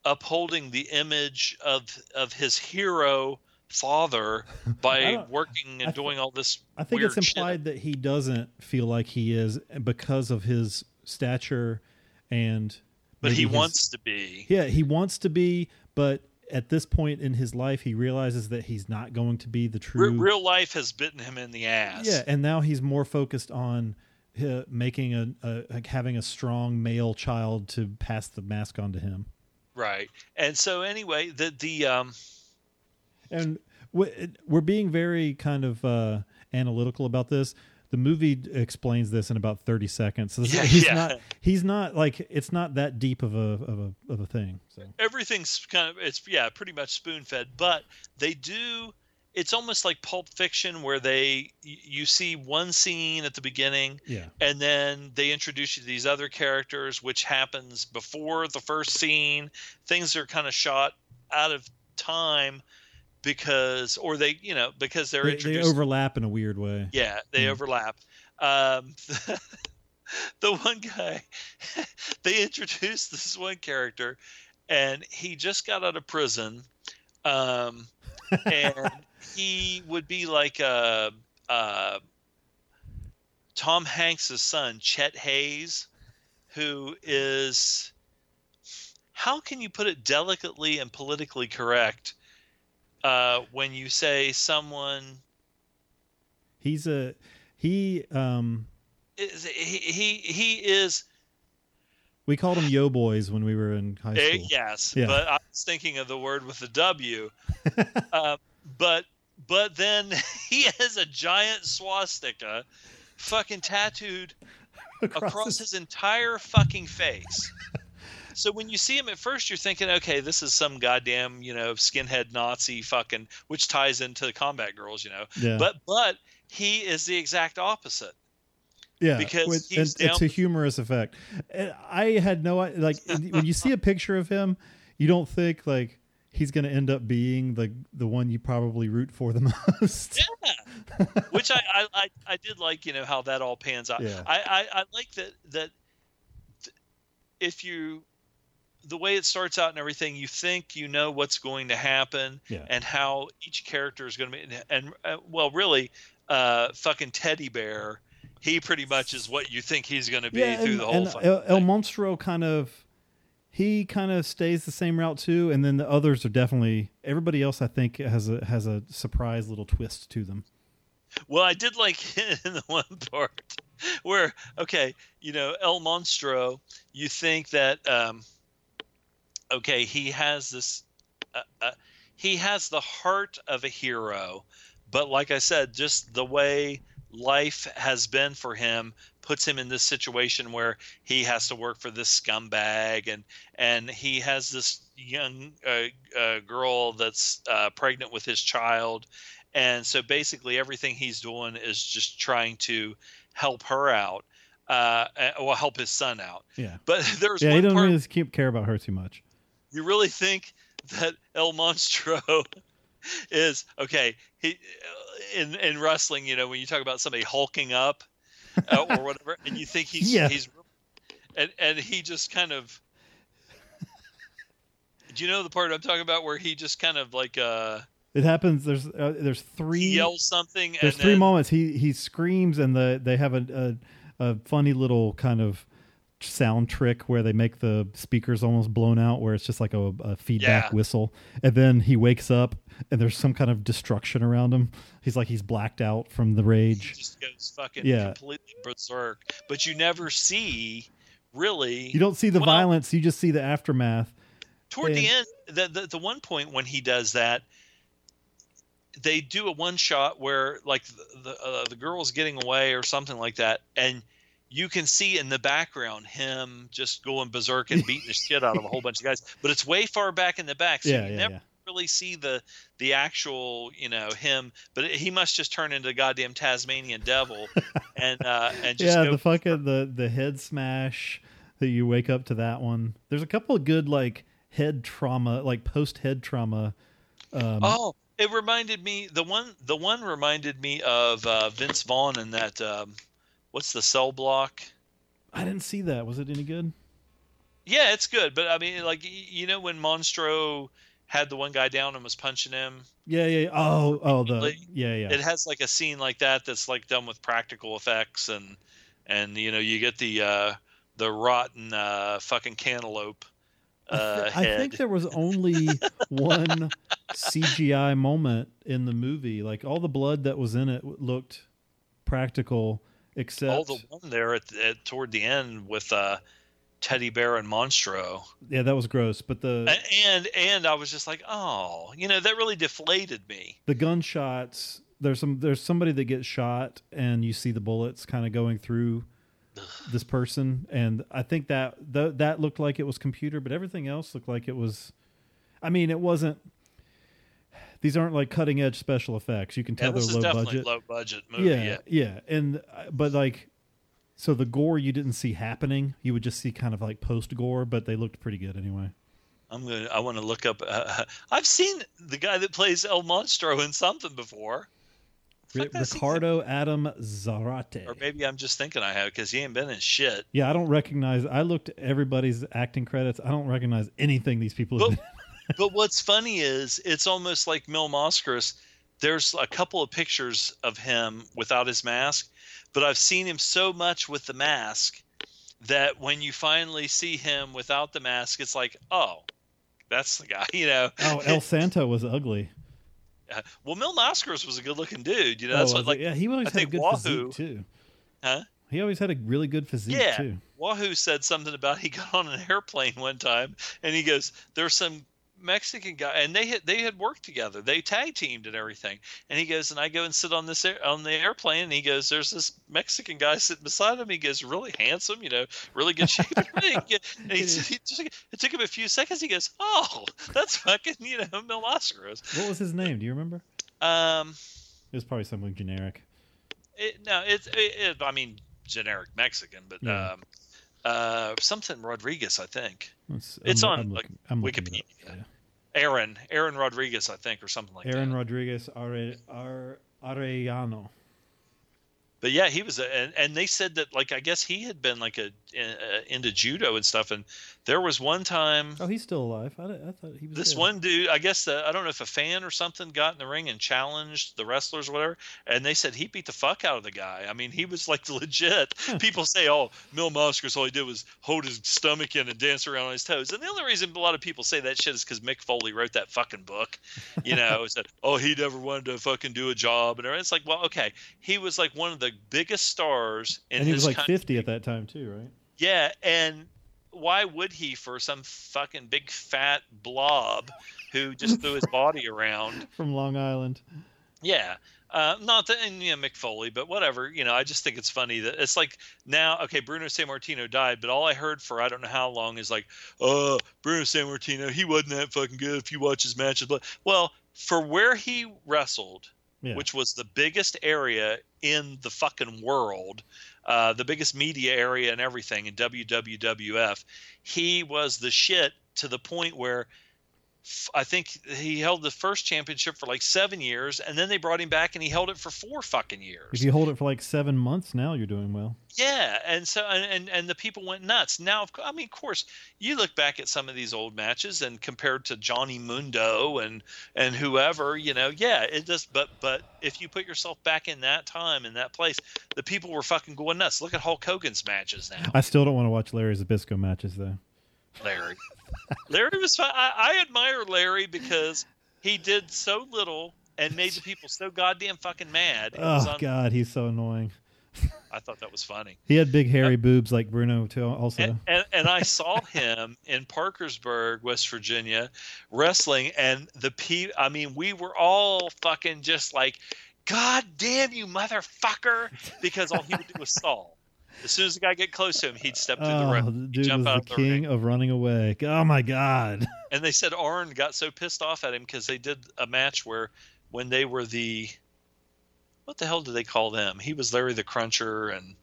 upholding the image of of his hero father by working and th- doing all this I think it's shit. implied that he doesn't feel like he is because of his stature and but he his- wants to be Yeah, he wants to be, but at this point in his life, he realizes that he's not going to be the true. real life has bitten him in the ass. yeah, and now he's more focused on uh, making a, a like having a strong male child to pass the mask on to him. Right. And so anyway, the the um And we- we're being very kind of uh, analytical about this. the movie explains this in about 30 seconds. So Yeah, he's yeah. not he's not like it's not that deep of a of a of a thing. So everything's kind of it's yeah pretty much spoon fed but they do it's almost like pulp fiction where they you see one scene at the beginning yeah. and then they introduce you to these other characters which happens before the first scene things are kind of shot out of time because or they you know because they're They, they overlap in a weird way. yeah, they Mm. overlap. Um, the one guy, they introduced this one character, and he just got out of prison, um, and he would be like a, uh, Tom Hanks's son, Chet Haze, who is. How can you put it delicately and politically correct uh, when you say someone He's a he um is he he he is we called him yo boys when we were in high eh, school. yes Yeah. but i was thinking of the word with the w uh, but but then he has a giant swastika fucking tattooed across, his- his entire fucking face so when you see him at first you're thinking okay this is some goddamn you know skinhead nazi fucking which ties into the combat girls you know yeah. but but he is the exact opposite yeah, because and it's a humorous effect. And I had no like when you see a picture of him, you don't think like he's going to end up being the the one you probably root for the most. Yeah, which I, I, I, I did like, you know, how that all pans out. Yeah. I, I, I like that that if you the way it starts out and everything, you think you know what's going to happen Yeah. and how each character is going to be. And uh, well, really, uh, fucking teddy bear, he pretty much is what you think he's going to be through and, the whole. and fucking El, El. Monstro kind of he kind of stays the same route too, and then the others are definitely everybody else. I think has a has a surprise little twist to them. Well, I did like in the one part where, okay, you know, El Monstro, you think that, um, okay, he has this, uh, uh, he has the heart of a hero, but like I said, just the way life has been for him puts him in this situation where he has to work for this scumbag and and he has this young uh, uh, girl that's uh, pregnant with his child and so basically everything he's doing is just trying to help her out uh uh, well help his son out Yeah, but there's yeah. He doesn't part really care about her too much. You really think that El Monstro is okay? He in in wrestling, you know, when you talk about somebody hulking up uh, or whatever, and you think he's Yeah. he's and and he just kind of. Do you know the part I'm talking about where he just kind of like uh It happens. There's uh, there's three. yells something there's and three then, moments. He he screams, and the they have a, a a funny little kind of sound trick where they make the speakers almost blown out, where it's just like a, a feedback Yeah. whistle, and then he wakes up, and there's some kind of destruction around him. He's like he's blacked out from the he rage. just goes fucking Yeah. completely berserk. But you never see really You don't see the well, violence; you just see the aftermath. toward the end the, the the one point when he does that they do a one shot where like the the, uh, the girl's getting away or something like that and you can see in the background him just going berserk and beating the shit out of a whole bunch of guys but it's way far back in the back so yeah, you yeah, never yeah. really see the the actual you know him but he must just turn into the goddamn tasmanian devil and uh and just yeah, the fucking the the head smash that you wake up to that one. There's a couple of good like head trauma, like post head trauma. Um, Oh, it reminded me the one the one reminded me of uh, Vince Vaughn in that um, what's the cell block? I didn't see that. Was it any good? Yeah, it's good, but I mean, like you know when Monstro had the one guy down and was punching him, Yeah, yeah. yeah. Oh, oh, the yeah, yeah. it has like a scene like that that's like done with practical effects and and you know you get the uh, the rotten uh, fucking cantaloupe. Uh, I head. think there was only one CGI moment in the movie. Like all the blood that was in it looked practical, except all the one there at, at toward the end with uh, Teddy Bear and Monstro. yeah, that was gross. But the and and I was just like, oh, you know, that really deflated me. the gunshots there's some there's somebody that gets shot and you see the bullets kind of going through this person and I think that th- that looked like it was computer but everything else looked like it was I mean it wasn't these aren't like cutting edge special effects you can tell this they're is low definitely budget low budget movie. yeah, Yeah. yeah, and uh, but like, so the gore you didn't see happening. You would just see kind of like post gore, but they looked pretty good anyway. I'm gonna. I want to look up. Uh, I've seen the guy that plays El Monstro in something before. Ri- Fuck, I've seen Ricardo Adam Zarate. Or maybe I'm just thinking I have because he ain't been in shit. Yeah, I don't recognize. I looked at everybody's acting credits. I don't recognize anything these people have But. but what's funny is it's almost like Mil Máscaras. There's a couple of pictures of him without his mask, but I've seen him so much with the mask that when you finally see him without the mask, it's like, oh, that's the guy. You know. Oh, El Santo was ugly. Uh, well, Mil Máscaras was a good-looking dude. You know, that's oh, what like yeah, he always I had a good Wahoo- physique too. Huh? He always had a really good physique Yeah. too. Wahoo said something about he got on an airplane one time and he goes, There's some Mexican guy and they had they had worked together. They tag teamed and everything. And he goes, and I go and sit on this air, on the airplane and he goes, There's this Mexican guy sitting beside him. He goes, Really handsome, you know, really good shape. and everything." and he, he just, it took him a few seconds. He goes, Oh, that's fucking, you know, Mil Máscaras. What was his name? Do you remember? Um It was probably something generic. it, no, it's it, it, I mean generic Mexican, but Yeah. um uh something Rodriguez, I think. It's I'm- on, I'm like, looking- I'm looking it up Wikipedia. Aaron, Aaron Rodriguez, I think, or something like Aaron that. Aaron Rodriguez Are, Are, Arellano. but yeah, he was, a, and and they said that like I guess he had been like a uh, into judo and stuff, and there was one time. Oh, he's still alive. I, I thought he was. This dead. one dude, I guess uh, I don't know if a fan or something got in the ring and challenged the wrestlers or whatever, and they said he beat the fuck out of the guy. I mean, he was like legit. People say, "Oh, Mil Máscaras, all he did was hold his stomach in and dance around on his toes," and the only reason a lot of people say that shit is because Mick Foley wrote that fucking book. You know, said, "Oh, he never wanted to fucking do a job," and everything. it's like, well, okay, he was like one of the biggest stars in and he was like country. 50 at that time too, right? Yeah, and why would he for some fucking big fat blob who just threw his body around? From Long Island. Yeah. Uh, not that, and you know, Mick Foley, but whatever. You know, I just think it's funny that it's like now, okay, Bruno Sammartino died, but all I heard for I don't know how long is like, oh, Bruno Sammartino, he wasn't that fucking good if you watch his matches. But well, for where he wrestled, Yeah. which was the biggest area in the fucking world, uh, the biggest media area and everything in WWWF. He was the shit to the point where I think he held the first championship for like seven years, and then they brought him back and he held it for four fucking years. If you hold it for like seven months now, you're doing well. Yeah, and so and, and the people went nuts. Now, I mean, of course, you look back at some of these old matches and compared to Johnny Mundo and and whoever, you know, yeah, it just. But but if you put yourself back in that time in that place, the people were fucking going nuts. Look at Hulk Hogan's matches now, I still don't want to watch Larry Zbyszko matches though. Larry. Larry was fine. I, I admire Larry because he did so little and made the people so goddamn fucking mad. It Oh un- God, he's so annoying. I thought that was funny. He had big hairy boobs like Bruno too. Also, and, and, and I saw him in Parkersburg, West Virginia, wrestling, and the pe I mean, we were all fucking just like, "God damn you, motherfucker!" Because all he would do was stall. As soon as the guy get close to him, he'd step through the oh, ring, the dude jump was out the of the ring. king of running away. Oh my God. And they said Arn got so pissed off at him because they did a match where when they were the what the hell did they call them? He was Larry the Cruncher and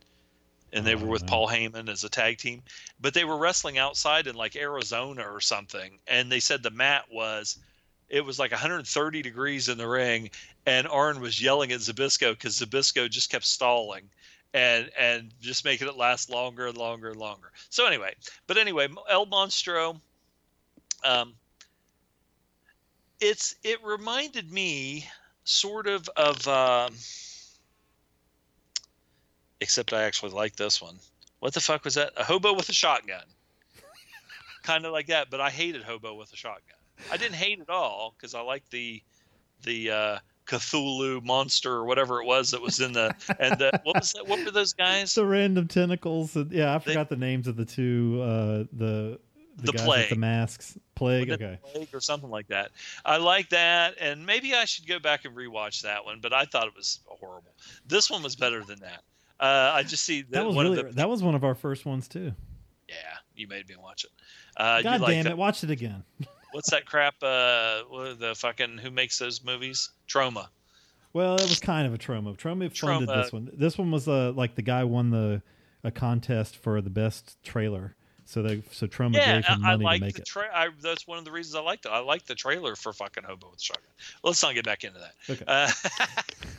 and they Oh, were with. Paul Heyman as a tag team. But they were wrestling outside in like Arizona or something. And they said the mat was it was like 130 degrees in the ring and Arn was yelling at Zbyszko because Zbyszko just kept stalling and and just making it last longer and longer and longer. So anyway, but anyway, El Monstro um, it's it reminded me sort of of um, except I actually like this one. What the fuck was that? A hobo with a shotgun. kind of like that, but I hated hobo with a shotgun. I didn't hate it all because I like the the uh, Cthulhu monster or whatever it was that was in the and the, what was that? What were those guys? the random tentacles. and- Yeah, I They- forgot the names of the two. Uh, the The guys with Plague. the masks. Plague. Okay. Plague or something like that. I like that, and maybe I should go back and rewatch that one. But I thought it was horrible. This one was better than that. Uh, I just see that, That was one really of the. that was one of our first ones too. Yeah, you made me watch it. Uh, God damn it! Watch it again. What's that crap? Uh, what the fucking who makes those movies? Troma. Well, it was kind of a trauma. Troma funded this one. This one was uh, like the guy won the a contest for the best trailer. So they so Troma Yeah, gave him I, I money like to make the it. I, That's one of the reasons I liked it. I like the trailer for fucking Hobo with Shotgun. Let's not get back into that. Okay. Uh,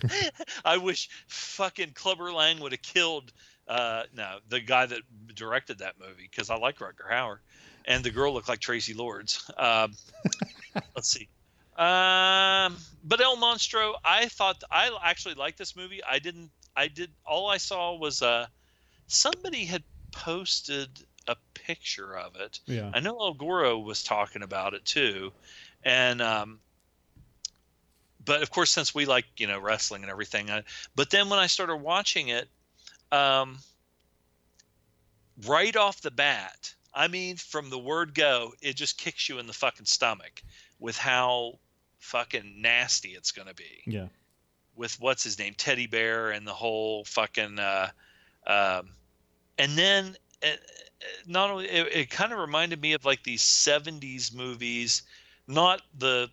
I wish fucking Clubber Lang would have killed uh, no the guy that directed that movie because I like Rutger Hauer, and the girl looked like Traci Lords. Um, let's see. Um, but El Monstro, I thought I actually liked this movie. I didn't. I did. All I saw was uh, somebody had posted a picture of it. yeah. I know El Goro was talking about it too, and um, but of course, since we like you know wrestling and everything, I, but then when I started watching it, um, right off the bat, I mean, from the word go, it just kicks you in the fucking stomach with how fucking nasty it's going to be Yeah. with what's his name, Teddy Bear, and the whole fucking. Uh, um, and then uh, not only it, it kind of reminded me of like these '70s movies, not the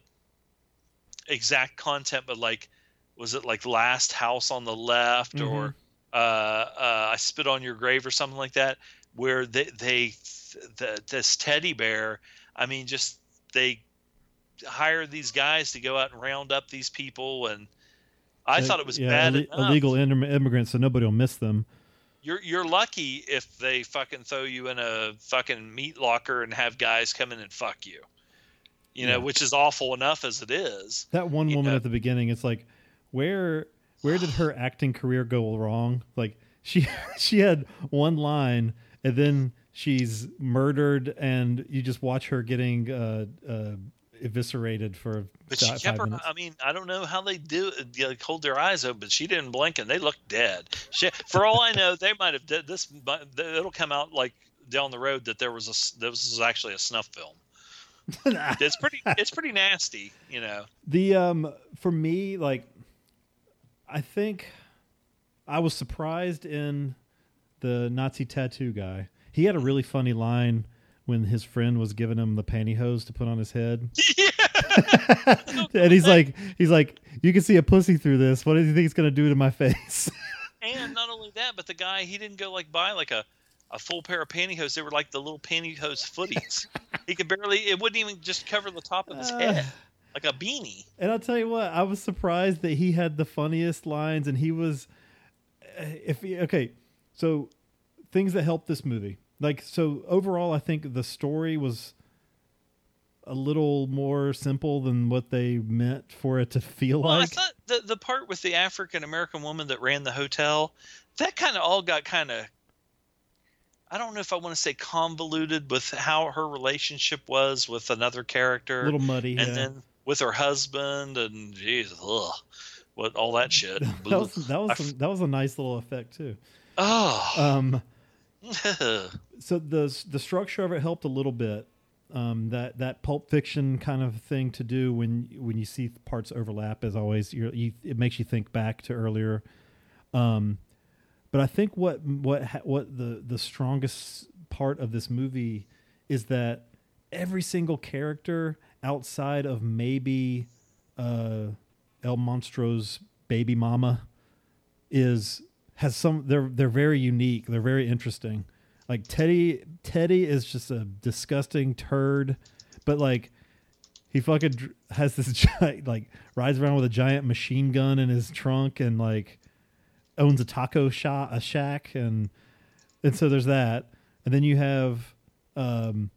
exact content, but like was it like Last House on the Left or uh, uh, I Spit on Your Grave or something like that, where they they the, this teddy bear. I mean, just they hire these guys to go out and round up these people and. I thought it was yeah, bad enough. illegal im- immigrants, so nobody will miss them. You're you're lucky if they fucking throw you in a fucking meat locker and have guys come in and fuck you. You know, which is awful enough as it is. That one woman Yeah. at the beginning, it's like, where where did her acting career go wrong? Like she she had one line, and then she's murdered, and you just watch her getting uh, uh, eviscerated for But she kept her. minutes. I mean, I don't know how they do like, hold their eyes open, but she didn't blink and they looked dead. She, for all I know, they might have did this. It'll come out like down the road that there was a this was actually a snuff film. It's pretty. It's pretty nasty. You know. The um for me, like I think I was surprised in the Nazi tattoo guy. He had a really funny line when his friend was giving him the pantyhose to put on his head. and he's like he's like, You can see a pussy through this. What do you think it's gonna do to my face? And not only that, but the guy he didn't go like buy like a, a full pair of pantyhose. They were like the little pantyhose footies. he could barely. It wouldn't even just cover the top of his Uh. head, like a beanie. And I'll tell you what, I was surprised that he had the funniest lines, and he was, uh, if he, okay, so things that helped this movie, like so overall, I think the story was a little more simple than what they meant for it to feel Well, I like. thought the the part with the African American woman that ran the hotel, that kind of all got kind of. I don't know if I want to say convoluted with how her relationship was with another character, a little muddy. and yeah. then with her husband, and ugh, what all that shit. that was that was I some, that was a nice little effect too. oh, Um, so the the structure of it helped a little bit. Um, that that Pulp Fiction kind of thing to do when when you see parts overlap, as always, you it makes you think back to earlier. Um, but I think what what ha- what the the strongest part of this movie is that every single character outside of maybe uh, El Monstro's baby mama is has some they're they're very unique. They're very interesting. Like Teddy Teddy is just a disgusting turd, but like he fucking has this giant like rides around with a giant machine gun in his trunk and like owns a taco shop a shack and and so there's that. And then you have um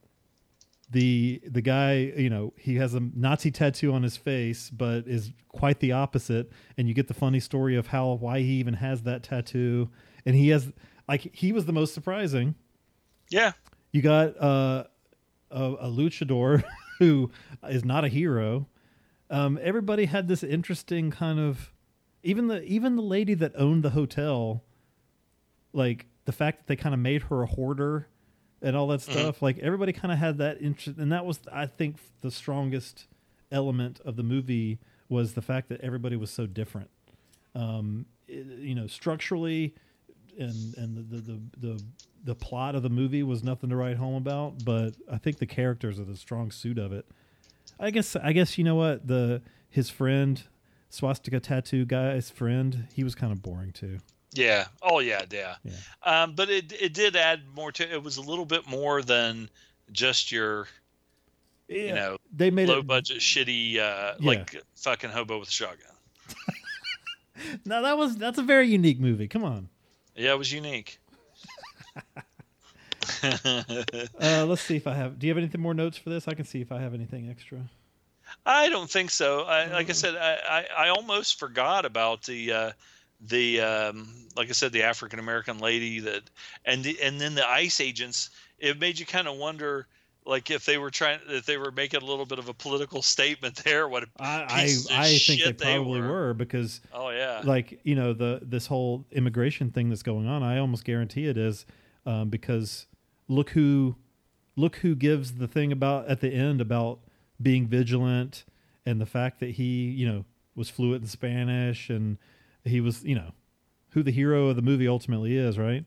the the guy, you know, he has a Nazi tattoo on his face, but is quite the opposite. And you get the funny story of how why he even has that tattoo. And he has like he was the most surprising. yeah. You got uh, a, a luchador who is not a hero. Um, everybody had this interesting kind of even the even the lady that owned the hotel, like the fact that they kind of made her a hoarder and all that Mm-hmm. stuff. Like everybody kind of had that interest, and that was, I think, the strongest element of the movie was the fact that everybody was so different. Um, it- you know, structurally, and and the the, the the the plot of the movie was nothing to write home about, but I think the characters are the strong suit of it. I guess I guess you know what the his friend swastika tattoo guy's friend he was kind of boring too. Yeah. Oh yeah, yeah. Yeah. Um, but it it did add more to it was a little bit more than just your you know they made low it budget shitty uh Yeah. like fucking hobo with a shotgun. No, that was that's a very unique movie. Come on. Yeah, it was unique. Uh, let's see if I have. Do you have anything more notes for this? I can see if I have anything extra. I don't think so. I, like. I said, I, I, I almost forgot about the uh, the um, like I said, the African American lady that, and the, and then the ICE agents. It made you kind of wonder, like if they were trying, if they were making a little bit of a political statement there. What a I I, I think they shit they probably were. were. because oh yeah, like you know the this whole immigration thing that's going on. I almost guarantee it is um, because look who look who gives the thing about at the end about being vigilant and the fact that he you know was fluent in Spanish and he was you know who the hero of the movie ultimately is right?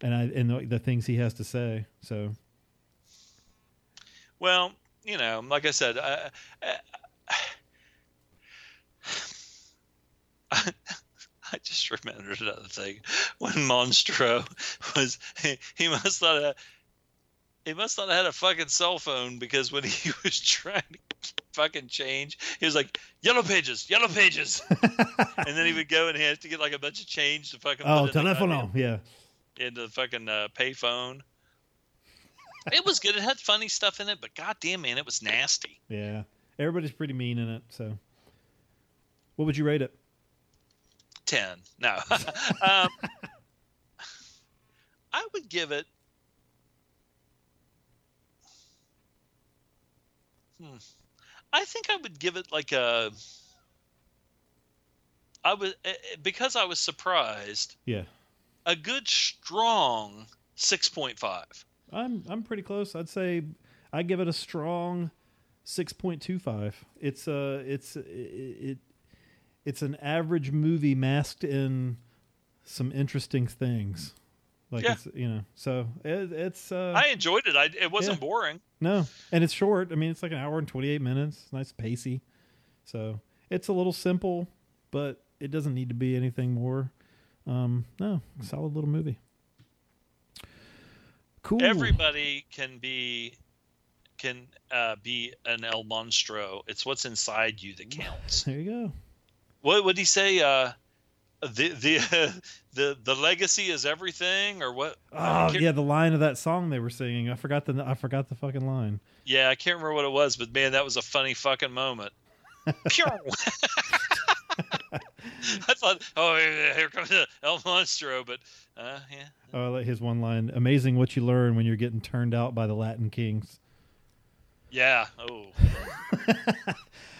And I and the, the things he has to say so. Well, you know, like I said, I, I, I just remembered another thing. When Monstro was, he, he must not have, he must not have had a fucking cell phone because when he was trying to fucking change, he was like, "Yellow pages, yellow pages," and then he would go and he had to get like a bunch of change to fucking oh telefono yeah into the fucking uh, payphone. It was good. It had funny stuff in it, but goddamn, man, it was nasty. yeah everybody's pretty mean in it so what would you rate it Ten. No. um, I would give it. Hmm. I think I would give it like a. I would eh, eh, because I was surprised. yeah A good strong six point five. I'm I'm pretty close. I'd say I give it a strong six point two five. It's a it's it, it it's an average movie masked in some interesting things. Like Yeah. it's you know so it, it's uh I enjoyed it. I it wasn't Yeah. boring. no and it's short. I mean it's like an hour and twenty eight minutes. Nice pacey. So it's a little simple, but it doesn't need to be anything more. Um, no, solid little movie. Cool. Everybody can be can uh, be an El Monstro. It's what's inside you that counts. There you go. What would he say? Uh, the the the the legacy is everything, or what? Oh yeah, the line of that song they were singing. I forgot the I forgot the fucking line. yeah. I can't remember what it was, but man, that was a funny fucking moment. I thought, oh, here comes El Monstro, but uh, yeah, Oh, his one line. Amazing what you learn when you're getting turned out by the Latin kings. Yeah. Oh.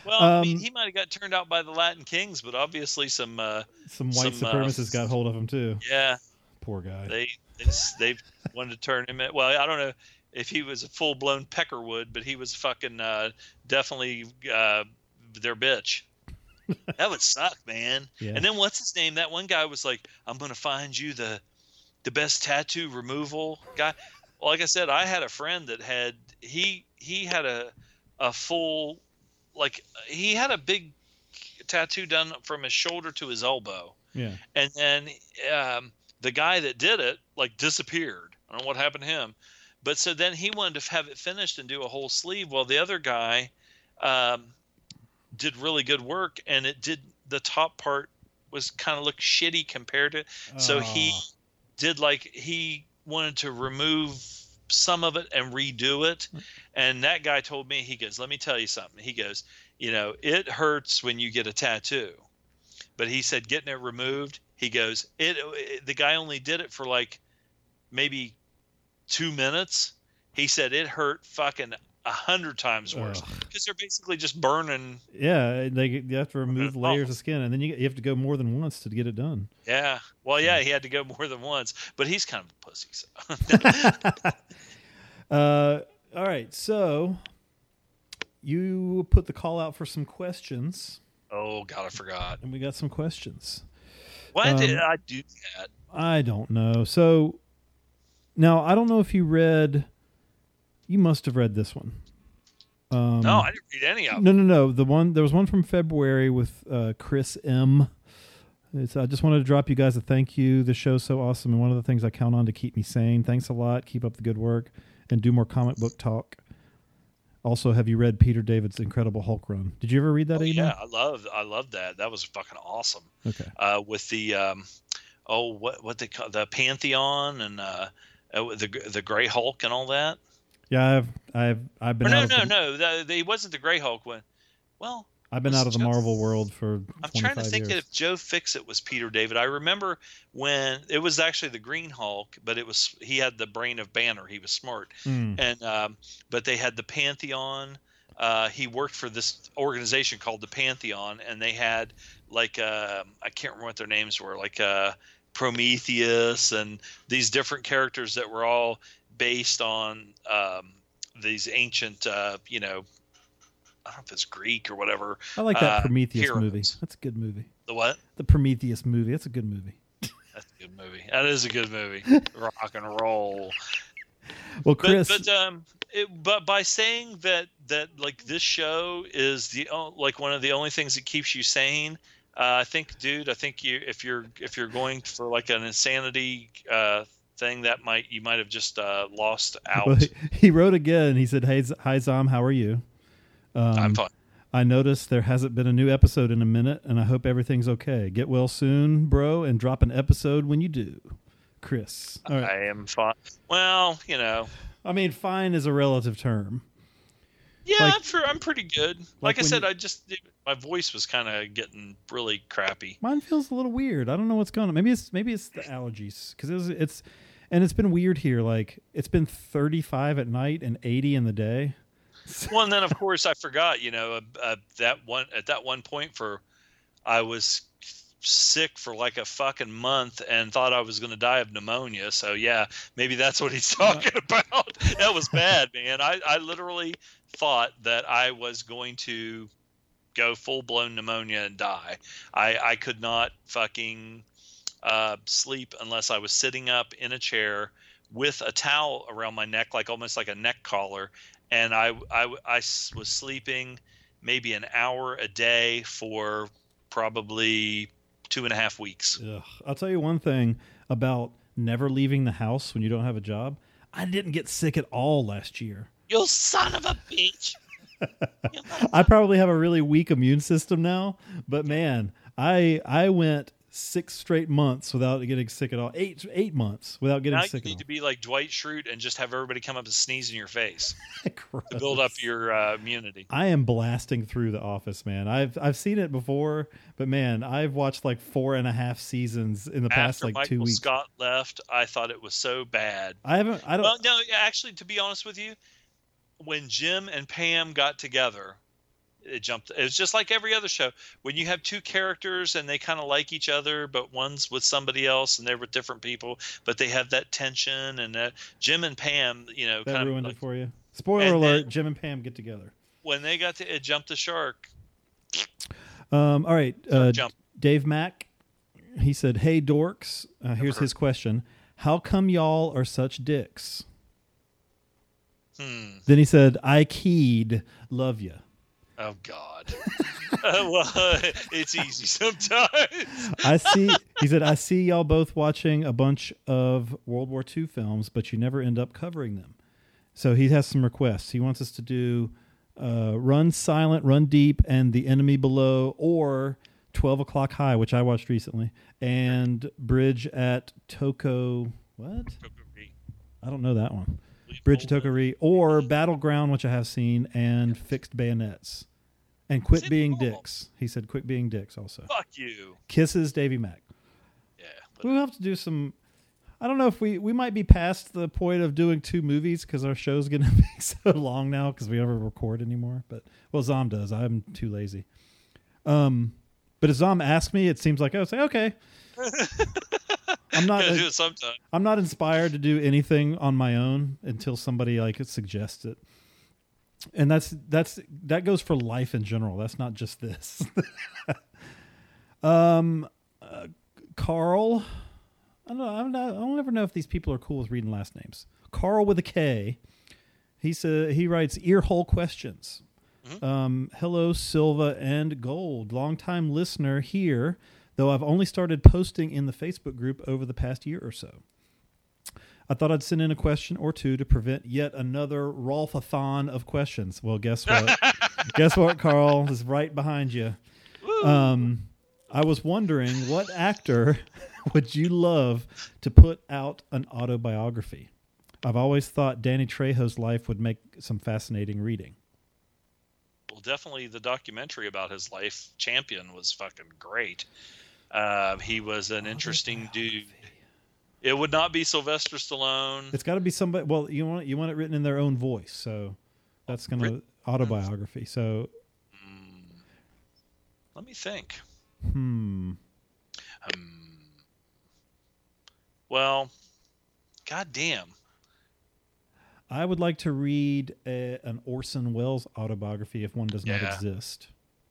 Well, I mean, Um, he might have got turned out by the Latin kings, but obviously some, uh, Some white Some, uh, supremacists got hold of him too. yeah, Poor guy. they they they wanted to turn him in. Well, I don't know if he was a full blown Peckerwood, but he was fucking uh, definitely uh, their bitch. that would suck, man. Yeah. And then what's his name? That one guy was like, "I'm gonna find you the the best tattoo removal guy." Well, like I said, I had a friend that had he he had a a full like he had a big tattoo done from his shoulder to his elbow yeah. and then um, the guy that did it like disappeared. I don't know what happened to him, but so then he wanted to have it finished and do a whole sleeve. Well, the other guy um, did really good work, and it did the top part was kind of look shitty compared to. So he Oh. did like he wanted to remove some of it and redo it. Mm-hmm. And that guy told me, he goes, Let me tell you something. He goes, You know, it hurts when you get a tattoo. But he said, Getting it removed, he goes, it, uh, it the guy only did it for like maybe two minutes. He said it hurt fucking a hundred times worse because they're basically just burning. Yeah, they you have to remove layers of skin, and then you you have to go more than once to get it done. Yeah. Well, yeah, he had to go more than once, but he's kind of a pussy. So. Uh, all right, so you put the call out for some questions, Oh God, I forgot. and we got some questions. Why Um, did I do that? I don't know. So now I don't know if you read. You must have read this one. Um, No, I didn't read any of them. No, no, no. The one there was one from February with uh, Chris M. It's, I just wanted to drop you guys a thank you. The show's so awesome, and one of the things I count on to keep me sane. Thanks a lot. Keep up the good work, and do more comic book talk. Also, have you read Peter David's Incredible Hulk run? Did you ever read that Oh, email? yeah, I love I love that. That was fucking awesome. Okay. Uh, with the um, oh what what they call the Pantheon and uh, uh, the the Gray Hulk and all that. Yeah, I've I've I've been Or no, out of no, the, no. The, the, it wasn't the Gray Hulk one. Well, I've been out of the Joe- Marvel world for I'm trying to think years. if Joe Fixit was Peter David. I remember when it was actually the Green Hulk, but it was he had the brain of Banner. He was smart, Mm. and um, but they had the Pantheon. Uh, he worked for this organization called the Pantheon, and they had like uh, I can't remember what their names were, like uh, Prometheus and these different characters that were all based on um, these ancient, uh, you know, I don't know if it's Greek or whatever. I like that uh, Prometheus movie. That's a good movie. The what? The Prometheus movie. That's a good movie. That's a good movie. That is a good movie. Rock and roll. Well, Chris, but um, it, but by saying that that like this show is the like one of the only things that keeps you sane. Uh, I think, dude. I think you if you're if you're going for like an insanity uh, thing, that might you might have just uh, lost out. Well, he, wrote again. He said, "Hey, Z- hi Zom, how are you? Um, I'm fine. I noticed there hasn't been a new episode in a minute, and I hope everything's okay. Get well soon, bro, and drop an episode when you do." Chris, all right. I am fine. Well, you know, I mean, fine is a relative term. yeah, Like- I'm, sure, I'm pretty good. like Like, I said, you- I just my voice was kind of getting really crappy. Mine feels a little weird. I don't know what's going on. Maybe it's maybe it's the allergies because it's, it's and it's been weird here. Like it's been 35 at night and 80 in the day. well, and then of course I forgot. You know, uh, that one at that one point for I was sick for like a fucking month and thought I was going to die of pneumonia. So yeah, maybe that's what he's talking about. that was bad, man. I I literally thought that I was going to go full blown pneumonia and die. I I could not fucking uh, sleep unless I was sitting up in a chair with a towel around my neck, like almost like a neck collar, and I I was sleeping maybe an hour a day for probably two and a half weeks. Ugh. I'll tell you one thing about never leaving the house when you don't have a job. I didn't get sick at all last year. You son of a bitch! I probably have a really weak immune system now, but man, I I went six straight months without getting sick at all. Eight eight months without getting now you sick need at to be like Dwight Schrute and just have everybody come up and sneeze in your face to build up your uh, immunity. I am blasting through The Office, man. I've I've seen it before, but man, I've watched like four and a half seasons in the past like Michael two weeks. Scott left, I thought it was so bad. I haven't. I don't. Well, no, actually, to be honest with you, when Jim and Pam got together, it jumped. It was just like every other show. When you have two characters and they kind of like each other, but one's with somebody else and they're with different people, but they have that tension and that Jim and Pam, you know, that kind of ruined like, it for you. Spoiler alert: Jim and Pam get together. when they got to it jumped the shark. Um, all right, uh, jump. Dave Mack. He said, "Hey dorks, uh, here's his question: How come y'all are such dicks?" Hmm. Then he said, "I keyed, love you." Oh God. Uh, well, it's easy sometimes. I see. He said, "I see y'all both watching a bunch of World War II films, but you never end up covering them." So he has some requests. He wants us to do uh, "Run Silent, Run Deep," and "The Enemy Below," or "12 O'clock High," which I watched recently, and "Bridge at Toko." What? I don't know that one. Bridge at Toko-Ri or Battleground, which I have seen, and Fixed Bayonets. And Quit Being all. Dicks. He said Quit Being Dicks also. Fuck you. Kisses, Davy Mack. Yeah. We'll have to do some. I don't know if we we might be past the point of doing two movies because our show's going to be so long now because we never record anymore. But well, Zom does. I'm too lazy. Um, but if Zom asks me, it seems like I would say okay. I'm not. Do it sometime. I'm not inspired to do anything on my own until somebody like suggests it. And that's that's that goes for life in general. That's not just this. um, uh, Carl, I don't know. I'm not, I don't ever know if these people are cool with reading last names. Carl with a K. He said he writes earhole questions. Um, hello, Silva and Gold, longtime listener here. Though I've only started posting in the Facebook group over the past year or so. I thought I'd send in a question or two to prevent yet another Rolfathon of questions. Well, guess what? guess what, Carl is right behind you. Um, I was wondering what actor would you love to put out an autobiography? I've always thought Danny Trejo's life would make some fascinating reading. Well, definitely the documentary about his life, Champion, was fucking great. Uh, he was an interesting dude. It would not be Sylvester Stallone. It's got to be somebody. Well, you want you want it written in their own voice, so that's gonna autobiography. So, Let me think. hmm, Well, goddamn. I would like to read a, an Orson Welles autobiography if one does not exist.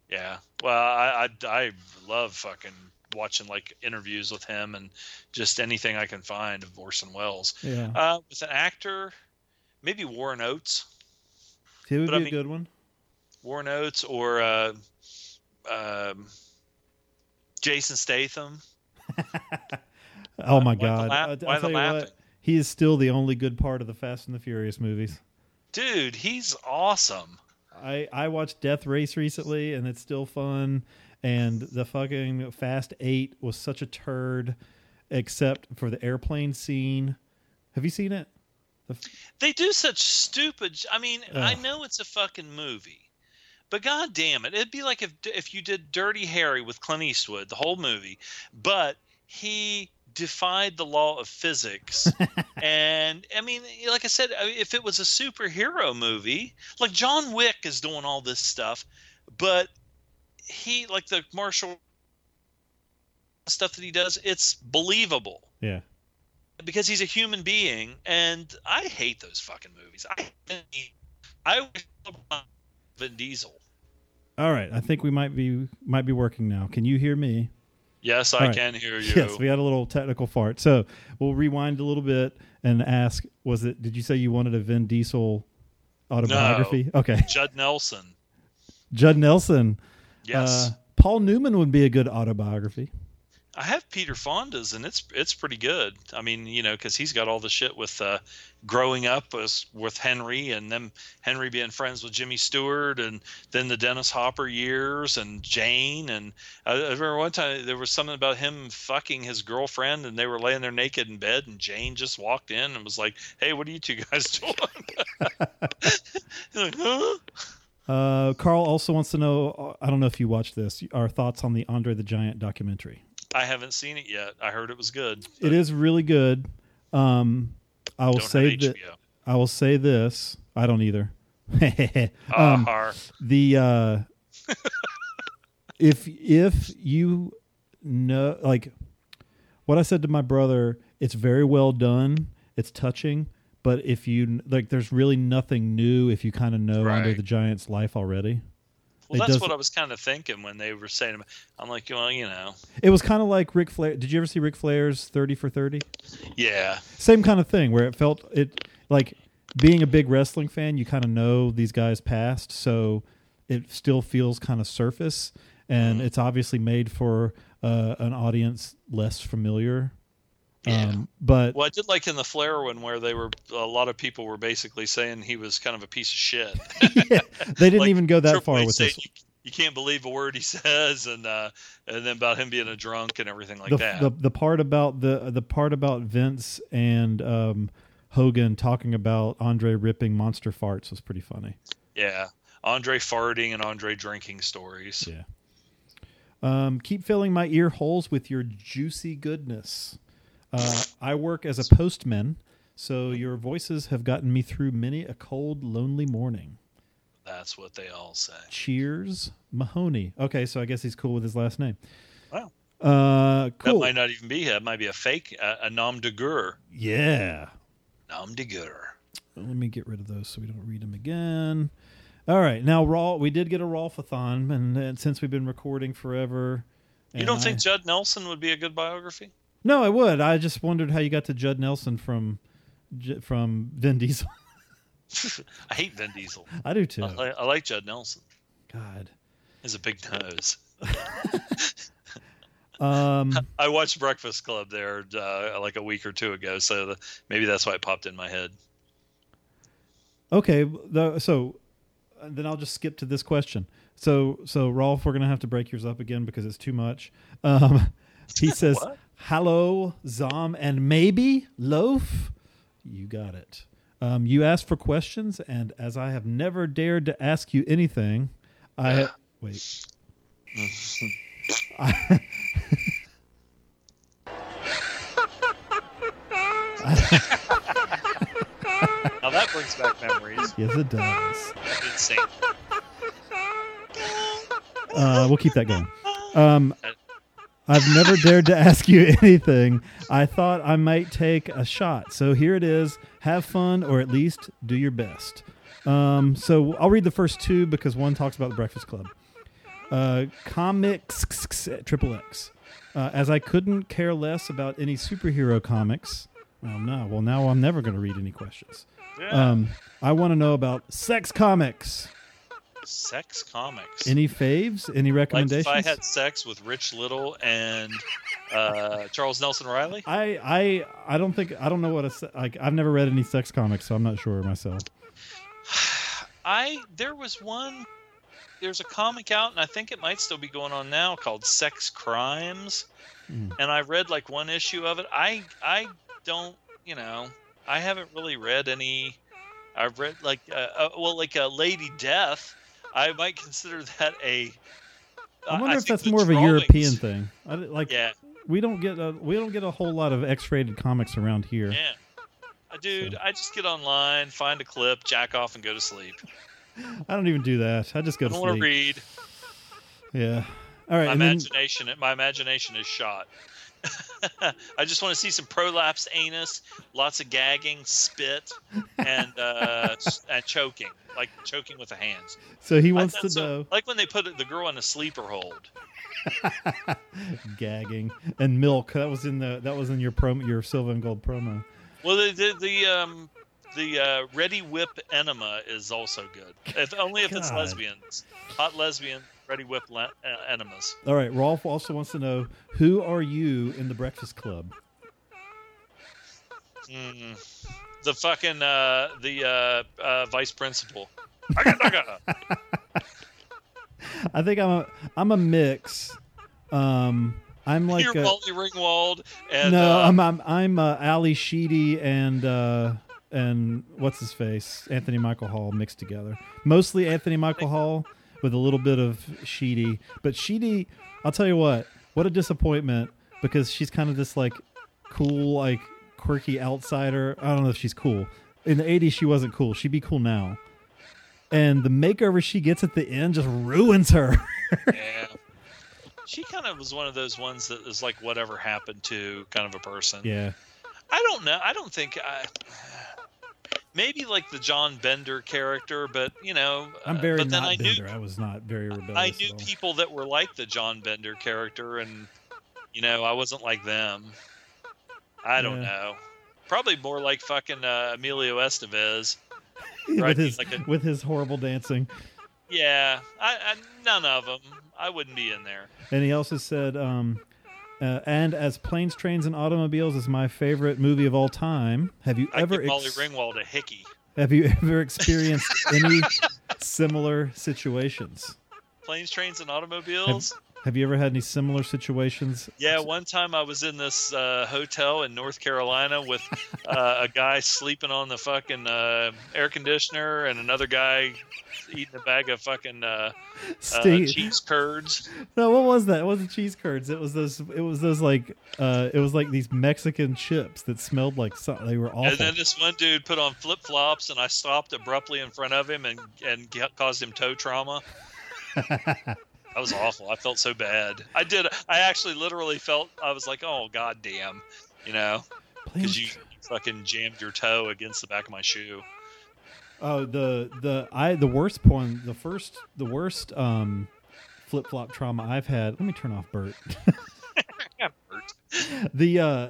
Yeah. Well, I, I I love fucking watching like interviews with him and just anything I can find of Orson Welles. Yeah, Uh, with an actor, maybe Warren Oates. he would but I be mean- a good one. Warren Oates or uh, um, Jason Statham. Oh my why the God! laugh- I, why the laughing? what, he is still the only good part of the Fast and the Furious movies. Dude, he's awesome. I I watched Death Race recently, and it's still fun. And the fucking Fast Eight was such a turd, except for the airplane scene. Have you seen it? The, They do such stupid. I mean, I know it's a fucking movie, but god damn it, it'd be like if if you did Dirty Harry with Clint Eastwood, the whole movie, but he defied the law of physics. and I mean, like I said, if it was a superhero movie, like John Wick is doing all this stuff, but he like the martial stuff that he does, it's believable yeah. because he's a human being, and I hate those fucking movies. I I wish Vin Diesel. All right, I think we might be might be working now. Can you hear me? Yes, All I right. can hear you. Yes, we had a little technical fart. So we'll rewind a little bit and ask: Was it? Did you say you wanted a Vin Diesel autobiography? Okay, Judd Nelson. Judd Nelson. Yes, Uh, Paul Newman would be a good autobiography. I have Peter Fonda's, and it's it's pretty good. I mean, you know, because he's got all the shit with uh, growing up with Henry, and then Henry being friends with Jimmy Stewart, and then the Dennis Hopper years, and Jane, and I, I remember one time there was something about him fucking his girlfriend, and they were laying there naked in bed, and Jane just walked in and was like, "Hey, what are you two guys doing?" Like, huh? Uh, Carl also wants to know. I don't know if you watched this. Our thoughts on the Andre the Giant documentary. I haven't seen it yet. I heard it was good. It is really good. Um, I will say that. I will say this. I don't either. Um, har. the uh if if you know like what i said to my brother it's very well done it's touching but if you like there's really nothing new if you kind of know Andre the Giant's life already. Well, It that's does- what I was kind of thinking when they were saying. I'm like, well, you know, it was kind of like Ric Flair did you ever see Ric Flair's 30 for 30 yeah, same kind of thing where it felt it like being a big wrestling fan you kind of know these guys past so it still feels kind of surface. And Mm-hmm. it's obviously made for uh, an audience less familiar Yeah. um, but Well, I did like in the Flair one where they were a lot of people were basically saying he was kind of a piece of shit. they didn't Like, even go that far with saying this You, you can't believe a word he says, and uh, and then about him being a drunk and everything like the, that. the the part about the the part about Vince and um, Hogan talking about Andre ripping monster farts was pretty funny. yeah, Andre farting and Andre drinking stories. Yeah. Um, keep filling my ear holes with your juicy goodness. Uh, I work as a postman, so your voices have gotten me through many a cold, lonely morning. That's what they all say. Cheers, Mahoney. Okay, so I guess he's cool with his last name. Wow. Uh, Uh, That might not even be. That might be a fake, a, a nom de guerre. yeah. Nom de guerre. Let me get rid of those so we don't read them again. All right, now Raw. We did get a Rolfathon, and, and since we've been recording forever, You don't I- think Judd Nelson would be a good biography? No, I would. I just wondered how you got to Judd Nelson from from Vin Diesel. I hate Vin Diesel. I do too. I, I like Judd Nelson. God. He has a big nose. Um, I watched Breakfast Club there uh, like a week or two ago, so the, maybe that's why it popped in my head. okay. The, so uh, then I'll just skip to this question. So so Rolf, we're gonna have to break yours up again because it's too much. Um, he says, What? "Hello, Zom, and maybe loaf." You got it. Um, you asked for questions, and as I have never dared to ask you anything, I wait. Now that brings back memories. Yes, it does. Insane. Uh, we'll keep that going. Um, I've never dared to ask you anything. I thought I might take a shot. So here it is. Have fun, or at least do your best. Um, so I'll read the first two because one talks about the Breakfast Club. Uh, comics triple X. Uh, as I couldn't care less about any superhero comics. Well, no. Well, now I'm never going to read any questions. Yeah. Um, I want to know about sex comics. Sex comics. Any faves? Any recommendations? like if I had sex with Rich Little and uh, Charles Nelson Reilly. I I I don't think I don't know what a like I've never read any sex comics, so I'm not sure myself. I there was one. There's a comic out, and I think it might still be going on now, called Sex Crimes. Hmm. And I read like one issue of it. I I don't, you know, I haven't really read any. I've read like uh, uh, well, like a Lady Death. I might consider that a. I wonder if that's more of a European thing. I, like Yeah, we don't get a we don't get a whole lot of X-rated comics around here. yeah. Uh, Dude, So- I just get online, find a clip, jack off, and go to sleep. I don't even do that. I just go I to don't want to read. Yeah. All right. my and then, imagination my imagination is shot i just want to see some prolapsed anus lots of gagging spit and uh and choking like choking with the hands so he wants to so- know like when they put the girl in a sleeper hold gagging and milk. That was in the that was in your promo your silver and gold promo. well the the, the um the uh, Reddi-wip enema is also good if only if it's God. lesbians hot lesbian whip le- uh, enemas All right. Rolf also wants to know who are you in the Breakfast Club? Mm. the fucking uh the uh, uh vice principal. I think I'm a I'm a mix. Um, I'm like You're a, Molly Ringwald and no, uh, I'm I'm I'm uh, Ally Sheedy and uh, and what's his face Anthony Michael Hall mixed together. Mostly Anthony Michael Hall with a little bit of Sheedy, but Sheedy, I'll tell you what, what a disappointment because she's kind of this like cool like quirky outsider. I don't know if she's cool. In the '80s, she wasn't cool. She'd be cool now. And the makeover she gets at the end just ruins her. yeah. She kind of was one of those ones that is like whatever happened to kind of a person. yeah. I don't know. I don't think I. Maybe like the John Bender character, but you know, I'm uh, very but then I knew Bender. I was not very rebellious. I knew people that were like the John Bender character, and you know, I wasn't like them. I don't Yeah. know. Probably more like fucking uh, Emilio Estevez. with Right, his like a- with his horrible dancing. Yeah, I, I none of them. I wouldn't be in there. And he also said, um, uh, and as planes, trains, and automobiles is my favorite movie of all time. Have you I ever give Molly ex- Ringwald a hickey. have you ever experienced any similar situations? Planes, trains, and automobiles. Have you ever had any similar situations? Yeah, one time I was in this uh, hotel in North Carolina with uh, a guy sleeping on the fucking uh, air conditioner and another guy eating a bag of fucking uh, uh, cheese curds. No, what was that? It wasn't cheese curds. It was those. It was those like. Uh, it was like these Mexican chips that smelled like something. They were awful. And then this one dude put on flip flops, and I stopped abruptly in front of him and and caused him toe trauma. That was awful. I felt so bad. I did. I actually literally felt. I was like, oh god damn, you know, because you fucking jammed your toe against the back of my shoe. Oh, the the I the worst one, the first the worst um flip flop trauma I've had. Let me turn off Bert. Hurt. the uh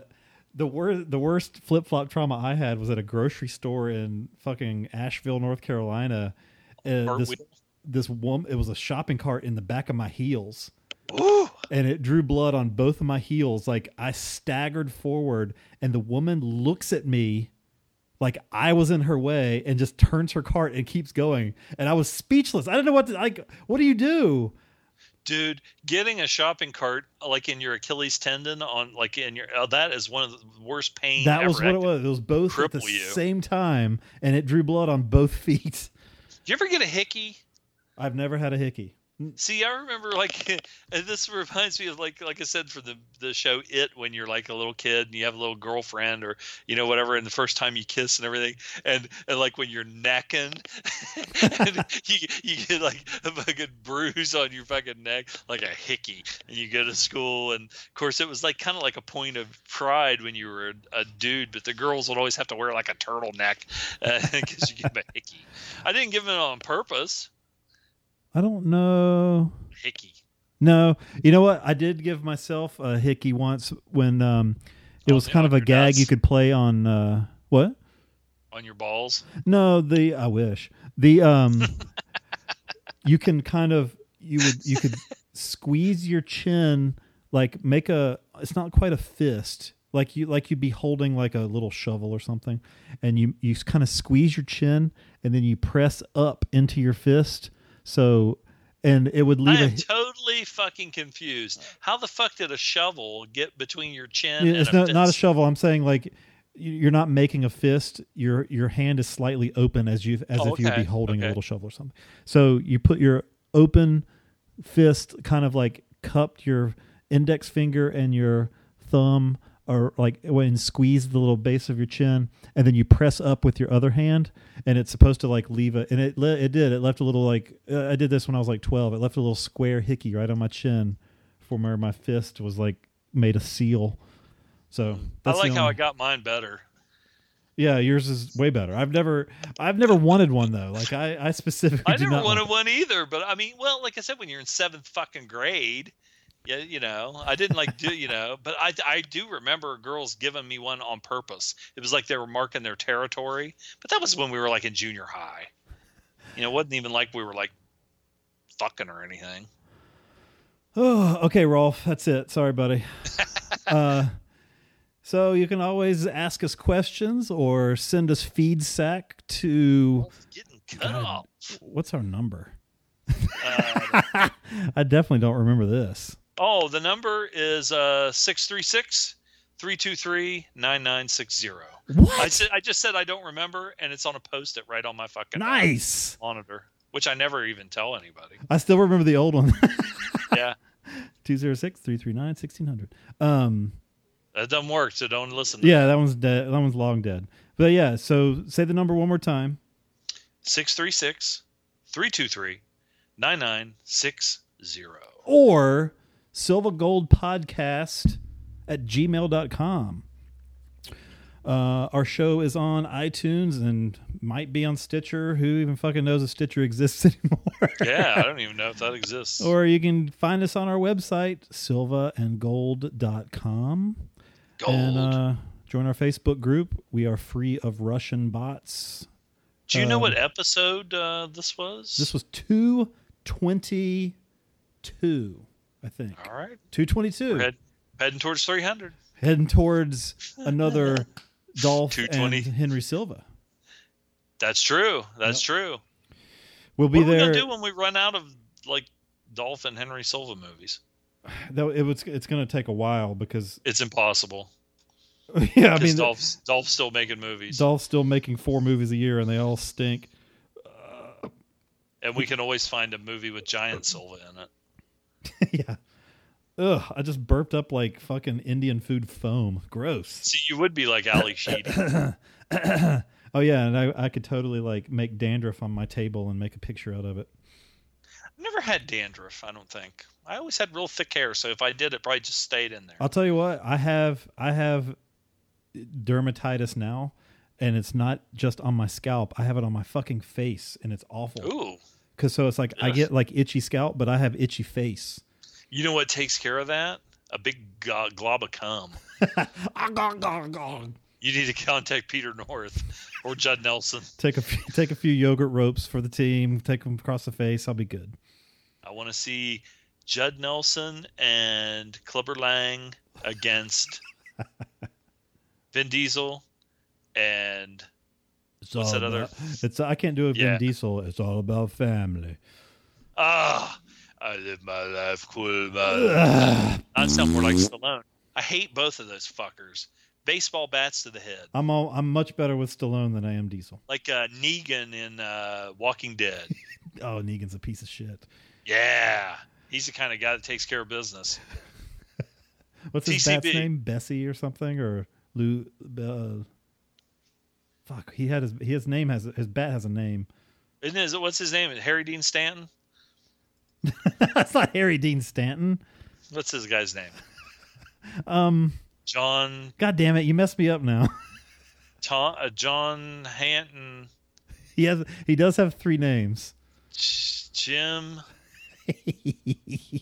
the worst the worst flip flop trauma I had was at a grocery store in fucking Asheville, North Carolina. Uh, this. This woman, it was a shopping cart in the back of my heels. And it drew blood on both of my heels. Like I staggered forward, and the woman looks at me like I was in her way and just turns her cart and keeps going. And I was speechless. I didn't know what to like. What do you do? dude getting a shopping cart like in your achilles tendon on like in your uh, that is one of the worst pain That was what it was. It was both at the you. same time, and it drew blood on both feet. Did you ever get a hickey I've never had a hickey. Mm. See, I remember like this reminds me of like like I said for the the show It when you're like a little kid and you have a little girlfriend or you know whatever and the first time you kiss and everything and, and like when you're necking you you get like a fucking bruise on your fucking neck like a hickey and you go to school and of course it was like kind of like a point of pride when you were a, a dude but the girls would always have to wear like a turtleneck because you give them a hickey. I didn't give it on purpose. I don't know. Hickey. No, you know what? I did give myself a hickey once when um, it Oh, was kind of a gag nuts? you could play on. Uh, what? on your balls. No, the I wish the um, you can kind of you would you could squeeze your chin like make a. It's not quite a fist. Like you like you'd be holding like a little shovel or something, and you you kind of squeeze your chin and then you press up into your fist. So and it would I leave a am totally fucking confused. How the fuck did a shovel get between your chin it's a not, not a shovel. I'm saying like you- you're not making a fist. Your your hand is slightly open as you as Oh, if you would be okay, holding a little shovel or something. So you put your open fist kind of like cupped your index finger and your thumb or like when squeeze the little base of your chin and then you press up with your other hand and it's supposed to like leave a and it le- it did. It left a little like uh, I did this when I was like 12 it left a little square hickey right on my chin from where my fist was like made a seal. So I that's the like how I got mine better. yeah yours is way better. I've never I've never wanted one though. Like I I specifically I never wanted one either, but I mean, well, like I said, when you're in seventh fucking grade, yeah, you know, I didn't like do, you know, but I, I do remember girls giving me one on purpose. It was like they were marking their territory, but that was when we were like in junior high. You know, it wasn't even like we were like fucking or anything. Oh, okay, Rolf. That's it. Sorry, buddy. uh, so you can always ask us questions or send us feedback to Getting cut God. off. what's our number? Uh, I definitely don't remember this. Oh, the number is uh 636 323 9960. What? I said I just said I don't remember and it's on a post-it right on my fucking nice. monitor, which I never even tell anybody. I still remember the old one. Yeah. 206 339 1600. Um, That doesn't work, so don't listen to yeah, that one's dead. That one's long dead. But yeah, so say the number one more time. 636 323 9960. or Silva Gold Podcast at gmail.com. Uh, our show is on iTunes and might be on Stitcher. Who even fucking knows if Stitcher exists anymore? Yeah, I don't even know if that exists. or you can find us on our website, silvaandgold.com. Gold. And uh, join our Facebook group. We are free of Russian bots. Do you know um, what episode uh, this was? This was 222, I think. All right. 222. We're head, heading towards 300. heading towards another Dolph and Henry Silva. That's true. That's true. We'll be What are we going to do when we run out of, like, Dolph and Henry Silva movies? Though it was, it's going to take a while because It's impossible. yeah, I mean, Dolph's, Dolph's still making movies. Dolph's still making four movies a year and they all stink. and we can always find a movie with Giant Silva in it. yeah. Ugh, I just burped up like fucking Indian food foam. Gross. See, you would be like Ally Sheedy. oh yeah, and I, I could totally like make dandruff on my table and make a picture out of it. I never had dandruff. I don't think. I always had real thick hair, so if I did, it probably just stayed in there. I'll tell you what, I have I have dermatitis now, and it's not just on my scalp. I have it on my fucking face, and it's awful. Ooh, Cause so it's like I get like itchy scalp, but I have itchy face. you know what takes care of that? A big go- glob of cum. You need to contact Peter North or Judd Nelson. Take a few, take a few yogurt ropes for the team. Take them across the face. I'll be good. I want to see Judd Nelson and Clubber Lang against Vin Diesel and It's What's all that other- about- It's I can't do Vin Yeah. Diesel. It's all about family. ah, I live my life cool. I sound more like Stallone. I hate both of those fuckers. Baseball bats to the head, I'm all, I'm much better with Stallone than I am Diesel. like uh, Negan in uh, Walking Dead. Oh, Negan's a piece of shit. Yeah, he's the kind of guy that takes care of business. What's his bat's name? Bessie or something or Lou? Uh, fuck, he had his his name has his bat has a name. Isn't it? What's his name? Harry Dean Stanton. That's not Harry Dean Stanton. What's his guy's name? Um, John God damn it, you messed me up now. Tom, uh, John Hanton, he has he does have three names. Jim.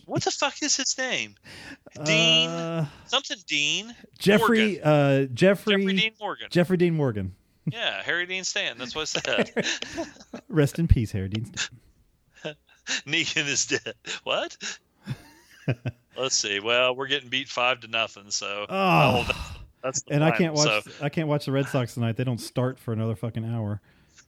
What the fuck is his name? Dean Uh, something Dean. Jeffrey. Uh, Jeffrey. Jeffrey Dean Morgan. Jeffrey Dean Morgan. Yeah, Harry Dean Stanton. That's what I said. Rest in peace, Harry Dean Stanton. Negan is dead. What? Let's see. Well, we're getting beat five to nothing. So ah. Oh. that's, that's the And I can't watch. So I can't watch the Red Sox tonight. They don't start for another fucking hour.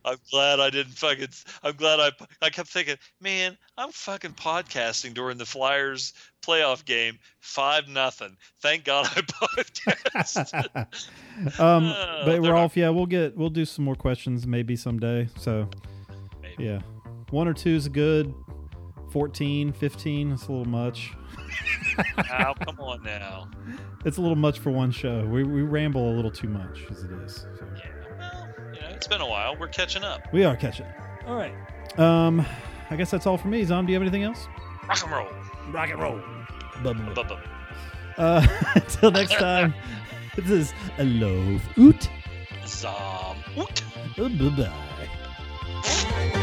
I'm glad I didn't fucking. I'm glad I. I kept thinking, man, I'm fucking podcasting during the Flyers playoff game, five nothing. Thank God I podcasted. Um, Uh, but we're not-. Yeah, we'll get. We'll do some more questions maybe someday. So Maybe. yeah, one or two is good. 14, 15, it's a little much. Now, come on now. It's a little much for one show. We, we ramble a little too much as it is. So. Yeah, well, you know, it's been a while. We're catching up. We are catching. All right. Um, I guess that's all for me. Zom, do you have anything else? Rock and roll. Rock and roll. Bubba. Bubba. Uh, until next time, this is a love oot. Zom. Oot. Bye bye.